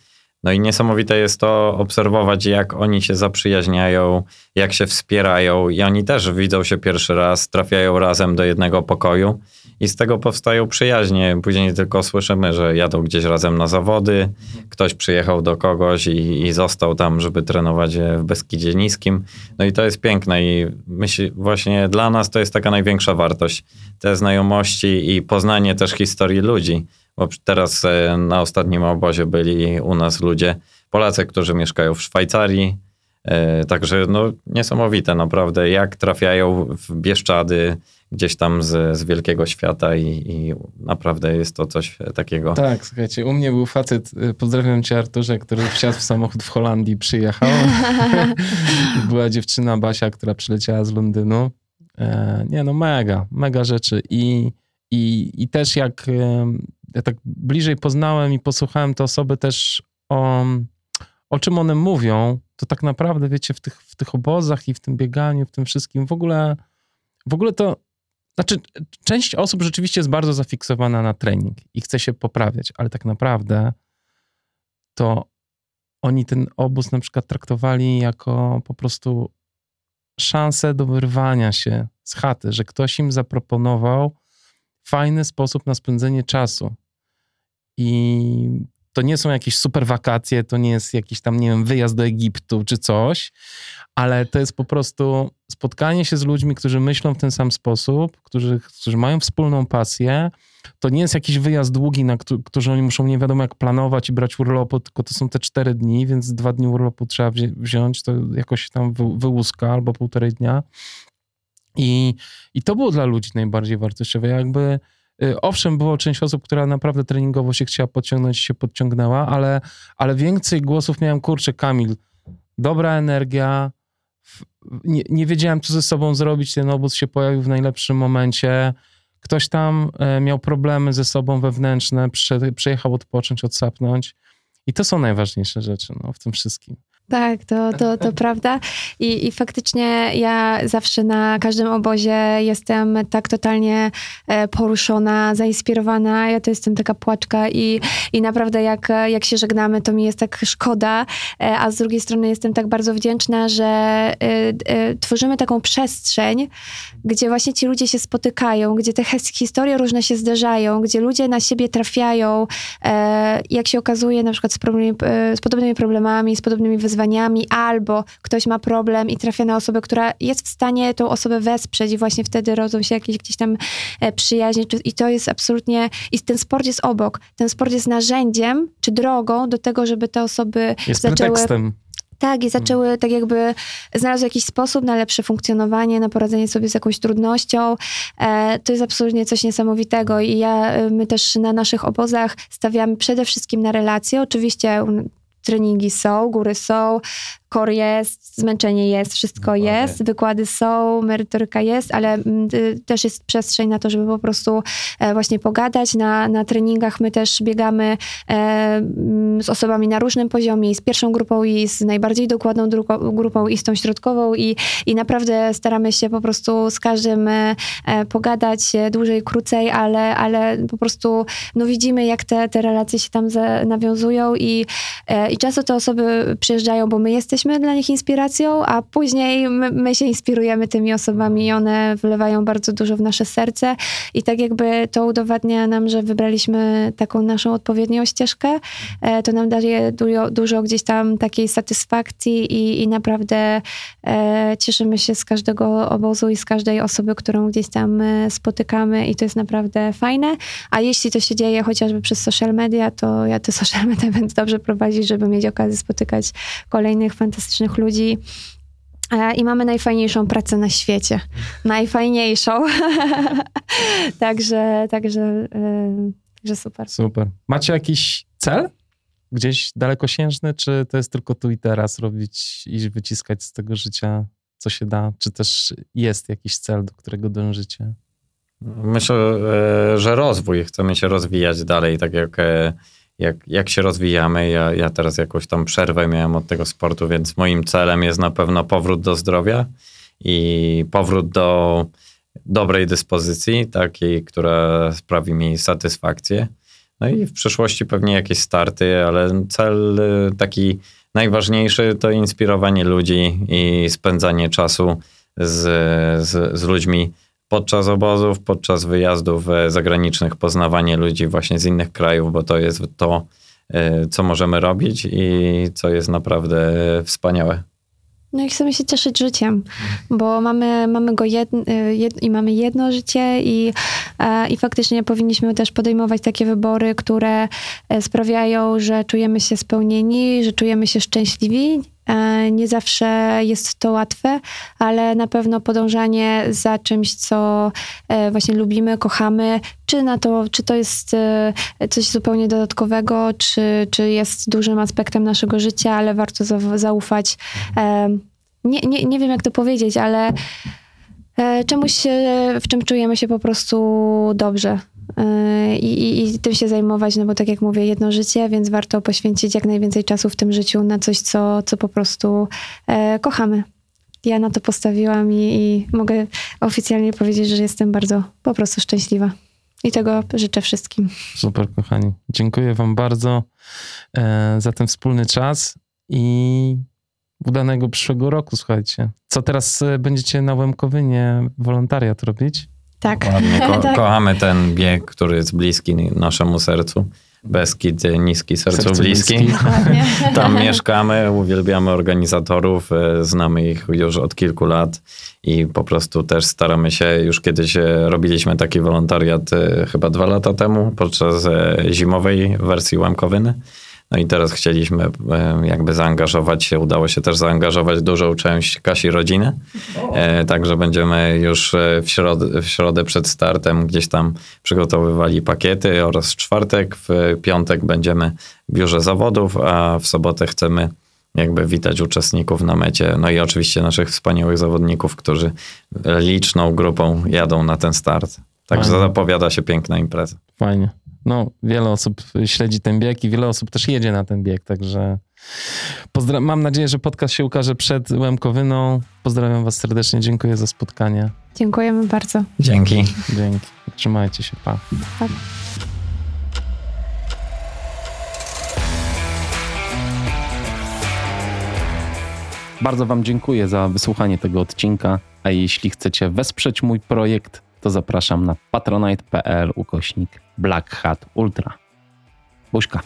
No i niesamowite jest to obserwować, jak oni się zaprzyjaźniają, jak się wspierają i oni też widzą się pierwszy raz, trafiają razem do jednego pokoju i z tego powstają przyjaźnie. Później tylko słyszymy, że jadą gdzieś razem na zawody, ktoś przyjechał do kogoś i, i został tam, żeby trenować w Beskidzie Niskim. No i to jest piękne i myślę, właśnie dla nas to jest taka największa wartość. Te znajomości i poznanie też historii ludzi. Bo teraz e, na ostatnim obozie byli u nas ludzie, Polacy, którzy mieszkają w Szwajcarii, e, Także no, niesamowite naprawdę, jak trafiają w Bieszczady, gdzieś tam z, z wielkiego świata i, i, naprawdę jest to coś takiego. Tak, słuchajcie, u mnie był facet, pozdrawiam cię Arturze, który wsiadł w samochód w Holandii, przyjechał. Była dziewczyna Basia, która przyleciała z Londynu. E, nie no, mega, mega rzeczy i, i, i też jak ja tak bliżej poznałem i posłuchałem te osoby też o, o czym one mówią, to tak naprawdę, wiecie, w tych, w tych obozach i w tym bieganiu, w tym wszystkim, w ogóle, w ogóle to znaczy, część osób rzeczywiście jest bardzo zafiksowana na trening i chce się poprawiać, ale tak naprawdę to oni ten obóz na przykład traktowali jako po prostu szansę do wyrwania się z chaty, że ktoś im zaproponował fajny sposób na spędzenie czasu. I to nie są jakieś super wakacje, to nie jest jakiś tam, nie wiem, wyjazd do Egiptu czy coś, ale to jest po prostu spotkanie się z ludźmi, którzy myślą w ten sam sposób, którzy, którzy mają wspólną pasję. To nie jest jakiś wyjazd długi, na który, którzy oni muszą nie wiadomo jak planować i brać urlopu, tylko to są te cztery dni, więc dwa dni urlopu trzeba wzi wziąć, to jakoś tam wy, wyłuska albo półtorej dnia. I, I to było dla ludzi najbardziej wartościowe. Jakby Y, owszem, było część osób, która naprawdę treningowo się chciała podciągnąć i się podciągnęła, ale, ale więcej głosów miałem, kurczę, Kamil, dobra energia, nie, nie wiedziałem, co ze sobą zrobić, ten obóz się pojawił w najlepszym momencie, ktoś tam e, miał problemy ze sobą wewnętrzne, przyjechał odpocząć, odsapnąć i to są najważniejsze rzeczy no, w tym wszystkim. Tak, to, to, to prawda. I, I faktycznie ja zawsze na każdym obozie jestem tak totalnie e, poruszona, zainspirowana. Ja to jestem taka płaczka i, i naprawdę jak, jak się żegnamy, to mi jest tak szkoda, e, a z drugiej strony jestem tak bardzo wdzięczna, że e, tworzymy taką przestrzeń, gdzie właśnie ci ludzie się spotykają, gdzie te historie różne się zderzają, gdzie ludzie na siebie trafiają, jak się okazuje, na przykład z, problemi, z podobnymi problemami, z podobnymi wyzwaniami, wyzwaniami, albo ktoś ma problem i trafia na osobę, która jest w stanie tą osobę wesprzeć i właśnie wtedy rodzą się jakieś gdzieś tam e, przyjaźnie i to jest absolutnie, i ten sport jest obok. Ten sport jest narzędziem czy drogą do tego, żeby te osoby jest zaczęły... Pretekstem. Tak, i zaczęły tak jakby znalazły jakiś sposób na lepsze funkcjonowanie, na poradzenie sobie z jakąś trudnością. E, to jest absolutnie coś niesamowitego i ja, e, my też na naszych obozach stawiamy przede wszystkim na relacje. Oczywiście treningi są, góry są, kor jest, zmęczenie jest, wszystko jest, wykłady są, merytoryka jest, ale mm, y, też jest przestrzeń na to, żeby po prostu e, właśnie pogadać. Na, na treningach my też biegamy e, mm, z osobami na różnym poziomie, i z pierwszą grupą, i z najbardziej dokładną grupą, i z tą środkową, i, i naprawdę staramy się po prostu z każdym e, pogadać dłużej, krócej, ale, ale po prostu no widzimy, jak te, te relacje się tam nawiązują i, i często te osoby przyjeżdżają, bo my jesteśmy jesteśmy dla nich inspiracją, a później my, my, się inspirujemy tymi osobami i one wlewają bardzo dużo w nasze serce i tak jakby to udowadnia nam, że wybraliśmy taką naszą odpowiednią ścieżkę. E, to nam daje dużo, dużo gdzieś tam takiej satysfakcji i, i naprawdę e, cieszymy się z każdego obozu i z każdej osoby, którą gdzieś tam e, spotykamy i to jest naprawdę fajne. A jeśli to się dzieje chociażby przez social media, to ja te social media będę dobrze prowadzić, żeby mieć okazję spotykać kolejnych fantastycznych fantastycznych ludzi. E, I mamy najfajniejszą pracę na świecie. Najfajniejszą. także, także, e, także super. Super. Macie jakiś cel? Gdzieś dalekosiężny, czy to jest tylko tu i teraz robić i wyciskać z tego życia, co się da? Czy też jest jakiś cel, do którego dążycie? Myślę, e, że rozwój. Chcemy się rozwijać dalej, tak jak jak, jak się rozwijamy. Ja, ja teraz jakąś tam przerwę miałem od tego sportu, więc moim celem jest na pewno powrót do zdrowia i powrót do dobrej dyspozycji, takiej, która sprawi mi satysfakcję. No i w przyszłości pewnie jakieś starty, ale cel y, taki najważniejszy to inspirowanie ludzi i spędzanie czasu z, z, z ludźmi podczas obozów, podczas wyjazdów e, zagranicznych, poznawanie ludzi właśnie z innych krajów, bo to jest to, e, co możemy robić i co jest naprawdę wspaniałe. No i chcemy się cieszyć życiem, bo mamy, mamy go jedno, jed, i mamy jedno życie i, e, i faktycznie powinniśmy też podejmować takie wybory, które e, sprawiają, że czujemy się spełnieni, że czujemy się szczęśliwi. E, nie zawsze jest to łatwe, ale na pewno podążanie za czymś, co właśnie lubimy, kochamy, czy na to, czy to jest coś zupełnie dodatkowego, czy, czy jest dużym aspektem naszego życia, ale warto zaufać nie, nie, nie wiem jak to powiedzieć, ale e, czemuś, w czym czujemy się po prostu dobrze. I, i, I, tym się zajmować, no bo tak jak mówię, jedno życie, więc warto poświęcić jak najwięcej czasu w tym życiu na coś, co, co po prostu e, kochamy. Ja na to postawiłam i, i mogę oficjalnie powiedzieć, że jestem bardzo po prostu szczęśliwa. I tego życzę wszystkim. Super, kochani. Dziękuję Wam bardzo e, za ten wspólny czas i udanego przyszłego roku, słuchajcie. Co teraz e, będziecie na Łemkowynie wolontariat robić? Tak. Ładnie, ko tak. kochamy ten bieg, który jest bliski naszemu sercu. Beskid niski, sercu Serce bliski. bliski. Tam mieszkamy, uwielbiamy organizatorów, e, znamy ich już od kilku lat i po prostu też staramy się, już kiedyś e, robiliśmy taki wolontariat chyba dwa lata temu podczas zimowej wersji Łemkowyny no i teraz chcieliśmy jakby zaangażować się, udało się też zaangażować dużą część Kasi rodziny. E, także będziemy już e, w środę, w środę przed startem gdzieś tam przygotowywali pakiety oraz w czwartek, w piątek będziemy w biurze zawodów, a w sobotę chcemy jakby witać uczestników na mecie. No i oczywiście naszych wspaniałych zawodników, którzy liczną grupą jadą na ten start. Także Fajnie. zapowiada się piękna impreza. Fajnie no, wiele osób śledzi ten bieg i wiele osób też jedzie na ten bieg, także pozdra- mam nadzieję, że podcast się ukaże przed Łemkowyną. Pozdrawiam was serdecznie, dziękuję za spotkanie. Dziękujemy bardzo. Dzięki. Dzięki. Trzymajcie się, pa. pa. Bardzo Wam dziękuję za wysłuchanie tego odcinka, a jeśli chcecie wesprzeć mój projekt, to zapraszam na patronite.pl ukośnik Black Hat Ultra. Buźka.